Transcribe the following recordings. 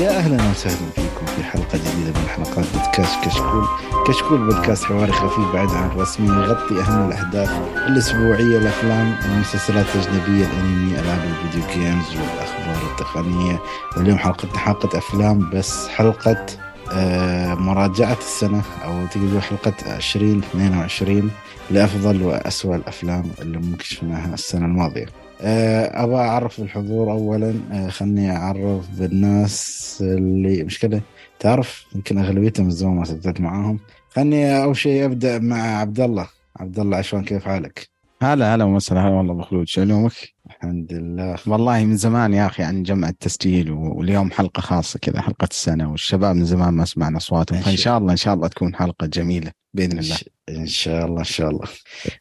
يا أهلا وسهلا فيكم في حلقة جديدة من حلقات بودكاست كشكول. كشكول بودكاست حواري خفيف بعيد عن الرسمي يغطي أهم الأحداث الأسبوعية الأفلام المسلسلات الأجنبية الأنمي ألعاب الفيديو جيمز والأخبار التقنية. واليوم حلقتنا حلقة أفلام بس حلقة آه، مراجعة السنة أو تقدر حلقة 2022 لأفضل وأسوأ الأفلام اللي ممكن شفناها السنة الماضية. أبغى أعرف الحضور اولا. آه، خلني أعرف بالناس اللي مشكله تعرف يمكن أغلبيتهم من زمان ما سجلت معاهم. خلني أول شيء أبدأ مع عبد الله عبد الله عشان كيف حالك؟ هلا هلا وسهلا هلا والله أبو خلود. شلونك؟ الحمد لله. والله من زمان يا أخي عن جمع التسجيل واليوم حلقة خاصة كذا حلقة السنة والشباب من زمان ما سمعنا أصواتهم. فإن شاء الله إن شاء الله تكون حلقة جميلة بإذن الله. إن شاء الله إن شاء الله.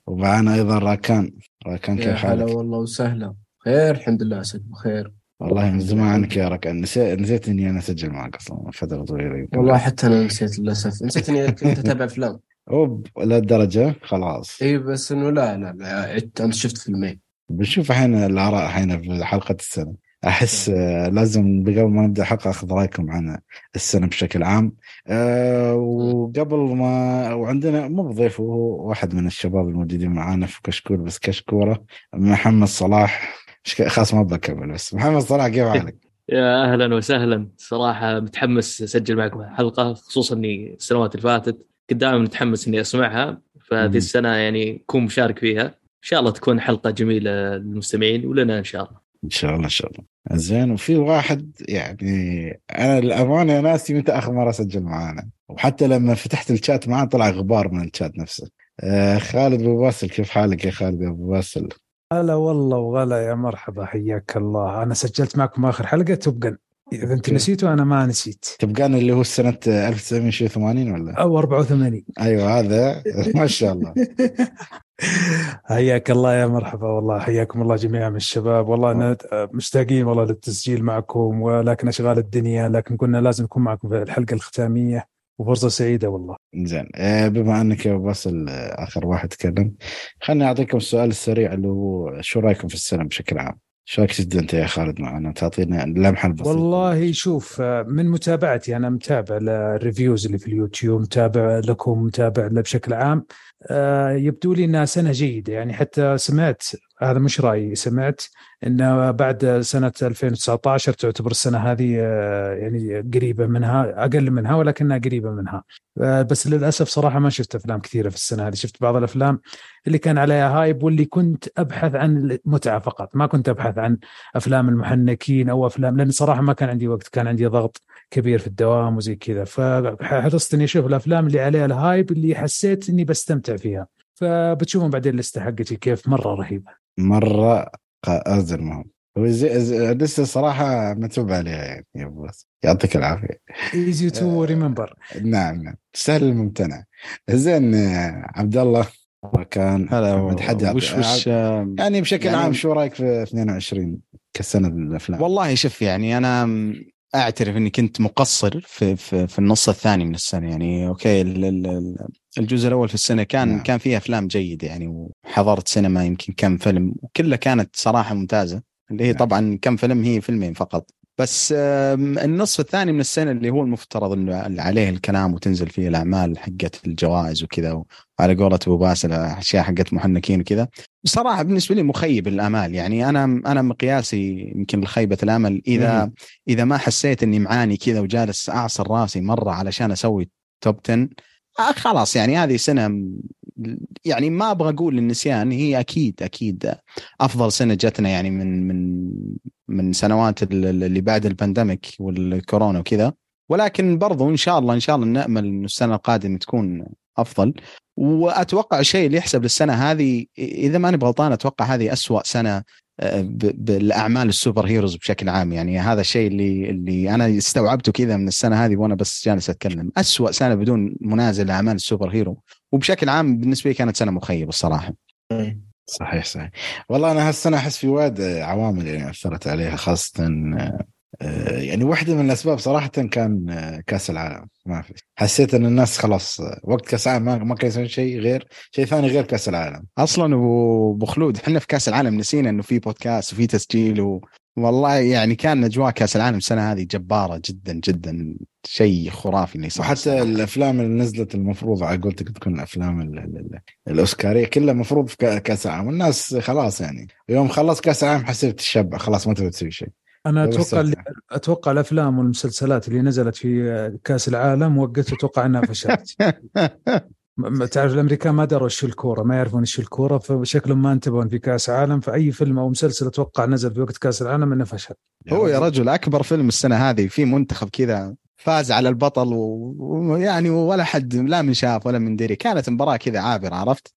ومعنا أيضا راكان. راكان كيف حالك؟ هلا والله وسهلا. خير الحمد لله اسد بخير. والله من زمان عنك يا راكان. نسيت نسيت إني أنا أسجل معك أصلا فترة طويلة والله حتى أنا نسيت للأسف. نسيت إني كنت أتابع افلام اوب لهالدرجه خلاص. إي بس إنه لا لا لا عدت أنا شفت فيلمين. بنشوف الحين الآراء الحين في حلقة السنة. أحس آه، لازم قبل ما نبدأ الحلقة أخذ رأيكم عن السنة بشكل عام. أه وقبل ما وعندنا مو بضيف هو واحد من الشباب الموجودين معانا في كشكول بس كشكوره محمد صلاح. خلاص ما بكمل بس. محمد صلاح كيف حالك؟ يا أهلا وسهلا. صراحة متحمس أسجل معكم حلقة خصوصا إني السنوات اللي فاتت كنت دائما متحمس إني أسمعها. فهذه السنة يعني اكون مشارك فيها. إن شاء الله تكون حلقة جميلة للمستمعين ولنا إن شاء الله. إن شاء الله إن شاء الله. زين وفي واحد يعني أنا للأمانة ناسي متى آخر مرة سجل معانا؟ وحتى لما فتحت الشات معاه طلع غبار من الشات نفسه. آه خالد أبو باسل كيف حالك يا خالد أبو باسل؟ هلا والله وغلا يا مرحبا حياك الله. أنا سجلت معكم آخر حلقة تبقن إذا أنت نسيته أنا ما نسيت. تبقان اللي هو سنة 1980 ولا؟ أو 84 أيوه هذا ما شاء الله. حياك الله يا مرحبا والله حياكم الله جميعا من الشباب. والله أنا مشتاقين والله للتسجيل معكم ولكن أشغال الدنيا لكن قلنا لازم نكون معكم في الحلقة الختامية وفرصة سعيدة والله. زين آه، بما أنك يا باسل آخر واحد تكلم خليني أعطيكم السؤال السريع اللي هو شو رأيكم في السنة بشكل عام؟ شو رأيك تبدا أنت يا خالد معنا؟ تعطينا لمحة البسيطه والله شوف من متابعتي أنا متابع ال reviews اللي في اليوتيوب متابع لكم متابع بشكل عام. آه، يبدو لي إنها سنة جيدة يعني حتى سمعت هذا مش رأيي. سمعت انه بعد سنة 2019 تعتبر السنة هذه آه، يعني قريبة منها أقل منها ولكنها قريبة منها. آه، بس للأسف صراحة ما شفت أفلام كثيرة في السنة هذه. شفت بعض الأفلام اللي كان عليها hype واللي كنت أبحث عن المتعة فقط. ما كنت أبحث عن أفلام المحنكين أو أفلام لأن صراحة ما كان عندي وقت كان عندي ضغط كبير في الدوام وزي كذا. فحرصت إني أشوف الأفلام اللي عليها ال hype اللي حسيت إني بستمتع فيها. فبتشوفون بعدين اللسته حقتي كيف مرة رهيبة. مرة أزر مهم لسه صراحة متعوب عليها يعني. يا يعطيك العافية. easy to remember نعم نعم. سهل الممتنع. زين عبد الله. كان هلا متحدث وش وش يعني بشكل يعني عام شو رأيك في 22 كسنة الأفلام؟ والله شوف يعني أنا أعترف إني كنت مقصر في في, في النص الثاني من السنة يعني. أوكي الجزء الأول في السنة كان نعم. كان فيه أفلام جيدة يعني وحضرت سينما يمكن كم فيلم وكلها كانت صراحة ممتازة اللي هي نعم. طبعا كم فيلم هي فيلمين فقط بس النصف الثاني من السنة اللي هو المفترض إنه عليه الكلام وتنزل فيه الأعمال حقت الجوائز وكذا وعلى قولة أبو باسل أشياء حقت محنكين وكذا بصراحه بالنسبة لي مخيب الامال يعني أنا أنا مقياسي يمكن لخيبه الأمل اذا مم. إذا ما حسيت إني معاني كذا وجالس أعصر راسي مرة علشان أسوي top 10 آه، خلاص يعني هذه سنة يعني ما أبغى أقول النسيان هي أكيد أكيد أفضل سنة جتنا يعني من من من سنوات اللي بعد ال pandemic والكورونا وكذا. ولكن برضو إن شاء الله إن شاء الله نأمل إنه السنة القادمة تكون أفضل. وأتوقع الشيء اللي يحسب للسنة هذه إذا ماني غلطان أتوقع هذه أسوأ سنة بالاعمال ال superheroes بشكل عام. يعني هذا الشيء اللي اللي أنا استوعبته كذا من السنة هذه وأنا بس جالس أتكلم. أسوأ سنة بدون منازل اعمال السوبر هيرو. وبشكل عام بالنسبة لي كانت سنة مخيبة الصراحة. صحيح صحيح. والله أنا هالسنة أحس في وايد عوامل يعني أثرت عليها خاصة يعني واحدة من الأسباب صراحة كان آه، كأس العالم. ما في. حسيت إن الناس خلاص آه، وقت كأس العالم ما, ما كان يسوون شيء غير شيء ثاني غير كأس العالم. أصلا ابو خلود إحنا في كأس العالم نسينا إنه في بودكاست وفي تسجيل و... والله يعني كان أجواء كأس العالم السنة هذه جبارة جدا جدا شيء خرافي اللي صار وحتى. الأفلام اللي نزلت المفروض على قولتك تكون الأفلام ال- ال- ال- الأوسكارية كلها مفروض في كا- كأس العالم. والناس خلاص يعني يوم خلص كأس العالم حسيت تشبع خلاص ما تبي تسوي شيء. أنا أتوقع. أتوقع الأفلام والمسلسلات اللي نزلت في كأس العالم وقت أتوقع إنها فشلت تعرف الأمريكان ما دروا إيش الكورة ما يعرفون إيش الكورة فشكلهم ما انتبهون في كأس عالم فأي فيلم أو مسلسل أتوقع نزل في وقت كأس العالم إنه فشل هو يا رجل أكبر فيلم السنة هذه في منتخب كذا فاز على البطل ويعني ولا حد لا من شاف ولا من دري. كانت مباراة كذا عابرة عرفت؟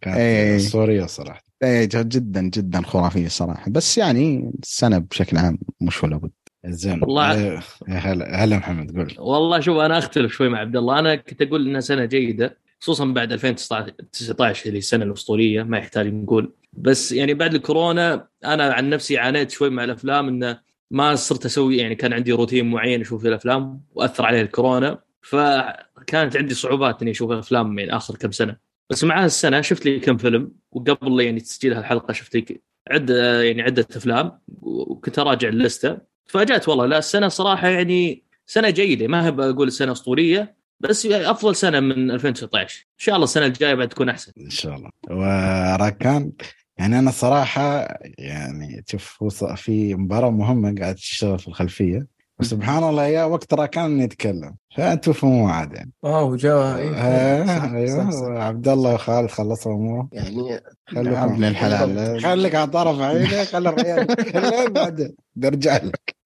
كانت إيه. أسطورية صراحة. إيه ج- جدا جدا خرافية صراحة. بس يعني السنة بشكل عام مش ولا بد. زين. والله- إيه، هلا هلا محمد قول. والله شوف أنا أختلف شوي مع عبد الله. أنا كنت أقول إنها سنة جيدة خصوصا بعد 2019 اللي السنة الأسطورية ما يحتاج نقول. بس يعني بعد الكورونا أنا عن نفسي عانيت شوي مع الأفلام إنه ما صرت أسوي يعني كان عندي روتين معين أشوف فيه الأفلام وأثر عليه الكورونا فكانت عندي صعوبات إني أشوف الافلام يعني آخر كم سنة. بس مع السنة شفت لي كم فيلم وقبل يعني تسجيل هالحلقة شفت لي عده يعني عدة أفلام وكنت أراجع اللستة. فاجأت والله لا السنة صراحة يعني سنة جيدة ما بقول سنة أسطورية بس أفضل سنة من 2019 إن شاء الله السنة الجاية بعد تكون أحسن. إن شاء الله. وراكان؟ يعني أنا صراحة يعني شوف في مباراة مهمة قاعد تشتغل في الخلفية. وسبحان الله يا وقت راكان انه يتكلم. فانتم فهموا عاد يعني. آه جاء آه، إيه. أيوه. عبد الله وخالد خلصوا اموره يعني يا خليكم ابن الحلال خليك على طرف عينه خلي الريال. يتكلم بعدين برجع لك.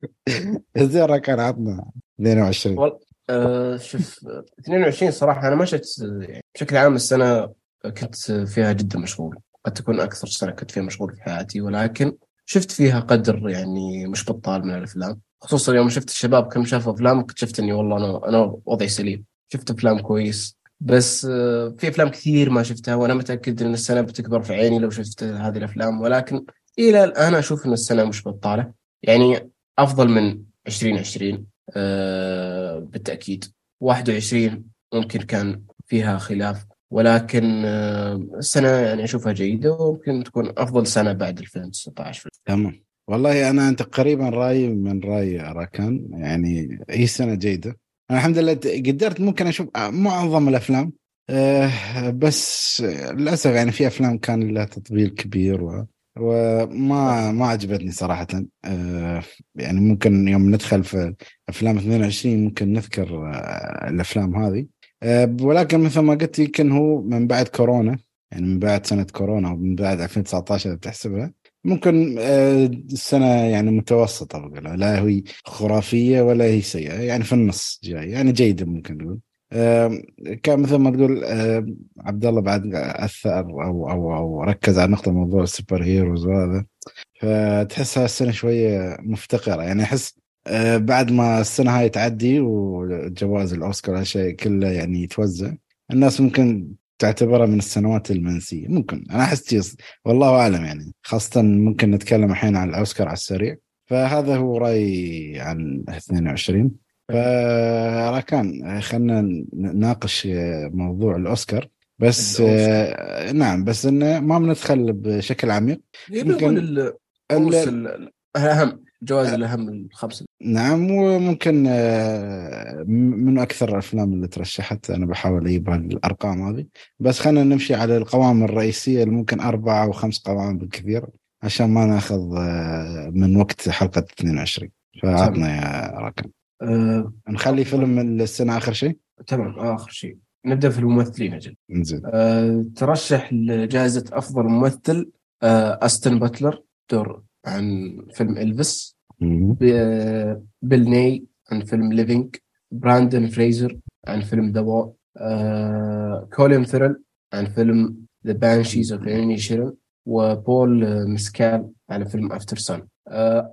زين راكان عطنا 22 والله آه شوف آه، 22 صراحة أنا ما شفت يعني بشكل عام السنة كنت فيها جدا مشغول. قد تكون أكثر سنة كنت فيها مشغول في حياتي ولكن شفت فيها قدر يعني مش بطال من الأفلام. خصوصا يوم شفت الشباب كم شافوا أفلام اكتشفت إني والله أنا أنا وضعي سليم. شفت أفلام كويس. بس آه، في أفلام كثير ما شفتها وأنا متأكد إن السنة بتكبر في عيني لو شفت هذه الأفلام. ولكن إلى الآن أشوف إن السنة مش بطالة. يعني أفضل من 2020 آه، بالتأكيد. 21 ممكن كان فيها خلاف. ولكن آه، السنة يعني أشوفها جيدة وممكن تكون أفضل سنة بعد 2019 تمام. والله أنا تقريبا رايي من رأي راكان يعني هي سنة جيدة. أنا الحمد لله قدرت ممكن أشوف معظم الأفلام. آه، بس للأسف يعني في أفلام كان لها تطبيل كبير و وما ما عجبتني صراحة. آه، يعني ممكن يوم ندخل في أفلام 22 ممكن نذكر آه، الأفلام هذه. آه، ولكن مثل ما قلت يمكن هو من بعد كورونا يعني من بعد سنة كورونا ومن بعد 2019 إذا بتحسبها ممكن آه، السنة يعني متوسطة بقولها لا هي خرافية ولا هي سيئة يعني في النص جاي يعني جيدة ممكن نقول. آه، كان مثل ما تقول آه، عبد الله بعد أثر أو أو أو ركز على نقطة موضوع السوبر هيروز وهذا فتحسها السنة شوية مفتقرة يعني أحس آه، بعد ما السنة هاي تعدي وجوائز الأوسكار هالشيء كله يعني يتوزع الناس ممكن تعتبرها من السنوات المنسية. ممكن أنا أحس والله أعلم يعني. خاصة ممكن نتكلم الحين عن الأوسكار على السريع. فهذا هو رأيي عن 22 فراكان خلينا نناقش موضوع الأوسكار. بس الأوسكار. آه، نعم بس إنه ما بندخل بشكل عميق. يمكن ممكن ال- ال- ال- ال- الاهم جوائز الأهم الخمسة. نعم وممكن آه، من أكثر الأفلام اللي ترشحت أنا بحاول أجيب الأرقام هذه. بس خلينا نمشي على القوائم الرئيسية اللي ممكن أربعة أو خمس قوائم بالكثير عشان ما ناخذ آه، من وقت حلقة 22 فعطنا يا راكان آه، نخلي فيلم السنة آخر شيء؟ تمام آخر شيء. نبدأ في الممثلين أجل. آه، ترشح لجائزة أفضل ممثل آه، أستن باتلر دور عن فيلم Elvis بيل ناي عن فيلم Living براندن فريزر عن فيلم The Whale كولين فيرل عن فيلم The Banshees of Inisherin وبول آه، مسكال عن فيلم Aftersun.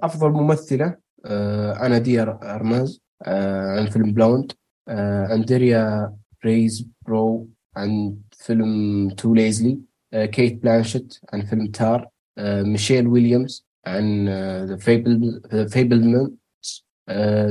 أفضل ممثلة آه، أنا دي أرماز آه، عن فيلم Blonde آه، أندريا رايزبرو عن فيلم To Leslie آه، كيت بلانشيت عن فيلم Tár آه، ميشيل ويليامز عن The Fabelmans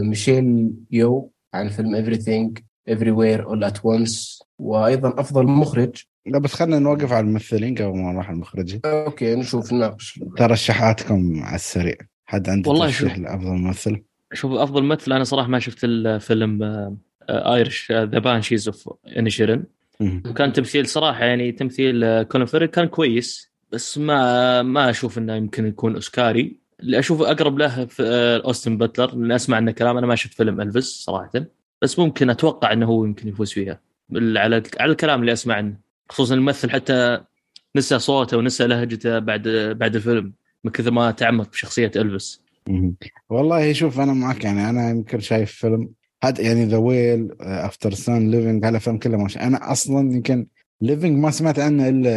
ميشيل يو عن فيلم everything everywhere all at once وأيضا أفضل مخرج. لا بس خلينا نوقف على الممثلين قبل ما نروح المخرجين. أوكي نشوف نناقش. ترشحاتكم على السريع. حد عنده والله ترشيح شوف. لأفضل ممثل؟ شوف أفضل ممثل أنا صراحة ما شفت الفيلم Irish The Banshees of Inisherin. وكان تمثيل صراحة يعني تمثيل آه، فيرل كان كويس. بس ما ما أشوف إنه يمكن يكون أوسكاري. اللي أشوف أقرب له في آه، أوستن باتلر لأن أسمع عنه كلام أنا ما شفت فيلم ألفيس صراحة. بس ممكن أتوقع إنه هو يمكن يفوز فيها. على على الكلام اللي أسمع عنه. خصوصا الممثل حتى نسى صوته ونسى لهجته بعد بعد الفيلم من كثر ما تعمق بشخصية ألفيس. والله شوف أنا معك يعني أنا يمكن شايف فيلم هذا يعني The Whale Aftersun Living هالافلام كلها مش أنا أصلا يمكن Living ما سمعت عنه إلا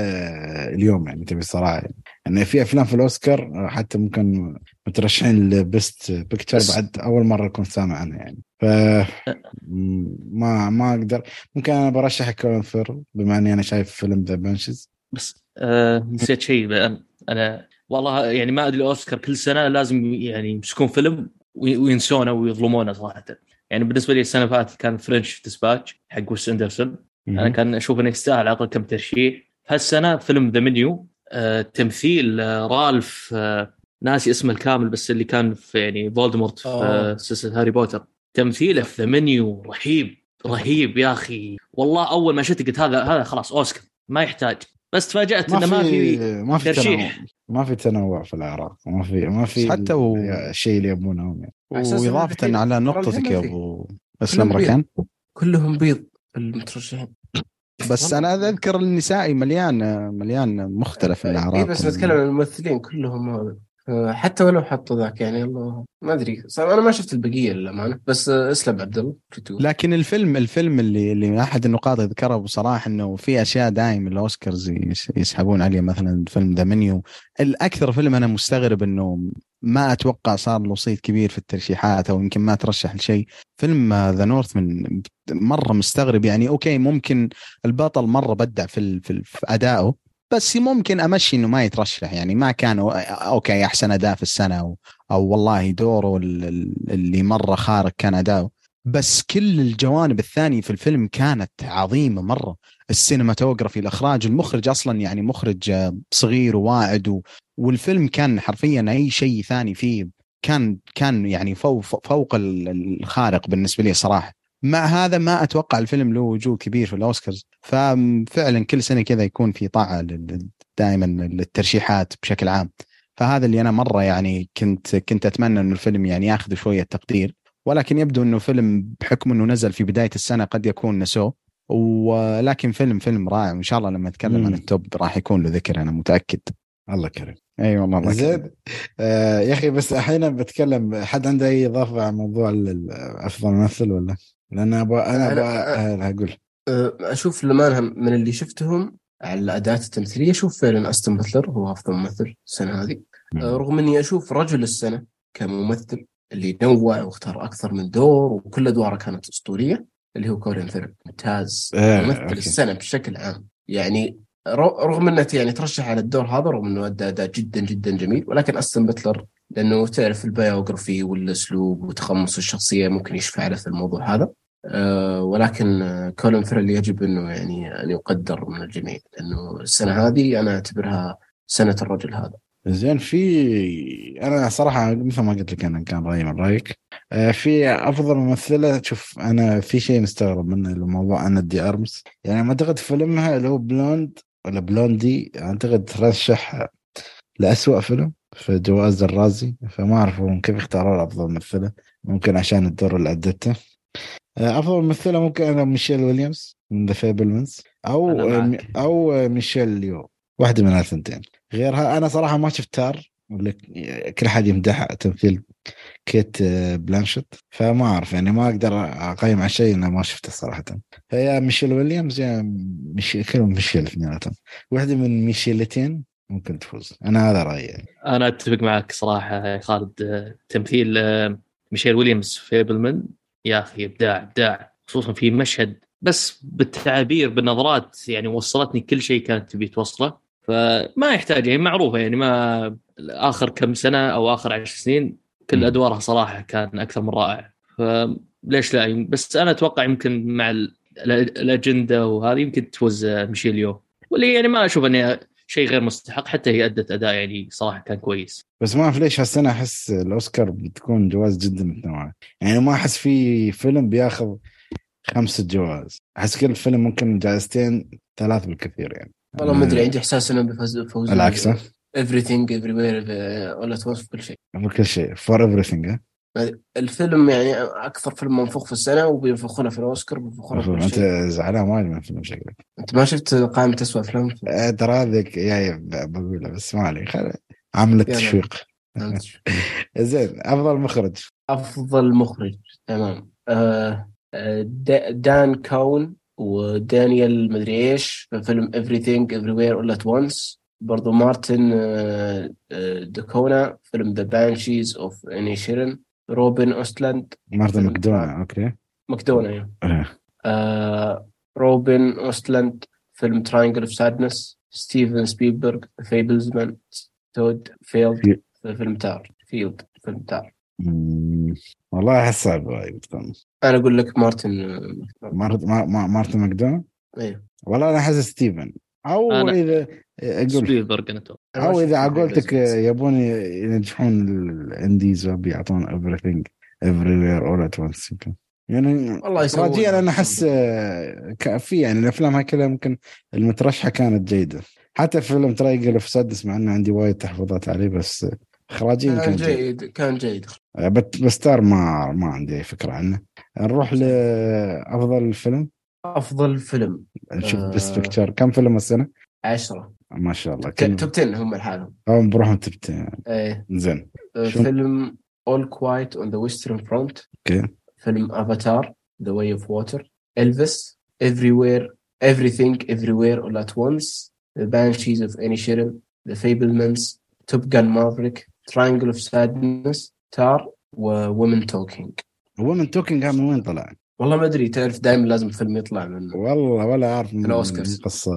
اليوم يعني تبي الصراحة يعني. في أفلام في الأوسكار حتى ممكن مترشحين ل best picture بعد أول مرة أكون سامع عنها يعني. ف ما ما أقدر. ممكن أنا برشح كولين فيرل بما إني أنا شايف فيلم The Banshees بس آه نسيت شيء. أنا والله يعني ما أدري الأوسكار كل سنة لازم يعني يمسكون فيلم وي- وينسونه ويظلمونه صراحة. يعني بالنسبة لي السنة اللي فاتت كان French Dispatch حق ويس اندرسون أنا كان أشوف انه يستاهل على كم ترشيح هالسنة فيلم The Menu آه تمثيل آه رالف آه ناسي اسمه الكامل بس اللي كان في يعني فولدمورت في آه. سلسلة هاري بوتر تمثيله في ذا منيو رهيب رهيب يا أخي والله أول ما شفت قلت هذا هذا خلاص أوسكار ما يحتاج بس تفاجأت إنه ما في ما في تنوع ترشيح. ما في تنوع في العراق ما في ما في حتى و- الشيء اللي يبونه يعني. وإضافة على نقطتك يا. أبو أسلم. ركان كلهم بيض المترشحين بس. أنا أذكر النسائي مليان مليان مختلف اي الأعراق بس نتكلم عن الممثلين كلهم حتى ولو حطوا ذاك يعني الله ما أدري. صار أنا ما شفت البقية للأمانة بس اسلم عبد الله؟ لكن الفيلم الفيلم اللي اللي أحد النقاط ذكره بصراحة إنه في أشياء دايم الأوسكارز يس- يسحبون عليه مثلا فيلم The Menu الأكثر فيلم أنا مستغرب إنه ما أتوقع صار له صيت كبير في الترشيحات أو يمكن ما ترشح لشيء. فيلم The Northman مرة مستغرب يعني أوكي ممكن البطل مرة بدع في في أدائه بس ممكن أمشي إنه ما يترشح. يعني ما كان okay أحسن أداء في السنة أو, أو والله دوره ال- ال- اللي مرة خارق كان أداؤه. بس كل الجوانب الثانية في الفيلم كانت عظيمة مرة. ال cinematography الإخراج المخرج أصلا يعني مخرج صغير وواعد و... والفيلم كان حرفيا أي شيء ثاني فيه كان كان يعني فوق فوق ال- الخارق بالنسبة لي صراحة. مع هذا ما أتوقع الفيلم له وجود كبير في الأوسكارز. ففعلا كل سنة كذا يكون في طاعة لل- دائما للترشيحات بشكل عام. فهذا اللي أنا مرة يعني كنت كنت أتمنى أنه الفيلم يعني ياخذ شوية تقدير. ولكن يبدو إنه فيلم بحكم إنه نزل في بداية السنة قد يكون نسوه. ولكن فيلم فيلم رائع. وإن شاء الله لما نتكلم. عن التوب راح يكون له ذكر أنا متأكد. الله كريم أي والله الله زين. آه يا أخي بس أحيانا بتكلم حد عنده أي إضافة عن موضوع أفضل ممثل ولا؟ لأن أبغى أنا أبغى أنا- أقول أشوف للامانه من اللي شفتهم على الاداءات التمثيلية أشوف فعلا أوستن باتلر هو أفضل ممثل السنة هذه. رغم إني أشوف رجل السنة كممثل اللي نوع واختار أكثر من دور وكل أدواره كانت أسطورية اللي هو كولين فيرل ممتاز آه، ممثل okay. السنة بشكل عام. يعني رغم إنه يعني ترشح على الدور هذا رغم إنه ادى أداء جدا جدا جميل ولكن أوستن باتلر لأنه تعرف ال biography والأسلوب وتقمص الشخصية ممكن يشفع له في الموضوع هذا. آه، ولكن كولين فيرل يجب إنه يعني أن يقدر من الجميع لأنه السنة هذه أنا أعتبرها سنة الرجل هذا. زين في أنا صراحة مثل ما قلت لك أنا كان رأيي من رأيك. آه، في أفضل ممثلة شوف أنا في شيء مستغرب منه الموضوع آنا دي أرماس يعني أعتقد فيلمها اللي هو Blonde ولا Blondie أعتقد ترشح لأسوأ فيلم في جوائز الرازي فما أعرف هم كيف اختاروا افضل ممثلة. ممكن عشان الدور اللي أدته. آه، أفضل ممثلة ممكن أنا ميشيل ويليامز من The Fabelmans أو معك. أو ميشيل يو. واحدة من الثنتين. غيرها أنا صراحة ما شفت Tár كل حد يمدح تمثيل كيت بلانشت فما أعرف يعني ما أقدر أقيم على شيء أنا ما شفته صراحة. فيا ميشيل ويليامز يا ميشيل كلهم ميشيل اثنيناتهم. واحدة من ميشيلتين ممكن تفوز. أنا هذا رأيي يعني. أنا أتفق معك صراحة يا خالد. آه، تمثيل آه، ميشيل ويليامز فيبلمن يا أخي إبداع إبداع. خصوصا في مشهد بس بالتعابير بالنظرات يعني وصلتني كل شيء كانت تبي توصله. فما يحتاج يعني معروفة يعني ما آخر كم سنة أو آخر عشر سنين كل. أدوارها صراحة كان أكثر من رائع. فليش لا؟ بس أنا أتوقع يمكن مع ال- ال- الأجندة وهذه يمكن تفوز آه، ميشيل يو. واللي يعني ما أشوف اني شيء غير مستحق حتى هي أدت أداء يعني صراحة كان كويس. بس ما أعرف ليش هالسنة أحس الأوسكار بتكون جوائز جدا متنوعه يعني ما أحس في فيلم بياخذ خمسة جوائز أحس كل فيلم ممكن جائزتين ثلاث بالكثير يعني. والله ما أدري عندي إحساس إنه بيفوز العكس؟ Everything everywhere ولا توصف كل شيء. كل شيء. for everything الفيلم يعني أكثر فيلم منفوخ في السنة وبينفخونه في الأوسكار بينفخونه أنت زعلان وايد من الفيلم شكلك أنت ما شفت قائمة اسوء أفلام؟ آه، ترى هذيك جاي بقولها بس ما علي خل عامل يلا. تشويق زين أفضل مخرج. أفضل مخرج تمام. آه آه، دا- دان كوان ودانيال مدري إيش في فيلم everything everywhere all at once. برضو مارتن آه، آه، ماكدونا فيلم The Banshees of Inisherin روبن أوستلاند. مارتن فيلم ماكدونا okay. مكدونا يعني. إيه. آه روبن أوستلاند فيلم Triangle of Sadness ستيفن سبيلبرغ Fabelmans تود فيلد في- في فيلم Tár فيلد فيلم Tár. مم، والله احس صعب وايد أنا أقول لك مارتن آه، مارت- ما- ما- مارتن ماكدونا؟ إيه والله أنا أحس ستيفن. أو أنا- إذا أقول سبيلبرغ أو إذا عقولتك بس- يبون ينجحون ال indies وبيعطون everything everywhere all at once. يمكن. يعني والله اخراجيا أنا أحس آه، في يعني الأفلام هاي كلها ممكن المترشحة كانت جيدة. حتى فيلم Triangle of Sadness مع إنه عندي وايد تحفظات عليه بس اخراجيا كان كان جيد. كان جيد. آه، بس Tár ما ما عندي أي فكرة عنه. نروح لأفضل فيلم. أفضل فيلم. نشوف آه. best picture كم فيلم السنة؟ عشرة. ما شاء الله. ت- كل top 10 هم لحالهم. هم بروحهم تبت إيه. زين. آه،؟ فيلم All Quiet on the Western Front. okay. فيلم Avatar The Way of Water. Elvis Everywhere Everything Everywhere All at Once. The Banshees of Inisherin. The Fabelmans. Top Gun Maverick. Triangle of Sadness. Tár Women Talking Women Talking من وين طلع؟ والله ما أدري تعرف دائما لازم فيلم يطلع من والله ولا أعرف من. القصة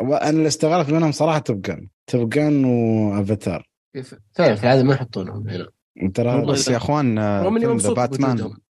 وأنا اللي استغربت منهم صراحة Top Gun Top Gun و Avatar في العاده ما يحطونهم هنا. ترى بس يا أخوان آه، The Batman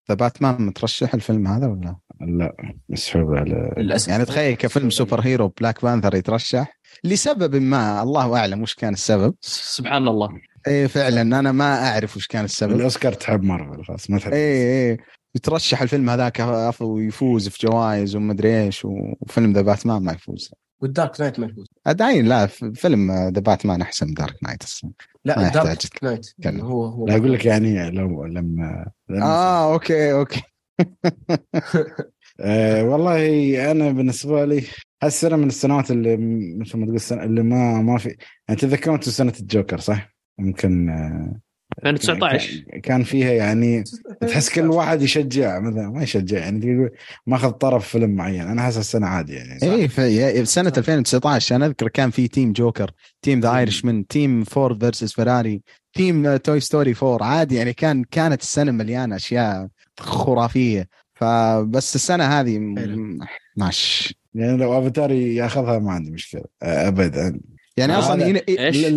The Batman مترشح الفيلم هذا ولا؟ لا مسحوب على للأسف. يعني تخيل كفيلم superhero Black Panther يترشح لسبب ما الله أعلم وش كان السبب. سبحان الله. إيه فعلا أنا ما أعرف وش كان السبب. الأوسكار تحب مارفل خلاص ما تحب. إيه إيه. يترشح الفيلم هذاك ويفوز في جوائز ومدري إيش وفيلم The Batman ما يفوز. وال Dark Knight ما يفوز. ادعين لا ف- فيلم The Batman أحسن من Dark Knight أصلا لا Dark Knight هو هو لا أقول لك يعني لو لما, لما آه okay okay. آه والله أنا بالنسبة لي هالسنة من السنوات اللي مثل ما تقول السنة اللي ما ما في يعني تذكرت سنة الجوكر صح؟ يمكن آه، 2019 كان- كان فيها يعني تحس كل واحد يشجع مثلا ما يشجع يعني ماخذ طرف فيلم معين أنا احس السنة عادي يعني إيه في سنة 2019 أنا أذكر كان في team Joker team The Irishman team Ford versus Ferrari team Toy Story 4 عادي يعني كان كانت السنة مليانة أشياء خرافية. فبس السنة هذه م- حلو. ماشي يعني لو افاتار ياخذها ما عندي مشكلة ابدا. يعني أصلا هنا إيه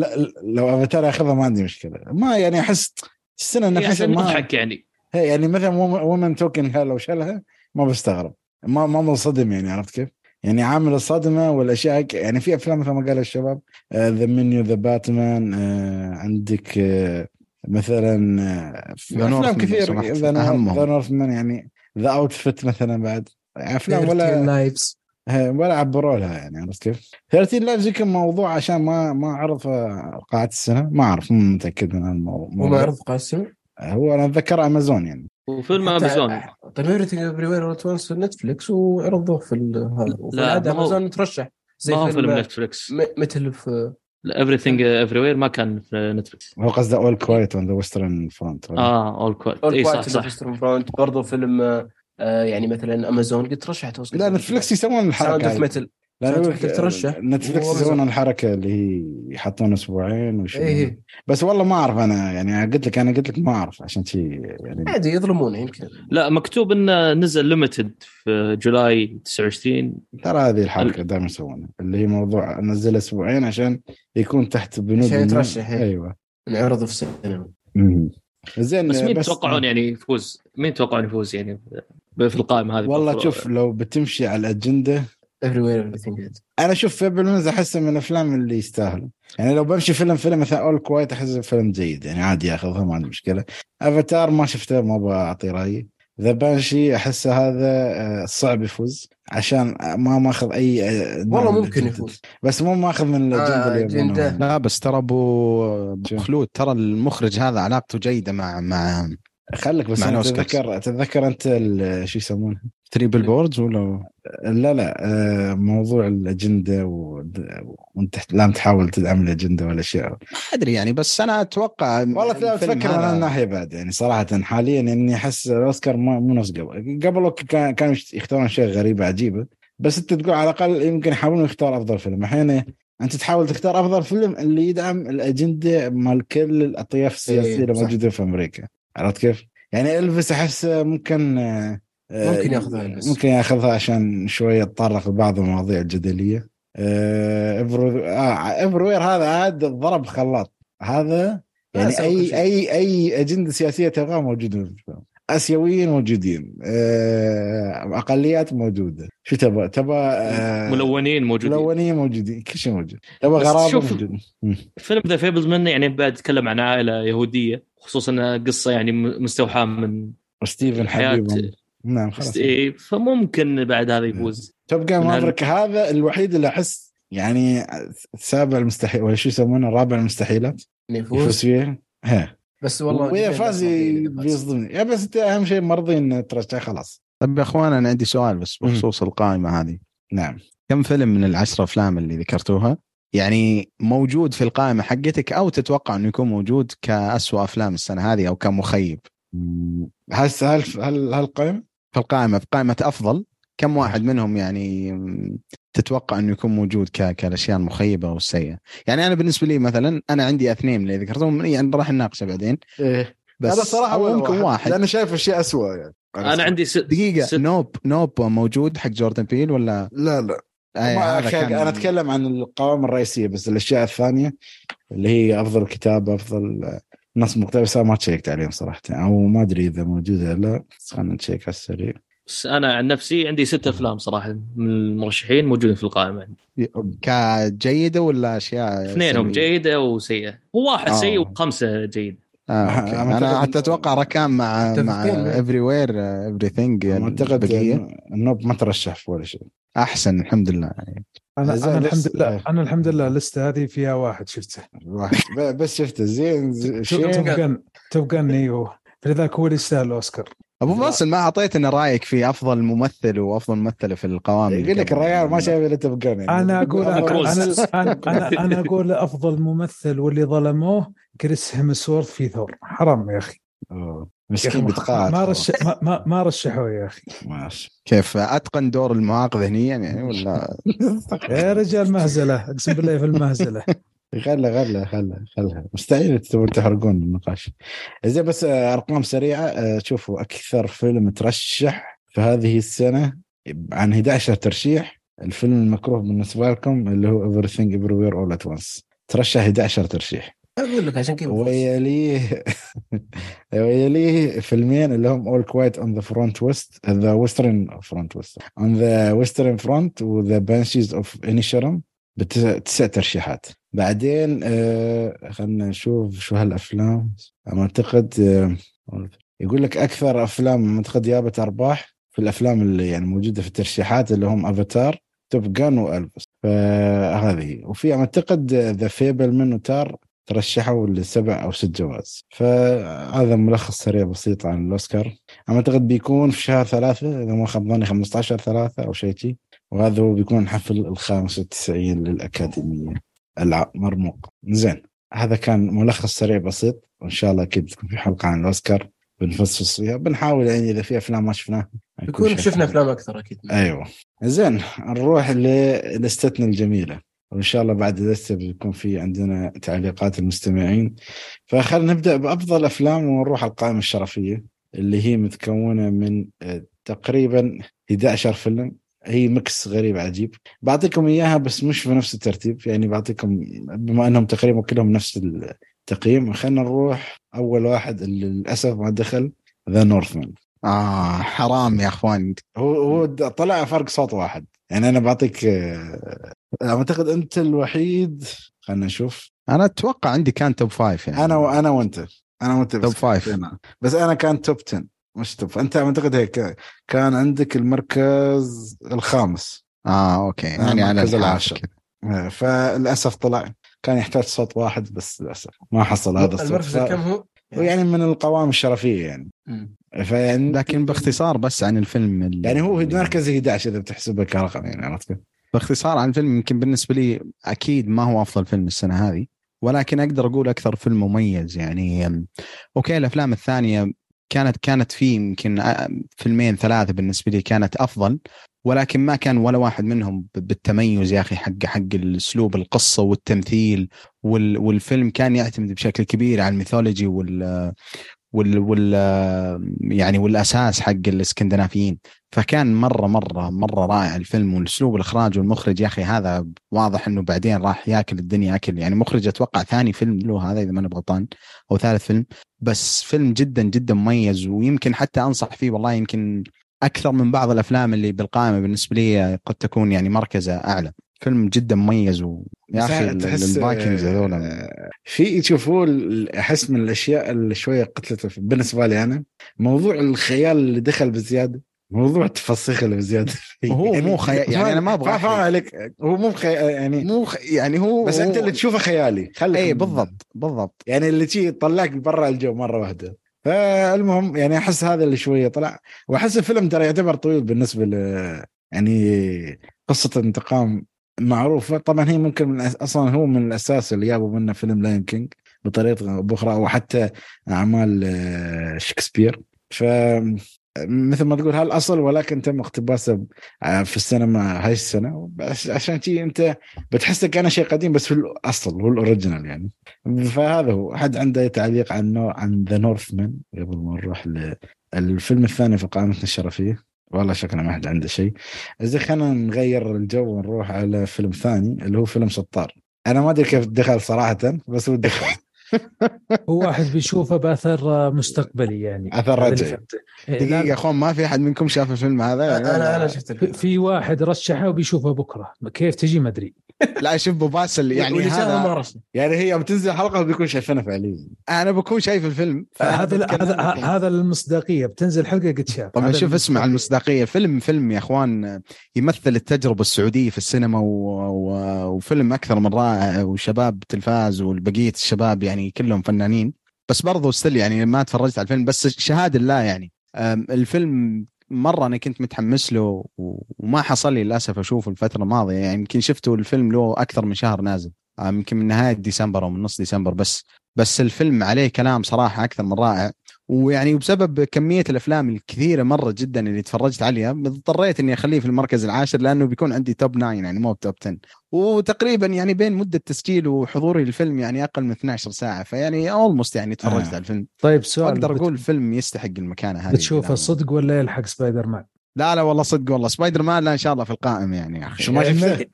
لو أفاتار ياخذها ما عندي مشكلة. ما يعني أحس السنة نفسها ما مضحك يعني. هي يعني مثلا Women Talking لو شالها ما بستغرب. ما ما منصدم يعني عرفت كيف؟ يعني عامل الصدمة والأشياء هيك- يعني في أفلام مثل ما قال الشباب The Menu The Batman عندك آه، مثلا آه، أفلام كثير. ذا أهمهم. Northman يعني The Outfit مثلا بعد. أفلام ولا Lives ه- ولا عبروا لها يعني عرفت كيف؟ 13 Lives يمكن موضوع عشان ما ما عرض قاعة السنة ما أعرف مو متأكد من الموضوع. وما عرض قاسم هو أنا أتذكر امازون يعني. وفيلم امازون طيب ايفريثينج ايفري وير اول ونس في نتفلكس وعرضوه في ال- هذا وفي لا، العادة ما هو- امازون ترشح زي ما هو فيلم نتفلكس مثل في ايفريثينج افري وير ما كان في نتفلكس هو قصده اول كوايت اون ذا ويسترن فرونت آه اول كويت اول اي صح كوارت صح. ويسترن فرونت برضه فيلم آه، آه، يعني مثلا امازون قد ترشحت اوسكار لا نتفلكس يسوون الحركة اوف هاي. ميتل ترشح. نتفلكس وأمازون. يسوون الحركة اللي هي يحطون أسبوعين وش اي اي بس والله ما أعرف أنا يعني قلت لك أنا قلت لك ما أعرف عشان شي يعني عادي يظلمونه يمكن لا مكتوب إنه نزل limited في July 29 ترى هذه الحركة دائما يسوونها اللي هي موضوع نزل أسبوعين عشان يكون تحت بنود عشان يترشح، إيه. أيوه انعرضوا في السينما. زين بس مين تتوقعون يعني يفوز؟ مين تتوقعون يفوز يعني في القائمة هذه والله؟ شوف لو بتمشي على الأجندة أنا أشوف Fabelmans احسه من الأفلام اللي يستاهل يعني لو بمشي فيلم فيلم مثلا All Quiet احسه فيلم جيد. يعني عادي ياخذها ما عندي مشكلة. افاتار ما شفته ما أبغى أعطي رأيي. The Banshee احسه هذا آه، صعب يفوز. عشان ما ماخذ أي آه، والله من ممكن. يفوز. بس مو ماخذ من الأجندة آه،. لا بس ترى أبو أبو خلود ترى المخرج هذا علاقته جيدة مع مع خليك بس الأوسكارز. تتذكر تتذكر أنت شو يسمونه؟ Three Billboards ولا؟ لا لا آه، موضوع الأجندة و- وأنت لا تحاول تدعم الأجندة ولا شيء ما أدري يعني بس أنا أتوقع والله لا الفيلم أفكر من هذا- الناحيه بعد يعني صراحة حاليا إني أحس الأوسكار مو نفس قبل قبل كان- كانوا يختارون اشياء غريبه عجيبه بس أنت تقول على الأقل يمكن يحاولون يختار أفضل فيلم. الحين أنت تحاول تختار أفضل فيلم اللي يدعم الأجندة مال كل الأطياف السياسية إيه، اللي صح. موجودة في أمريكا. عرفت كيف؟ يعني إلفيس أحس ممكن آه، ممكن ياخذها إلفيس. ممكن ياخذها عشان شوية يتطرق لبعض المواضيع الجدلية. آه، Every- آه، Everywhere هذا عاد ضرب خلاط. هذا يعني أي. أي أي أجندة سياسية تبغاها موجودة. في الفيلم آسيويين موجودين. آه، أقليات موجودة. شو تبغى؟ تبغى آه، ملونين موجودين. ملونين موجودين. كل شيء موجود. تبغى بس غرابة شوف- موجود. فيلم The Fabelmans يعني بعد يتكلم عن عائلة يهودية. خصوصا إنها قصة يعني مستوحاة من ستيفن حياة- حبيبهم نعم خلاص. إيه، فممكن بعد هذا يفوز. Top Gun Maverick هذا الوحيد اللي أحس يعني سابع المستحيل ولا شو يسمونه رابع المستحيلات؟ يفوز؟ يفوز فيه؟ ها. بس والله واذا فاز. بيصدمني. يا بس أنت أهم شيء مرضي إن ترشح خلاص. طيب يا اخوان أنا عندي سؤال بس. بخصوص القائمة هذه. نعم. كم فيلم من العشرة أفلام اللي ذكرتوها؟ يعني موجود في القائمة حقتك أو تتوقع أنه يكون موجود كأسوأ أفلام السنة هذه أو كمخيب؟ مم. هل هل هل هل قائمة؟ في القائمة في قائمة أفضل. كم واحد منهم يعني تتوقع أنه يكون موجود. كالأشياء المخيبة والسيئه يعني أنا بالنسبة لي مثلا أنا عندي اثنين اللي ذكرتهم يعني راح نناقشه بعدين. إيه. بس هذا صراحة ممكن واحد؟ لأنه شايف أشياء اسوء يعني. أنا عندي ست دقيقة. ست Nope Nope موجود حق جوردن بيل ولا؟ لا لا. أي ما هذا أخي، كان- أنا أتكلم عن القوائم الرئيسية بس الأشياء الثانية اللي هي أفضل كتابه أفضل نص مقتبسه ما تشيكت عليهم صراحة أو ما أدري إذا موجودة ولا لا بس خلينا نشيك على السريع بس أنا عن نفسي عندي ست أفلام صراحة من المرشحين موجودين في القائمة كجيدة ولا أشياء اثنينهم؟ جيدة وسيئة وواحد آه. سيء وخمسة جيد آه، okay. أنا أنا حتى أتوقع ركان مع مع. Everywhere Everything أعتقد ال Nope ما ترشح في ولا شيء. أحسن الحمد لله. يعني أنا بس- الحمد لله. أنا الحمد لله اللسته هذه فيها واحد شفته. واحد. بس شفته زين ز- Top Gun Top Gun أيوه فلذلك هو اللي يستاهل الأوسكار. أبو فاصل ما أعطيتنا رأيك في أفضل ممثل وأفضل ممثلة في القوائم اللي يقول لك قبل. الريال ما شايف الا تبقى يعني. أنا أقول أنا كروز. أنا أنا, أنا أقول أفضل ممثل واللي ظلموه كريس هيمسورث في ثور. حرام يا أخي. أوه، يا مسكين أخي ما, بتقاعد. ما. رش ما, ما, ما رشحوه يا أخي. ماشي. كيف أتقن دور المعاق ذهنيا يعني ولا؟ يا رجال مهزلة أقسم بالله في المهزلة. خله خله خله خله مستحيل تبون تحرقون النقاش. زين بس آه، أرقام سريعة آه، شوفوا أكثر فيلم ترشح في هذه السنة عن 11 ترشيح الفيلم المكروه بالنسبة لكم اللي هو Everything Everywhere All at Once. ترشح 11 ترشيح. أقول لك عشان كذا. ويليه ويليه فيلمين اللي هم All Quiet on the Front West The Western Front West. On the Western Front و The Banshees of Inisherin بتسع ترشيحات. بعدين آه خلينا نشوف شو هالأفلام. أعتقد آه يقول لك أكثر أفلام أعتقد جابت ارباح في الأفلام اللي يعني موجودة في الترشيحات اللي هم افاتار Top Gun وإلفيس فهذه. وفي أعتقد The Fabelmans و Tár ترشحوا لسبع أو ست جوائز. فهذا ملخص سريع بسيط عن الأوسكار. أعتقد بيكون في شهر ثلاثة إذا ما خاب ظني 15 ثلاثة أو شيء شي. وهذا هو بيكون حفل ال 95 للأكاديمية. المرموق زين هذا كان ملخص سريع بسيط. وإن شاء الله أكيد تكون في حلقة عن الأوسكار بنفصص فيها. بنحاول يعني إذا في أفلام ما شفناها يكون شفنا. أفلام أكثر أكيد. أيوه. زين نروح للستنا الجميلة. وإن شاء الله بعد اللسته بيكون في عندنا تعليقات المستمعين. فخلينا نبدأ بأفضل أفلام ونروح على القائمة الشرفية اللي هي متكونة من آه، تقريبا 11 فيلم. هي ميكس غريب عجيب. بعطيكم إياها بس مش في نفس الترتيب يعني بعطيكم بما إنهم تقريبا كلهم نفس التقييم خلينا نروح أول واحد اللي للأسف ما دخل The Northman آه حرام يا أخوان. هو هو طلع فرق صوت واحد. يعني أنا بعطيك آه، أعتقد أنت الوحيد خلينا نشوف. أنا أتوقع عندي كان top five يعني. أنا وأنا وأنت. أنا وأنت top five. بس أنا كان top 10 مش top انت أعتقد هيك كان عندك المركز الخامس آه okay يعني على العاشر. آه، فللأسف طلع كان يحتاج صوت واحد بس للأسف ما حصل هذا الصوت المركز. الكم هو؟ يعني من القوائم الشرفية يعني. فيعني لكن باختصار بس عن الفيلم ال- يعني هو في المركز 11 إذا بتحسبه كرقم يعني عرفت كيف؟ باختصار عن الفيلم يمكن بالنسبة لي أكيد ما هو أفضل فيلم السنة هذه ولكن أقدر أقول أكثر فيلم مميز يعني okay الأفلام الثانية كانت كانت في يمكن أ- فيلمين ثلاثة بالنسبة لي كانت أفضل ولكن ما كان ولا واحد منهم بالتميز يا أخي حق حق الأسلوب القصة والتمثيل وال والفيلم كان يعتمد بشكل كبير على الميثولوجي وال, وال يعني والأساس حق الإسكندنافيين. فكان مره مره مرة رائع الفيلم والأسلوب الاخراج والمخرج. يا أخي هذا واضح إنه بعدين راح يأكل الدنيا اكل يعني مخرج أتوقع ثاني فيلم له هذا إذا ما أنا غلطان أو ثالث فيلم. بس فيلم جدا جدا مميز. ويمكن حتى أنصح فيه والله يمكن أكثر من بعض الأفلام اللي بالقائمة بالنسبة لي قد تكون يعني مركزة أعلى. فيلم جدا مميز ويا بس أخي ال Vikings هذول آه، في تشوفوه ال- أحس من الأشياء اللي شوية قتلته بالنسبة لي أنا موضوع الخيال اللي دخل بزيادة موضوع التفسيخ اللي بزيادة هو مو خيال يعني أنا ما أبغى. عليك هو مو خي... يعني مو خ... يعني هو بس أنت هو- اللي تشوفه خيالي خليك اي بالضبط بالضبط. يعني اللي تجي يطلعك برا الجو مرة واحدة. فالمهم يعني أحس هذا اللي شوية طلع. وأحس الفيلم ترى يعتبر طويل بالنسبة ل يعني قصة انتقام معروفة. طبعا هي ممكن من الأس- أصلا هو من الأساس اللي جابوا منه فيلم Lion King بطريقة بأخرى أو حتى أعمال آه، شكسبير ف مثل ما تقول هالاصل ولكن تم اقتباسه ب- في السينما هاي السنة؟ عشان شي أنت بتحسه كان شيء قديم بس هو الأصل هو ال original يعني. فهذا هو. حد عنده تعليق عن عن The Northman قبل ما نروح للفيلم الثاني في قائمتنا الشرفية. والله شكله ما حد عنده شيء. زين خلينا نغير الجو ونروح على فيلم ثاني اللي هو فيلم سطار أنا ما أدري كيف دخل صراحة بس هو دخل. هو واحد بيشوفه بأثر مستقبلي يعني. اثر رجعي. إيه، دقيقة لا- يا أخوان ما في أحد منكم شاف الفيلم هذا؟ أنا أنا شفت في- الفيلم. في واحد رشحه وبيشوفه بكرة. كيف تجي ما أدري. لا شوف أبو باسل يعني هذا يعني هي بتنزل حلقة وبيكون شايفينها فعليا. أنا بكون شايف الفيلم هذا هذا هذا المصداقية. بتنزل حلقة قد شاف. طبعا شوف اسمع المصداقية. المصداقية. فيلم فيلم يا أخوان يمثل التجربة السعودية في السينما و... و... وفيلم أكثر من رائع. وشباب تلفاز والبقية الشباب يعني كلهم فنانين. بس برضو ستيل يعني ما تفرجت على الفيلم بس شهادة الله يعني. الفيلم مرة أنا كنت متحمس له وما حصل لي للأسف أشوفه الفترة الماضية. يعني يمكن شفته الفيلم له أكثر من شهر نازل. يمكن من نهاية ديسمبر أو من نص ديسمبر بس بس الفيلم عليه كلام صراحة أكثر من رائع. ويعني بسبب كمية الأفلام الكثيرة مرة جدا اللي تفرجت عليها اضطريت إني أخليه في المركز العاشر لأنه بيكون عندي top 9 يعني مو top 10 وتقريبا يعني بين مدة تسجيل وحضوري للفيلم يعني أقل من 12 ساعة فيعني almost يعني تفرجت آه. على الفيلم طيب سؤال واقدر بت- أقول الفيلم يستحق المكانه هذه بتشوفه. صدق ولا يلحق سبايدر مان؟ لا لا والله صدق والله. سبايدر مان لا إن شاء الله في القائمه يعني. يا أخي شو ما شفته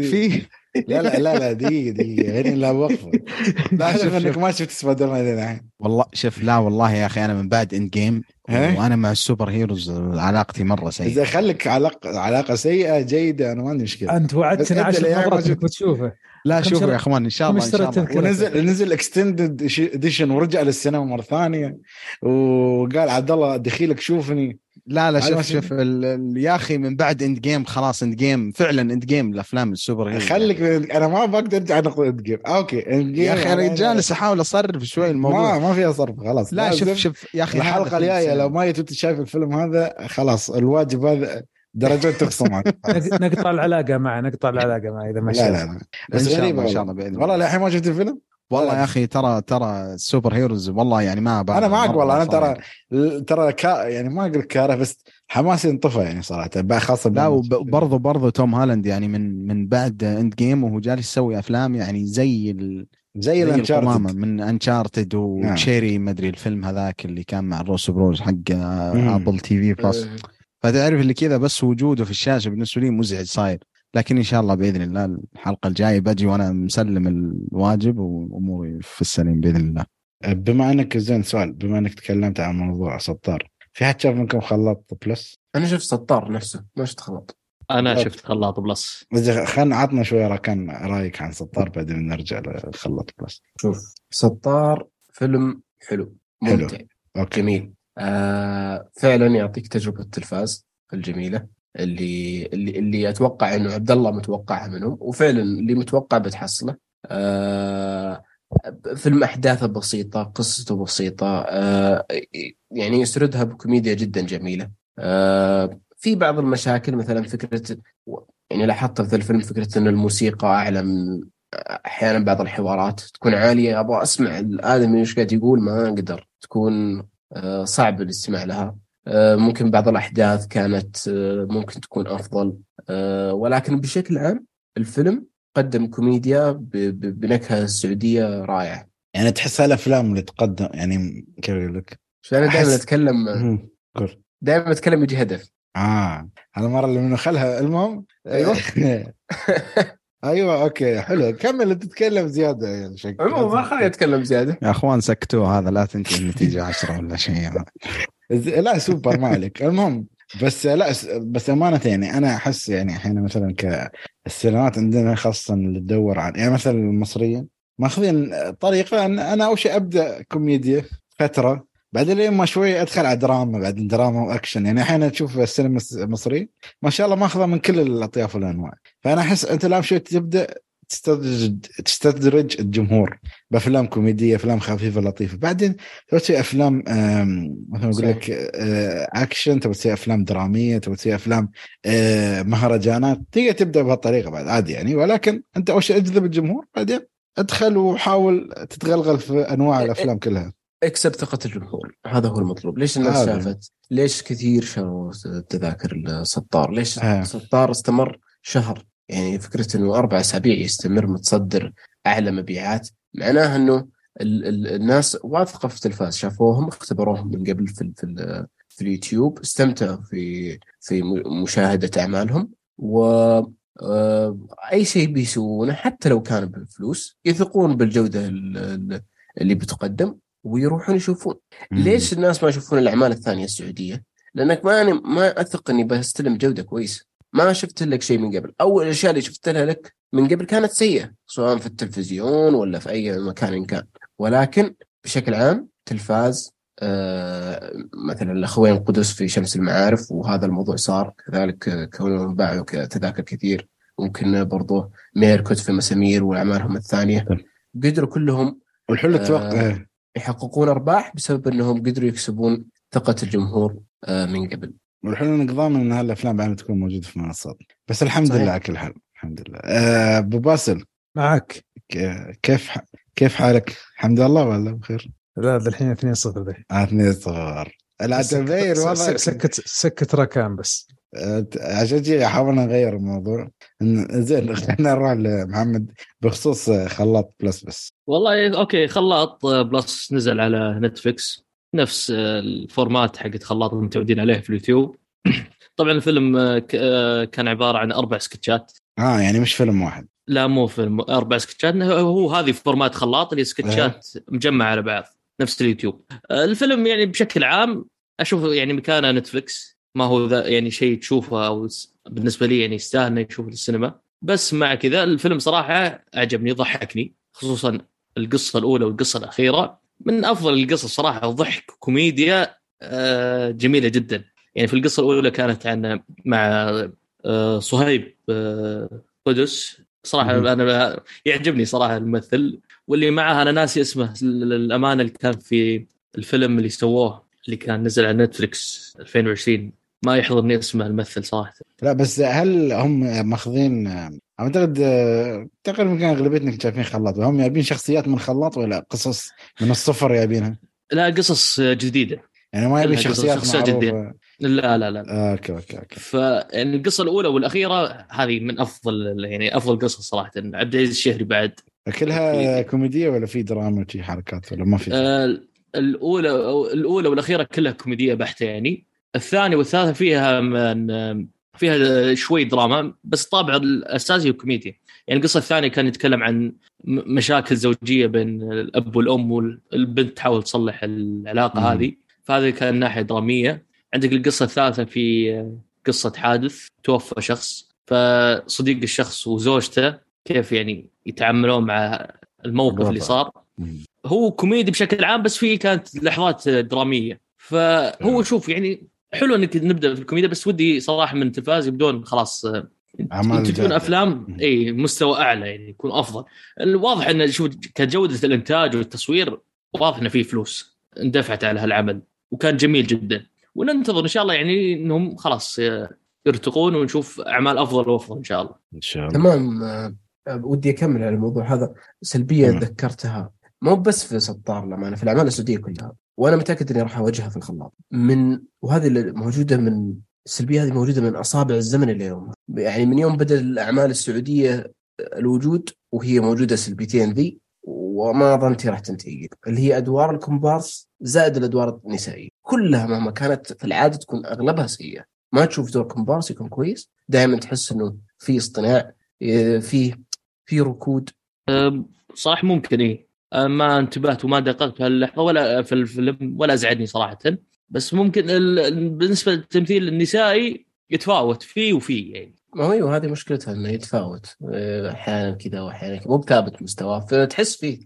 في لا لا لا لا دقيقة دقيقة. غير لا وقفه لا شوف- أنك. ما شفت سبايدر مان الحين والله شوف لا والله يا أخي أنا من بعد Endgame؟ وأنا مع ال superheroes علاقتي مرة سيئة. إذا خليك علاقة علاقة سيئة جيدة أنا ما عندي مشكلة. أنت وعدتنا أنت عشر مرات إنك. بتشوفه. لا شوفوا يا إخوان إن شاء الله إن شاء الله؟ ونزل نزل extended edition ورجع للسينما مرة ثانية. وقال عبد الله دخيلك شوفني. لا لا شوف شوف يا أخي من بعد End game خلاص Endgame فعلا Endgame الأفلام ال superhero. خليك أنا ما بقدر أرجع نقطه Endgame okay Endgame يا أخي أنا يعني جالس أحاول أصرف شوي الموضوع. ما ما فيها صرف خلاص. لا شوف شوف يا أخي الحلقة الجاية. لو ما جيت شايف الفيلم هذا خلاص الواجب هذا درجات تخصم عنك. نق- نقطع العلاقة معه نقطع العلاقة معه إذا ما لا لا لا إن بس شاء غريبه الله إن شاء والله الله بإذن والله الله للحين ما شفت الفيلم والله. يا أخي ترى ترى ال superheroes والله يعني ما أنا معك والله أنا. ترى ترى كا يعني ما أقول كاره بس حماسي انطفى يعني صراحة بقى خاصة لا. وبرضه برضه Tom Holland يعني من من بعد Endgame وهو جالس يسوي أفلام يعني زي ال زي زي ال Uncharted من Uncharted و Cherry مدري الفيلم هذاك اللي كان مع ال Russo Bros حق. Apple TV Plus فتعرف اللي كذا بس وجوده في الشاشة بالنسبة لي مزعج صاير لكن إن شاء الله بإذن الله الحلقة الجاية بجي وأنا مسلم الواجب وأموري في السليم بإذن الله بما إنك زين سؤال بما إنك تكلمت عن موضوع سطار في حد شاف منكم خلاط Plus؟ أنا شفت سطار نفسه ما شفت خلاط أنا. شفت خلاط بلس خلنا عطنا شوية راكان رأيك عن سطار بعدين نرجع لخلاط Plus شوف سطار فيلم حلو حلو. ممتع okay جميل آه فعلا يعطيك تجربة التلفاز الجميلة اللي اللي اللي أتوقع إنه عبد الله متوقعها منهم وفعلا اللي متوقع بتحصله. آه فيلم أحداثه بسيطة قصته بسيطة آه يعني يسردها بكوميديا جدا جميلة. في بعض المشاكل مثلا فكرة يعني لاحظت في الفيلم فكرة إن الموسيقى أعلى من أحيانا بعض الحوارات تكون عالية. أبغى أسمع الآدمي إيش قاعد يقول ما أقدر. تكون صعب الاستماع لها آه، ممكن بعض الأحداث كانت آه، ممكن تكون أفضل آه، ولكن بشكل عام الفيلم قدم كوميديا ب- ب- بنكهة سعودية رائعة يعني تحس هالافلام اللي تقدم يعني كيف أقول لك؟ فانا دائما. قول دائما أتكلم يجي هدف آه هالمره اللي منه خلها المهم أيوة. أيوه okay حلو. كمل تتكلم زيادة يعني شكل عموما ما خليني أتكلم زيادة. يا أخوان سكتوا هذا لا تنتهي النتيجة 10 ولا شيء. لا سوبر ما عليك. المهم بس لا بس أمانة يعني أنا أحس يعني أحيانا مثلا كالسينمات عندنا خاصة اللي تدور عن يعني مثلا المصريين ماخذين طريقة ان أنا أول شيء أبدأ كوميديا فترة. بعدين ما شوي أدخل على دراما بعدين دراما وأكشن. يعني أحيانا تشوف السينما الس- المصريه ما شاء الله ماخذة من كل الأطياف والأنواع. فأنا أحس أنت الآن شوي تبدأ تستدرج تستدرج الجمهور بأفلام كوميدية أفلام خفيفة لطيفة. بعدين تبغى تسوي أفلام مثلا أقول. لك آه، أكشن تبغى تسوي أفلام درامية تبغى تسوي أفلام آه، مهرجانات. تقدر تبدأ بهالطريقة بعد عادي يعني. ولكن أنت أول شيء أجذب الجمهور بعدين أدخل وحاول تتغلغل في أنواع الأفلام كلها. اكسب ثقة الجمهور. هذا هو المطلوب. ليش الناس هذا. شافت؟ ليش كثير شروا تذاكر السطار ليش آه. السطار استمر شهر؟ يعني فكرة إنه أربع أسابيع يستمر متصدر أعلى مبيعات معناها إنه ال ال الناس واثقة في التلفاز. شافوهم اختبروهم من قبل في ال في, ال في اليوتيوب استمتعوا في في مشاهدة أعمالهم و آه، أي شيء بيسوونه حتى لو كان بالفلوس يثقون ال- اللي بتقدم. ويروحون يشوفون. ليش الناس ما يشوفون الأعمال الثانية السعودية؟ لأنك ما أنا ما أثق إني بستلم جودة كويسه ما شفت لك شيء من قبل. أول الأشياء اللي شفت لها لك من قبل كانت سيئة سواء في التلفزيون ولا في أي مكان إن كان. ولكن بشكل عام تلفاز آه مثلا الأخوين قدس في شمس المعارف وهذا الموضوع صار كذلك كونهم باعوا تذاكر كثير. ممكن برضو ميركوت في مسامير وأعمالهم الثانية. طيب. قدروا كلهم والحلو آه، أتوقع يحققون أرباح بسبب إنهم قدروا يكسبون ثقة الجمهور آه، من قبل. والحلو إنك ضامن إن هالأفلام بعد تكون موجودة في منصات. بس الحمد صحيح. لله على كل حال الحمد لله. آه، أبو باسل. معك. ك- كيف ح- كيف حالك؟ الحمد لله ولا بخير؟ لا الحين 2 0 ذي. آه، اثنين صغار لا تبين والله. سكت سكت ركان بس. عشان شي حاولنا نغير الموضوع. إن- زين خلينا نروح لمحمد بخصوص خلاط Plus بس. والله okay خلاط آه، Plus نزل على Netflix نفس آه، ال format حق خلاط المتعودين عليه في اليوتيوب. طبعا الفيلم آه، كان عبارة عن أربع سكتشات. آه يعني مش فيلم واحد. لا مو فيلم أربع سكتشات. هو هذه format خلاط اللي سكتشات مجمعة على بعض نفس اليوتيوب. الفيلم يعني بشكل عام أشوف يعني مكانه Netflix ما هو ذا يعني شيء تشوفه أو بالنسبة لي يعني يستاهل إنه يشوف في السينما. بس مع كذا الفيلم صراحة عجبني ضحكني خصوصا القصة الأولى والقصة الأخيرة. من أفضل القصص صراحة وضحك كوميديا آه، جميلة جدا. يعني في القصة الأولى كانت عن مع آه، صهيب آه، قدس. صراحة. أنا يعجبني صراحة الممثل. واللي معه أنا ناسي اسمه للأمانة اللي كان في الفيلم اللي سووه اللي كان نزل على نتفلكس 2020 ما يحضرني اسمه الممثل صراحة. لا بس هل هم ماخذين أعتقد آه، تقريبا كان أغلبيتنا شايفين خلاط. هم جايبين شخصيات من خلاط ولا قصص من الصفر جايبينها؟ لا قصص جديدة. يعني ما يبي شخصيات شخصيات جدية. معروفة. لا لا لا. آه، okay okay okay. ف يعني القصة الأولى والأخيرة هذه من أفضل يعني أفضل قصص صراحة. عبد العزيز الشهري بعد. كلها كوميدية ولا في دراما وشي حركات ولا ما في؟ آه، الأولى الأولى والأخيرة كلها كوميدية بحتة يعني. الثانية والثالثة فيها من فيها شوي دراما بس الطابع الاساسي هو كوميديا. يعني القصة الثانية كان يتكلم عن مشاكل زوجية بين الأب والأم والبنت تحاول تصلح العلاقة مم. هذه. فهذه كان ناحية درامية. عندك القصة الثالثة في قصة حادث توفى شخص. فصديق الشخص وزوجته كيف يعني يتعاملون مع الموقف اللي صار. هو كوميدي بشكل عام بس فيه كانت لحظات درامية. فهو شوف يعني حلو إنك نبدأ في الكوميديا بس ودي صراحة من التلفاز يبدون خلاص ينتجون أفلام إي مستوى أعلى يعني يكون أفضل. الواضح انه شوف كجودة الإنتاج والتصوير واضح إنه في فلوس اندفعت على هالعمل وكان جميل جدا. وننتظر إن شاء الله يعني إنهم خلاص يرتقون ونشوف أعمال أفضل وأفضل إن شاء الله. إن شاء الله. تمام آه، ودي أكمل على الموضوع هذا. سلبية ذكرتها مو بس في سطار لما في الأعمال السعودية كلها. وأنا متاكد اني راح اواجهها في الخلاط. من وهذه موجودة من السلبية هذه موجودة من أصابع الزمن اليوم. يعني من يوم بدأ الأعمال السعودية الوجود وهي موجودة سلبيتين ذي وما ظنتي راح تنتهي اللي هي أدوار الكومبارس زائد الأدوار النسائية. كلها مهما كانت في العادة تكون أغلبها سيئة. ما تشوف دور كومبارس يكون كويس. دائما تحس إنه في اصطناع في في ركود. صراحة ممكن إيه. ما انتبهت وما دققت في هاللحظة ولا في الفيلم ولا ازعجني صراحة. بس ممكن بالنسبة للتمثيل النسائي يتفاوت فيه وفيه يعني. ما هو أيوة، هذه مشكلتها إنه يتفاوت. أحيانا كذا واحيانا مو بثابت مستواه. فتحس فيه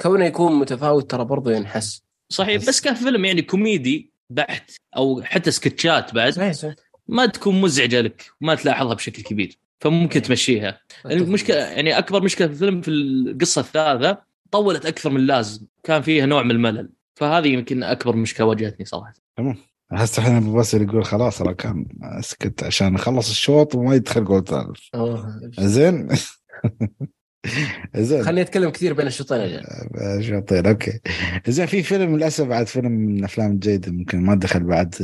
كونه يكون متفاوت ترى برضه ينحس. صحيح بس كان فيلم يعني كوميدي بحت أو حتى سكتشات بعد صحيح صحيح. ما تكون مزعجة لك وما تلاحظها بشكل كبير. فممكن تمشيها. المشكلة يعني أكبر مشكلة في الفيلم في القصة الثالثة طولت أكثر من اللازم. كان فيها نوع من الملل. فهذه يمكن أكبر مشكلة واجهتني صراحة. تمام. هسه الحين أبو باسل يقول خلاص أنا كان أسكت عشان أخلص الشوط وما يدخل جول ثالث. زين؟ زين. خليني أتكلم كثير بين الشوطين يا شوطين okay. زين في فيلم للأسف بعد فيلم من الافلام الجيده ممكن ما دخل بعد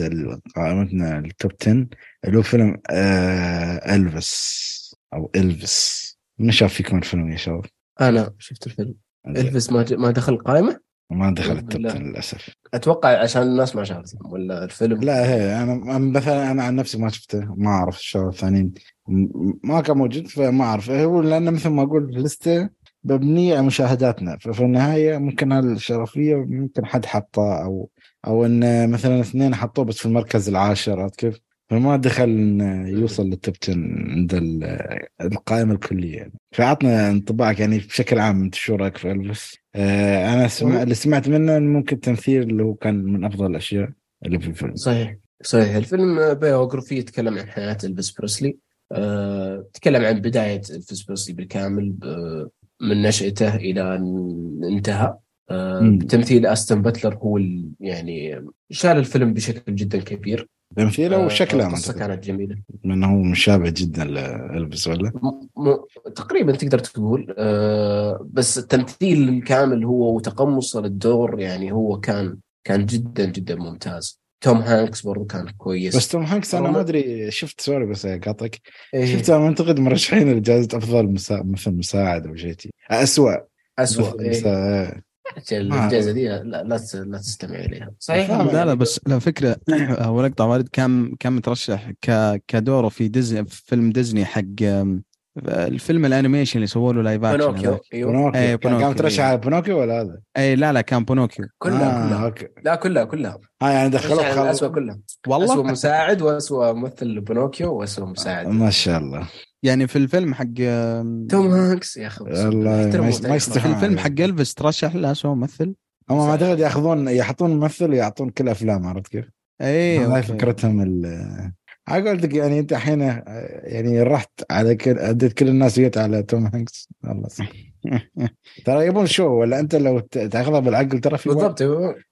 قائمتنا ال top 10 اللي هو فيلم آه إلفيس أو إلفيس من شاف فيكم الفيلم يا شباب؟ أنا شفت الفيلم. إلفيس ما ما دخل القائمه؟ ما دخل ال top 10 للأسف. أتوقع عشان الناس ما شافته ولا الفيلم؟ لا هي أنا مثلا أنا عن نفسي ما شفته ما أعرف الشباب الثانيين. ما كان موجود فما أعرف. هو لأنه مثل ما أقول لسته مبنية على مشاهداتنا ففي النهاية ممكن هالشرفيه ممكن حد حطه أو أو إن مثلا اثنين حطوه بس في المركز العاشر عرفت كيف؟ فما دخل يوصل لل top 10 عند القائمة الكلية. يعني فعطنا انطباعك يعني بشكل عام أنت شو رأيك في إلفيس؟ آه أنا سمع اللي سمعت منه ممكن تمثيل اللي هو كان من أفضل الأشياء اللي في الفيلم. صحيح صحيح. الفيلم biography يتكلم عن حياة إلفيس بريسلي. أه تكلم عن بداية إلفيس بريسلي بالكامل من نشأته إلى أن انتهى. أه تمثيل أوستن باتلر هو يعني شال الفيلم بشكل جدا كبير. تمثيله آه، وشكله القصة كانت جميله من هو مشابه جدا لإلفيس ولا؟ م... م... تقريبا تقدر تقول آه بس التمثيل الكامل هو وتقمصه للدور يعني هو كان كان جدا جدا ممتاز. توم هانكس برضو كان كويس. بس توم هانكس أنا ما أدري شفت sorry بس اقاطعك إيه. شفته اعتقد مرشحين لجائزة أفضل مسا... مثل مساعد أو شيء اسوء اسوء إيه. الجائزه دي لا لا لا تستمع إليها. صحيح. لا لا بس لا فكرة هو لقطة والد كان كان مترشح ك كدوره في ديزني في فيلم ديزني حق الفيلم ال animation اللي سووا له live action بينوكيو أيوه. إيه كان مترشح على بينوكيو ولا هذا؟ اي لا لا كان بينوكيو كلها آه كلها okay. لا كلها كلها. آه يعني دخلوه خل... اسوء كلها والله؟ اسوء مساعد واسوء ممثل بينوكيو واسوء مساعد. ما شاء الله. يعني في الفيلم حق توم هانكس يا أخي الله ما في الفيلم حق إلفيس ترشح لاسوء ممثل؟ هم ما أعتقد ياخذون يحطون ممثل ويعطون كل أفلام عرفت كيف؟ اي هاي فكرتهم لك يعني أنت الحين يعني رحت على كل أديت كل الناس جيت على توم هانكس. والله ترى يبون شو ولا أنت لو تأخذها بالعقل ترى في بالضبط.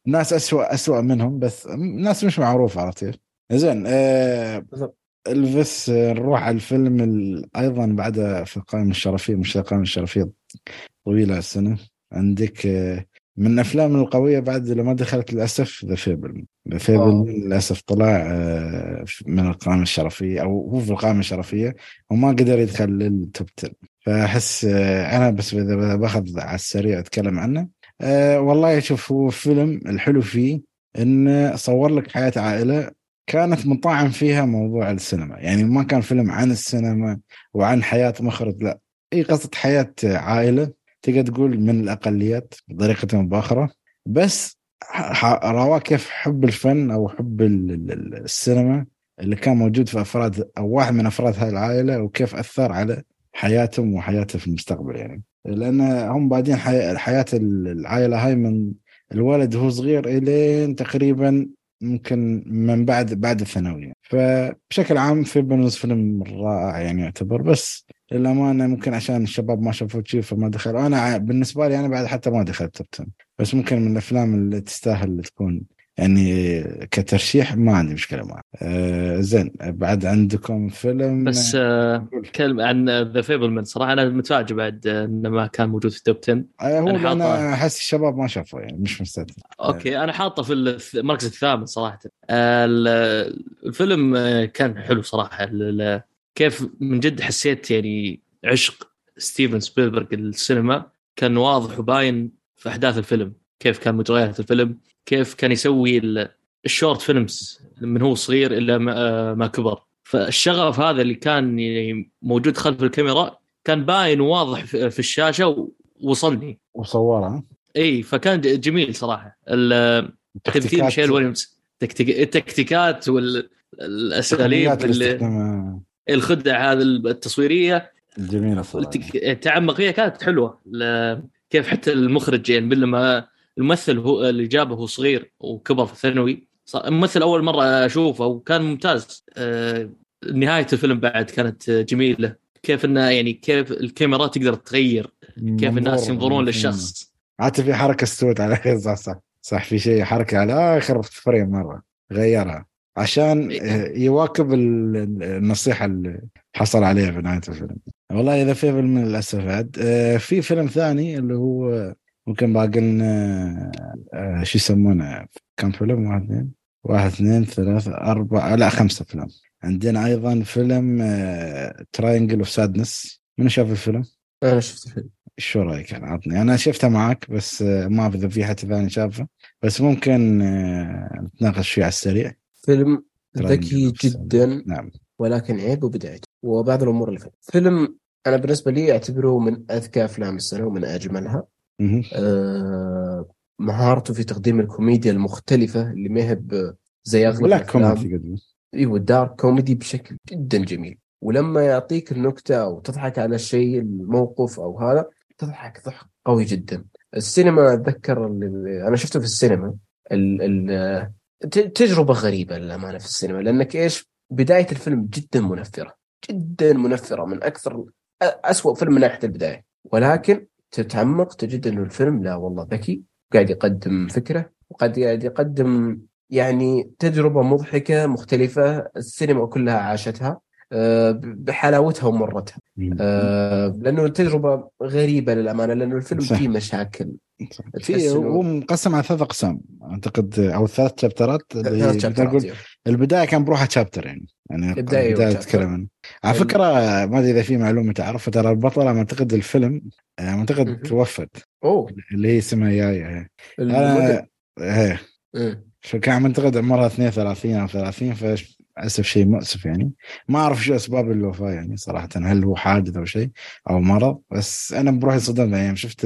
ناس اسوء اسوء منهم بس ناس مش معروفه عرفت كيف؟ زين آه بالضبط. إلفيس نروح على الفيلم أيضا بعد في القائمة الشرفية مش القائمة الشرفية طويلة السنة. عندك آه من الافلام القوية بعد لما دخلت للأسف The Fabelmans The Fabelmans للأسف طلع آه، من القائمة الشرفية أو هو في القائمة الشرفية وما قدر يدخل لل top 10 فأحس آه، أنا بس إذا باخذ على السريع أتكلم عنه. أه والله شوف هو فيلم الحلو فيه انه صور لك حياة عائلة كانت مطعم فيها موضوع السينما. يعني ما كان فيلم عن السينما وعن حياة مخرج لا اي قصة حياة عائلة تقدر تقول من الأقليات بطريقة أو بآخرة. بس رواه كيف حب الفن أو حب السينما اللي كان موجود في أفراد أو واحد من أفراد هاي العائلة وكيف أثر على حياتهم وحياته في المستقبل يعني. لأن هم بعدين حي... حياة العائلة هاي من الولد وهو صغير إلين تقريبا ممكن من بعد بعد الثانوية. فبشكل عام في بنوز فيلم رائع يعني يعتبر بس للأمانة ممكن عشان الشباب ما شافوا شيء فما دخل. أنا بالنسبة لي أنا بعد حتى ما دخلت top بس ممكن من الأفلام اللي تستاهل تكون يعني كترشيح ما عندي مشكلة معه. آه زين بعد عندكم فيلم بس آه كلمة عن The Fabelmans صراحة أنا متفاجئ بعد إنه ما كان موجود في ال top 10 آه هو أنا, أنا أحس الشباب ما شافوا يعني مش مستعد. okay أنا حاطه في المركز الثامن صراحة. آه الفيلم آه، كان حلو صراحة. كيف من جد حسيت يعني عشق ستيفن سبيلبرغ السينما. كان واضح وباين في أحداث الفيلم كيف كان مجريات الفيلم. كيف كان يسوي ال short films من هو صغير إلى ما كبر. فالشغف هذا اللي كان موجود خلف الكاميرا كان باين وواضح في الشاشة ووصلني. وصورها إي فكان جميل صراحة. تمثيل ميشيل ويليامز. التكتيكات والاساليب الخدع هذه التصويرية. جميلة صراحة. تعمق فيها كانت حلوة. كيف حتى المخرج يعني لما الممثل هو اللي جابه هو صغير وكبر في الثانوي. الممثل أول مرة أشوفه وكان ممتاز. آه، نهاية الفيلم بعد كانت جميلة. كيف إنه يعني كيف الكاميرا تقدر تغير؟ كيف الناس ينظرون للشخص؟ حتى في حركة استوت على صح صح صح في شيء حركة على آخر frame مرة. غيرها. عشان إيه. يواكب النصيحة اللي حصل عليها في نهاية الفيلم. والله إذا في فيلم للأسف عاد آه، في فيلم ثاني اللي هو ممكن باقي لنا آه، شو يسمونه؟ كم فيلم؟ واحد اثنين. واحد اثنين ثلاثة أربعة لا خمسة فيلم. عندنا أيضا فيلم Triangle of Sadness من شاف الفيلم؟ أنا شفت الفيلم. شو رأيك؟ أنا عطني. أنا شفته معك بس آه، ما إذا في حد ثاني شافه بس ممكن نتناقش فيه على السريع. فيلم ذكي جدا نعم. ولكن عيبه بدايته وبعض الأمور اللي فيه فيلم أنا بالنسبة لي أعتبره من أذكى أفلام السنة ومن أجملها. آه مهارته في تقديم الكوميديا المختلفة اللي ما هي زي أغلب black comedy إيوه dark comedy بشكل جدا جميل. ولما يعطيك النكتة أو تضحك على الشيء الموقف أو هذا تضحك ضحك قوي جدا. السينما أتذكر أنا شفته في السينما. ال ال تجربة غريبة للأمانة في السينما لأنك إيش؟ بداية الفيلم جدا منفرة. جدا منفرة من أكثر أسوأ فيلم من ناحية البداية. ولكن تتعمق تجد إنه الفيلم لا والله ذكي قاعد يقدم فكرة وقد قاعد يقدم يعني تجربة مضحكة مختلفة السينما كلها عاشتها آه، بحلاوتها ومرتها. آه، لأنه التجربه غريبة للأمانة لأنه الفيلم فيه مشاكل. في هو مقسم على ثلاث أقسام أعتقد أو ثلاث شابترات البداية كان بروحها شابتر يعني. يعني البداية تتكلم على فكرة ما أدري إذا في معلومة تعرفها ترى البطلة أعتقد الفيلم أعتقد توفت. أوه. اللي هي اسمها يايا أنا إيه. فكان اعتقد عمرها 32 أو 30 فللاسف شيء مؤسف يعني. ما أعرف شو أسباب الوفاه يعني صراحة هل هو حادث أو شيء أو مرض بس أنا بروحي صدمت يعني. شفت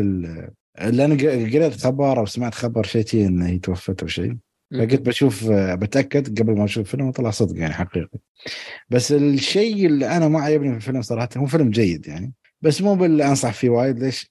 لأن قريت خبر أو سمعت خبر شيء انه هي توفت أو شيء. فقلت بشوف بتأكد قبل ما أشوف الفيلم وطلع صدق يعني حقيقي. بس الشيء اللي أنا ما عجبني في الفيلم صراحة هو فيلم جيد يعني. بس مو باللي أنصح فيه وايد. ليش؟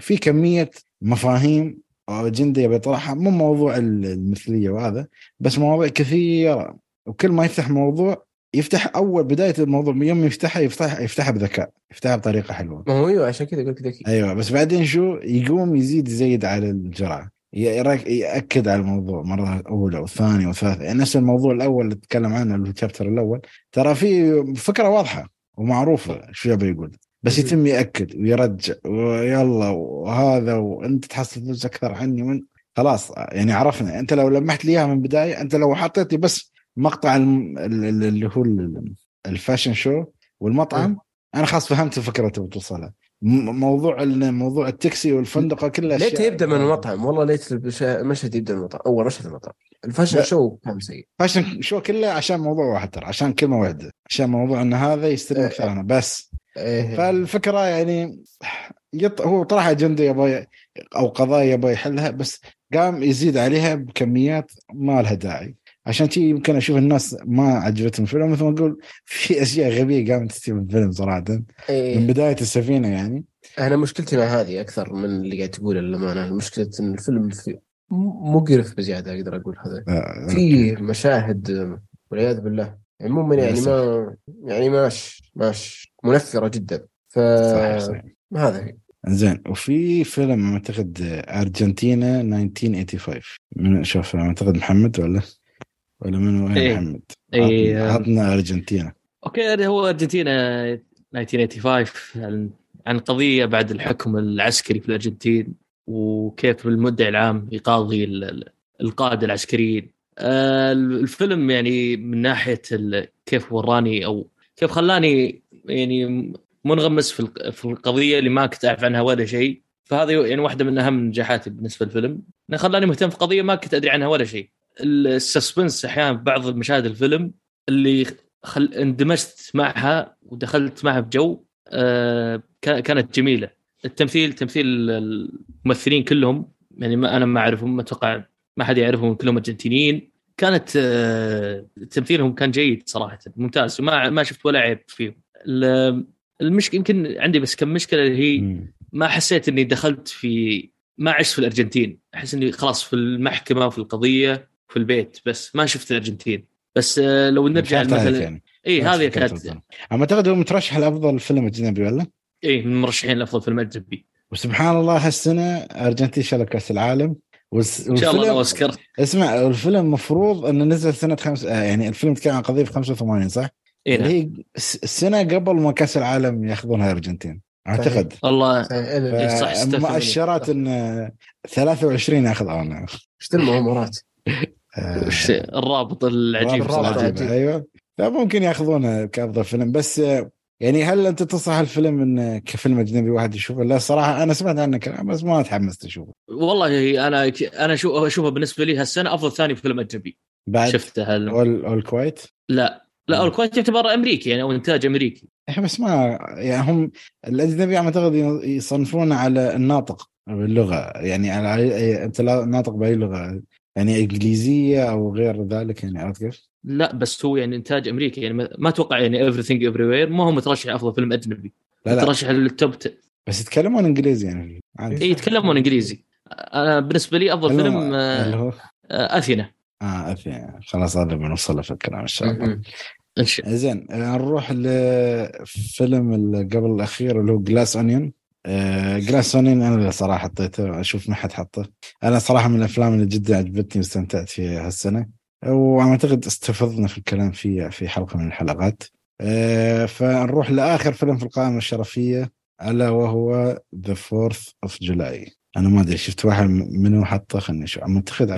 في كمية مفاهيم اجنده يبي يطرحها مو موضوع المثلية وهذا بس مواضيع كثيرة. وكل ما يفتح موضوع يفتح أول بداية الموضوع يوم يفتحها يفتح يفتحها بذكاء يفتحها بطريقة حلوة. ما هو أيوه عشان كذا قلت ذكي. أيوه بس بعدين شو؟ يقوم يزيد يزيد على الجرعة. يأكد على الموضوع مرة أولى والثانيه والثالثه يعني نفس الموضوع الأول اللي تكلم عنه اللي الشابتر الأول. ترى في فكرة واضحة ومعروفة شو يبي يقول. بس يتم يأكد ويرجع ويلا وهذا وأنت تحصل فلوس أكثر عني من خلاص يعني عرفنا. أنت لو لمحت لي إياها من البداية أنت لو حطيت لي بس مقطع اللي هو ال fashion show والمطعم. أنا خلاص فهمت الفكرة اللي بتوصلها موضوع موضوع التاكسي والفندق كل اشياء ليت يبدأ من المطعم. والله ليت المشهد يبدأ من المطعم. أول مشهد المطعم. ال fashion show كان سيء. فاشن شو كله عشان موضوع واحد ترى عشان كلمة واحدة. عشان موضوع إن هذا يستلم إيه. أكثر أنا بس. إيه. فالفكرة يعني يط... هو طرح أجندة يبغى أو قضايا يبغى يحلها بس قام يزيد عليها بكميات ما لها داعي. عشان تي يمكن أشوف الناس ما عجبتهم. الفيلم مثل ما أقول في أشياء غبية قامت تصير بالفيلم صراحة. إيه. من بداية السفينة يعني. أنا مشكلتي مع هذه أكثر من اللي قاعد تقوله للأمانة. مشكلة إن الفيلم في مقرف بزيادة أقدر أقول هذا. آه، في مشاهد والعياذ بالله. عموما يعني ما يعني ماش ماش. منفرة جدا. ف صحيح صحيح هذا هي. زين. وفي فيلم أعتقد أرجنتينا 1985 من شوف أعتقد محمد ولا؟ ولا من وين إيه. محمد؟ إيه. عطنا- عطنا أرجنتينا أوكي هو أرجنتينا 1985 عن- عن قضية بعد الحكم العسكري في الأرجنتين وكيف المدعي العام يقاضي ال- ال- القاده العسكريين. آه، الفيلم يعني من ناحية كيف وراني أو كيف خلاني يعني منغمس في في القضية اللي ما كنت أعرف عنها ولا شيء فهذه يعني واحدة من أهم نجاحاتي بالنسبة للفيلم إنه خلاني مهتم في قضية ما كنت أدري عنها ولا شيء السسبنس أحيانا في بعض المشاهد الفيلم اللي خل... اندمجت معها ودخلت معها بجو آه كا- كانت جميلة. التمثيل تمثيل الممثلين كلهم يعني ما أنا ما أعرفهم أتوقع ما حد يعرفهم كلهم أرجنتينيين. كانت آه تمثيلهم كان جيد صراحة ممتاز وما ما شفت ولا عيب فيهم. ال- المشكلة يمكن عندي بس كم مشكلة اللي هي. ما حسيت إني دخلت في ما عشت في الأرجنتين. أحس إني خلاص في المحكمة وفي القضية. في البيت بس ما شفت الأرجنتين. بس آه، لو نرجع مثلا يعني اي هذه كانت. أما اعتقد هو مترشح لافضل فيلم أجنبي ولا؟ اي من المرشحين لافضل فيلم أجنبي. وسبحان الله هالسنة أرجنتين شالت كأس العالم. والس... إن شاء الله أوسكار. اسمع الفيلم مفروض إنه نزل سنة خمس آه، يعني الفيلم يتكلم عن قضية في 85 صح؟ اي اللي نعم. هي الس- السنة قبل ما كأس العالم ياخذونها الأرجنتين أعتقد. والله إيه، إيه، صح، ستة مؤشرات إن 23 ياخذونه إيش المؤامرات؟ آه، الرابط العجيب الرابط صراحة. العجيب. عجيب أيوه. لا ممكن ياخذونه كأفضل فيلم بس آه، يعني هل أنت تنصح الفيلم انه كفيلم أجنبي واحد يشوفه؟ لا صراحة أنا سمعت عنه كلام بس ما تحمست أشوفه. والله أنا أنا شو اشوفها بالنسبة لي هالسنة أفضل ثاني فيلم أجنبي. بعد شفته هال... أول أول كويت؟ لا. لا الكويت يعتبر أمريكي يعني أو إنتاج أمريكي. إيه بس ما يعني هم الأجنبي أعتقد يصنفونه على الناطق باللغة يعني على أنت لا- ناطق بأي لغة. يعني إنجليزية أو غير ذلك يعني عرفت كيف؟ لا بس هو يعني إنتاج أمريكي يعني ما أتوقع يعني everything everywhere ما هو مترشح أفضل فيلم أجنبي. لا لا. مترشح لل top t... بس يتكلمون إنجليزي يعني عادي. اي يتكلمون إنجليزي. أنا بالنسبة لي أفضل فيلم آه، آه، أثينا. آه أوفي. خلاص هذا بنوصل له في الكلام إن شاء الله. إن شاء زين آه، نروح لفيلم قبل الأخير اللي هو Glass Onion Glass Onion أنا اللي صراحة حطيته أشوف ما حد حطه. أنا صراحة من الأفلام اللي جدا عجبتني واستمتعت فيها هالسنة وأعتقد استفضنا في الكلام فيه في حلقة من الحلقات. آه، فنروح لآخر فيلم في القائمة الشرفية ألا وهو the Fourth of July أنا ما أدري شفت واحد منو حطه؟ خلني أشوف.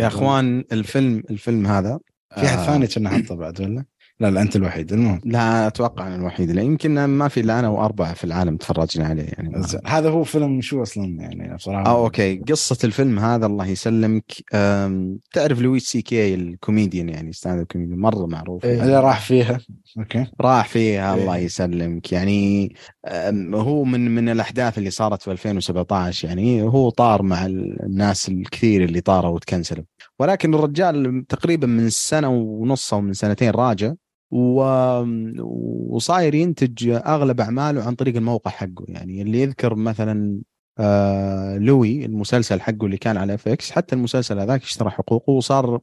يا أخوان الفيلم الفيلم هذا في احد آه، ثاني كنا حطه بعد ولا؟ لا لا أنت الوحيد المهم. لا أتوقع أنا الوحيد. لا يمكن ما في إلا أنا وأربعة في العالم تفرجنا عليه يعني. هذا هو فيلم شو أصلا يعني بصراحه آه أوكي. قصة الفيلم هذا الله يسلمك. تعرف Louis C.K. الكوميديان يعني stand up comedian مرة معروف. إيه. اللي راح فيها. أوكي. راح فيها إيه. الله يسلمك. يعني هو من من الأحداث اللي صارت في 2017 يعني هو طار مع الناس الكثير اللي طاروا وت cancel وا. ولكن الرجال تقريبا من سنة ونص أو من سنتين راجع وصاير ينتج أغلب أعماله عن طريق الموقع حقه. يعني اللي يذكر مثلا آه Louie المسلسل حقه اللي كان على FX حتى المسلسل هذاك اشترى حقوقه وصار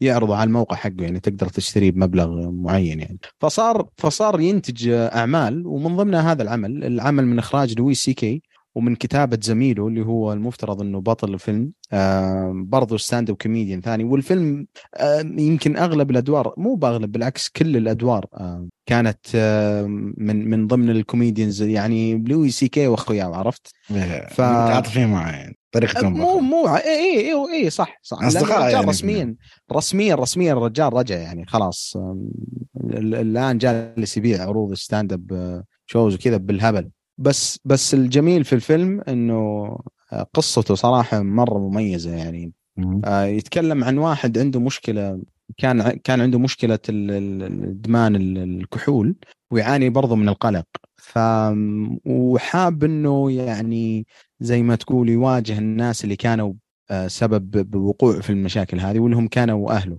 يعرضه على الموقع حقه يعني تقدر تشتريه بمبلغ معين يعني. فصار فصار ينتج أعمال ومن ضمنها هذا العمل العمل من إخراج Louis C.K.. ومن كتابة زميله اللي هو المفترض إنه بطل الفيلم آه برضه stand up comedian ثاني. والفيلم آه يمكن أغلب الأدوار مو بأغلب بالعكس كل الأدوار آه كانت آه من من ضمن ال comedians يعني Louis C.K. وأخوياه عرفت؟ ف... ف- متعاطفين معه يعني طريقتهم مو مو اي اي اي, اي صح صح. لأن أصدقاء الرجال يعني. رسميا رسميا رسميا الرجال رجع يعني خلاص. الآن جالس يبيع عروض stand up shows وكذا بالهبل. بس بس الجميل في الفيلم إنه آه، قصته صراحة مرة مميزة يعني. آه، يتكلم عن واحد عنده مشكلة كان كان عنده مشكلة ادمان ال- الكحول ويعاني برضه من القلق. ف وحاب إنه يعني زي ما تقول يواجه الناس اللي كانوا آه، سبب بوقوع في المشاكل هذه واللي هم كانوا أهله.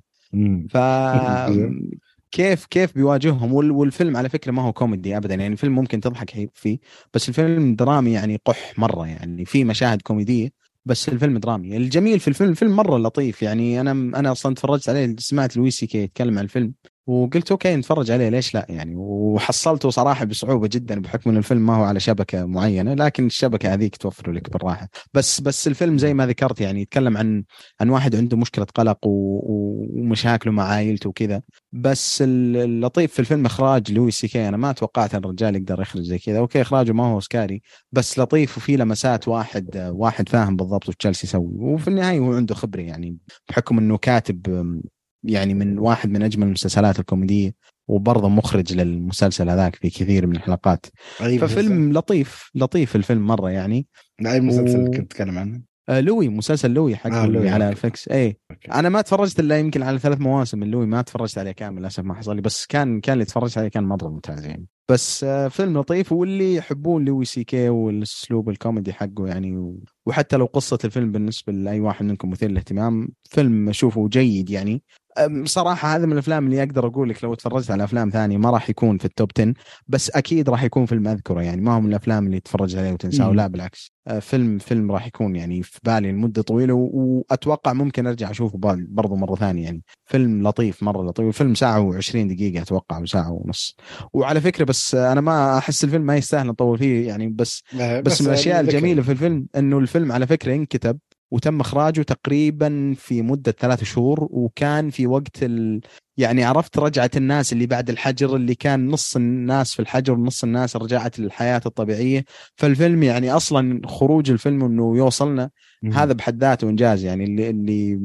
ف كيف كيف بيواجههم؟ والفيلم على فكرة ما هو كوميدي ابدا يعني الفيلم ممكن تضحك فيه بس الفيلم درامي يعني قح مرة يعني في مشاهد كوميدية بس الفيلم درامي. الجميل في الفيلم الفيلم مرة لطيف يعني أنا أنا أصلا تفرجت عليه سمعت Louis C.K. يتكلم عن الفيلم. وقلت أوكي نتفرج عليه ليش لا؟ يعني وحصلته صراحة بصعوبة جدا بحكم إن الفيلم ما هو على شبكة معينة لكن الشبكة هذيك توفر لك بالراحة. بس بس الفيلم زي ما ذكرت يعني يتكلم عن عن واحد عنده مشكلة قلق ومشاكله مع عائلته وكذا. بس اللطيف في الفيلم إخراج Louis C.K.. أنا ما توقعت أن الرجال يقدر يخرج زي كذا. أوكي إخراجه ما هو scary بس لطيف وفي لمسات واحد واحد فاهم بالضبط وش جالس يسوي. وفي النهاية هو عنده خبرة يعني بحكم إنه كاتب يعني من واحد من أجمل المسلسلات الكوميدية وبرضه مخرج للمسلسل هذاك في كثير من الحلقات. ففيلم لطيف لطيف الفيلم مرة يعني. أي مسلسل و... كنت تتكلم عنه؟ آه Louie مسلسل Louie حق آه Louie على FX اي أنا ما تفرجت إلا يمكن على ثلاث مواسم من Louie ما تفرجت عليه كامل للأسف ما حصل لي. بس كان كان اللي تفرجت عليه كان مره ممتاز يعني. بس آه فيلم لطيف واللي يحبون Louis C.K. والأسلوب الكوميدي حقه يعني و... وحتى لو قصة الفيلم بالنسبة لأي واحد منكم مثير للاهتمام فيلم أشوفه جيد يعني. صراحة هذا من الأفلام اللي أقدر أقول لك لو تفرجت على أفلام ثانية ما راح يكون في التوب 10 بس أكيد راح يكون فيلم أذكره يعني ما هو من الأفلام اللي تتفرج عليه وتنساه لا بالعكس. آه، فيلم فيلم راح يكون يعني في بالي لمدة طويلة وأتوقع ممكن أرجع أشوفه برضه مرة ثانية يعني. فيلم لطيف مرة لطيف الفيلم ساعة و20 دقيقة أتوقع وساعه ونص. وعلى فكرة بس أنا ما أحس الفيلم ما يستاهل نطول فيه يعني بس بس, بس من الأشياء الجميلة في الفيلم إنه الفيلم على فكرة انكتب وتم إخراجه تقريبا في مدة ثلاث شهور وكان في وقت ال... يعني عرفت رجعة الناس اللي بعد الحجر اللي كان نص الناس في الحجر ونص الناس رجعت للحياة الطبيعية. فالفيلم يعني أصلا خروج الفيلم إنه يوصلنا هذا بحد ذاته إنجاز يعني اللي اللي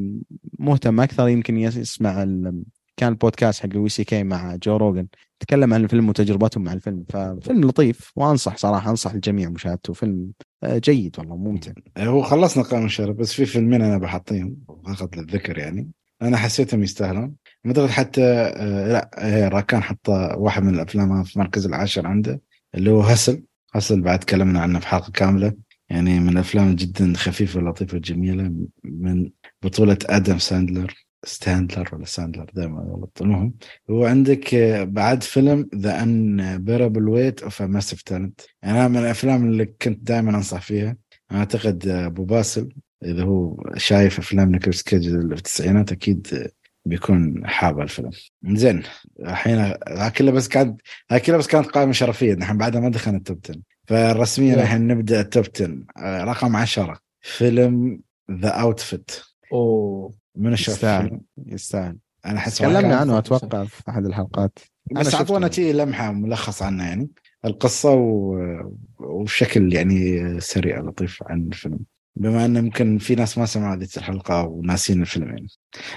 مهتم أكثر يمكن يسمع ال... كان البودكاست حق لويسي كي مع جو روجن تكلم عن الفيلم وتجربتهم مع الفيلم ففيلم لطيف وأنصح صراحة أنصح الجميع مشاهدته. فيلم آه، جيد والله ممتع. هو خلصنا قائمة الشهر بس في فيلمين أنا بحطيهم فقط للذكر يعني. أنا حسيتهم يستاهلون. اعتقد حتى آه لا هي راكان حط واحد من الأفلام في المركز العاشر عنده اللي هو Hustle Hustle بعد تكلمنا عنه في حلقة كاملة. يعني من الأفلام جدا خفيفة لطيفة جميلة من بطولة آدم ساندلر. ستاندلر ولا ساندلر دائما غلط. المهم هو عندك آه، بعد فيلم The Unbearable Weight of Massive Talent أنا من الأفلام اللي كنت دائما أنصح فيها. أعتقد آه، أبو باسل إذا هو شايف أفلام نيكولاس كيج في التسعينات أكيد آه، بيكون حاب الفيلم. زين الحين كلها بس كانت كلها بس كانت قائمة شرفية. نحن بعدها ما دخلنا ال top 10 فرسميا الحين نبدأ ال top 10 رقم 10 فيلم The Outfit أوه. من الشاف يستاهل. يستاهل. أنا احس تكلمنا عنه أتوقع في أحد الحلقات. بس أعطونا شيء لمحة ملخص عنه يعني. القصة و... وبشكل يعني سريع لطيف عن الفيلم. بما انه يمكن في ناس ما سمعوا هذه الحلقة وناسين الفيلم يعني.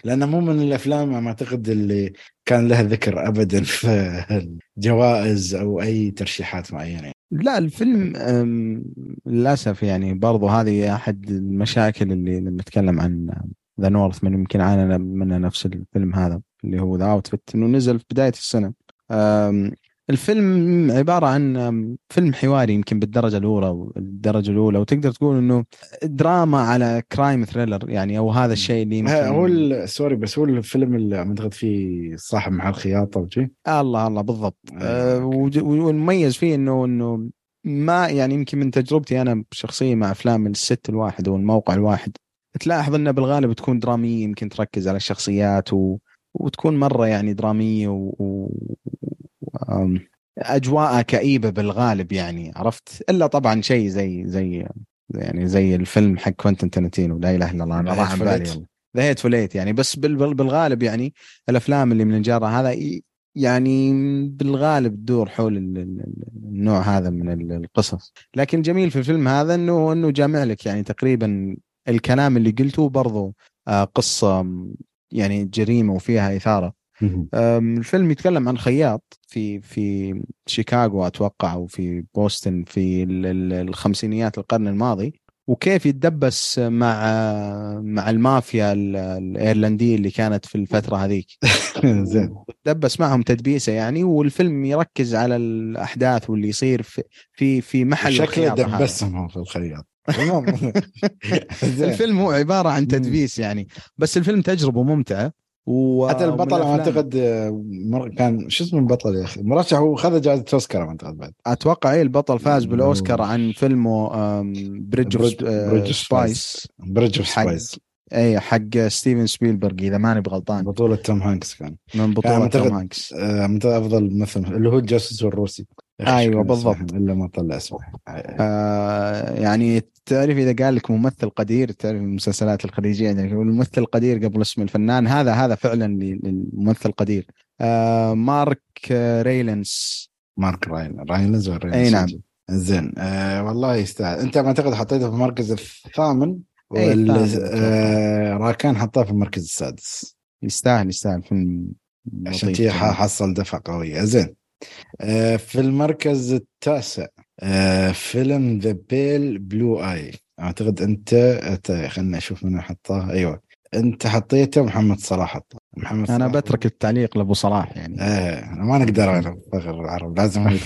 لأنه مو من الأفلام ما أعتقد اللي كان لها ذكر ابدا في الجوائز أو أي ترشيحات معينة يعني. لا الفيلم للأسف يعني برضو هذه أحد المشاكل اللي لما نتكلم عن The Northman يمكن عانى منه نفس الفيلم هذا اللي هو The Outfit إنه نزل في بداية السنة. الفيلم عبارة عن فيلم حواري يمكن بالدرجة الأولى الدرجة الأولى وتقدر تقول إنه دراما على crime thriller يعني أو هذا الشيء اللي يمكن هو sorry بس هو الفيلم اللي أعتقد فيه صاحب محل الخياطة وشي الله الله بالضبط. آه والمميز فيه إنه إنه ما يعني يمكن من تجربتي أنا شخصيا مع أفلام الست الواحد أو الموقع الواحد تلاحظ انها بالغالب تكون درامية يمكن تركز على الشخصيات و... وتكون مرة يعني درامية و, و... أجواءها كئيبة بالغالب يعني عرفت؟ إلا طبعا شيء زي زي يعني زي الفيلم حق كوينتن تارانتينو لا إله إلا الله أنا راح بالي The Hateful Eight يعني بس بالغالب يعني الأفلام اللي من الجانرا هذا يعني بالغالب تدور حول النوع هذا من القصص. لكن جميل في الفيلم هذا إنه إنه جامع لك يعني تقريبا الكلام اللي قلته برضو آه، قصة يعني جريمة وفيها إثارة. الفيلم يتكلم عن خياط في في شيكاغو أتوقع وفي بوسطن في الخمسينيات القرن الماضي وكيف يتدبس مع مع المافيا الإيرلندية اللي كانت في الفترة هذيك. زين. دبس معهم تدبيسة يعني والفيلم يركز على الأحداث واللي يصير في في, في محل شكله دبسهم في الخياط. الفيلم هو عبارة عن تدبيس يعني بس الفيلم تجربة ممتعة و... حتى البطل أعتقد مر... كان شو اسمه البطل يا أخي؟ مرشح هو خذ جائزة أوسكار أعتقد بعد. أتوقع اي البطل فاز بالأوسكار عن فيلمه Bridge of Spies Bridge of Spies اي حق ستيفن سبيلبرغ إذا ماني بغلطان. بطولة توم هانكس كان. من بطولة توم هانكس. آه أفضل ممثل اللي هو الجاسوس الروسي. أيوه بالضبط. إلا ما طلع اسمه آه يعني تعرف إذا قال لك ممثل قدير تعرف المسلسلات الخليجية يعني الممثل قدير قبل اسم الفنان هذا هذا فعلا الممثل قدير آه مارك ريلنس مارك راين راينز ولا أي نعم. زين. آه والله يستاهل. أنت ما أعتقد حطيته في المركز الثامن؟ وال آه راكان حطاه في المركز السادس. يستاهل يستاهل. فيلم عشان كذا حصل دفعة قوية. زين. في المركز التاسع آه فيلم ذا بيل بلو اي أعتقد أنت خلنا نشوف من حطاه. أيوه. أنت حطيته محمد صلاح حطه. محمد أنا بترك التعليق لأبو صلاح يعني. إيه ما نقدر أنا فخر العرب لازم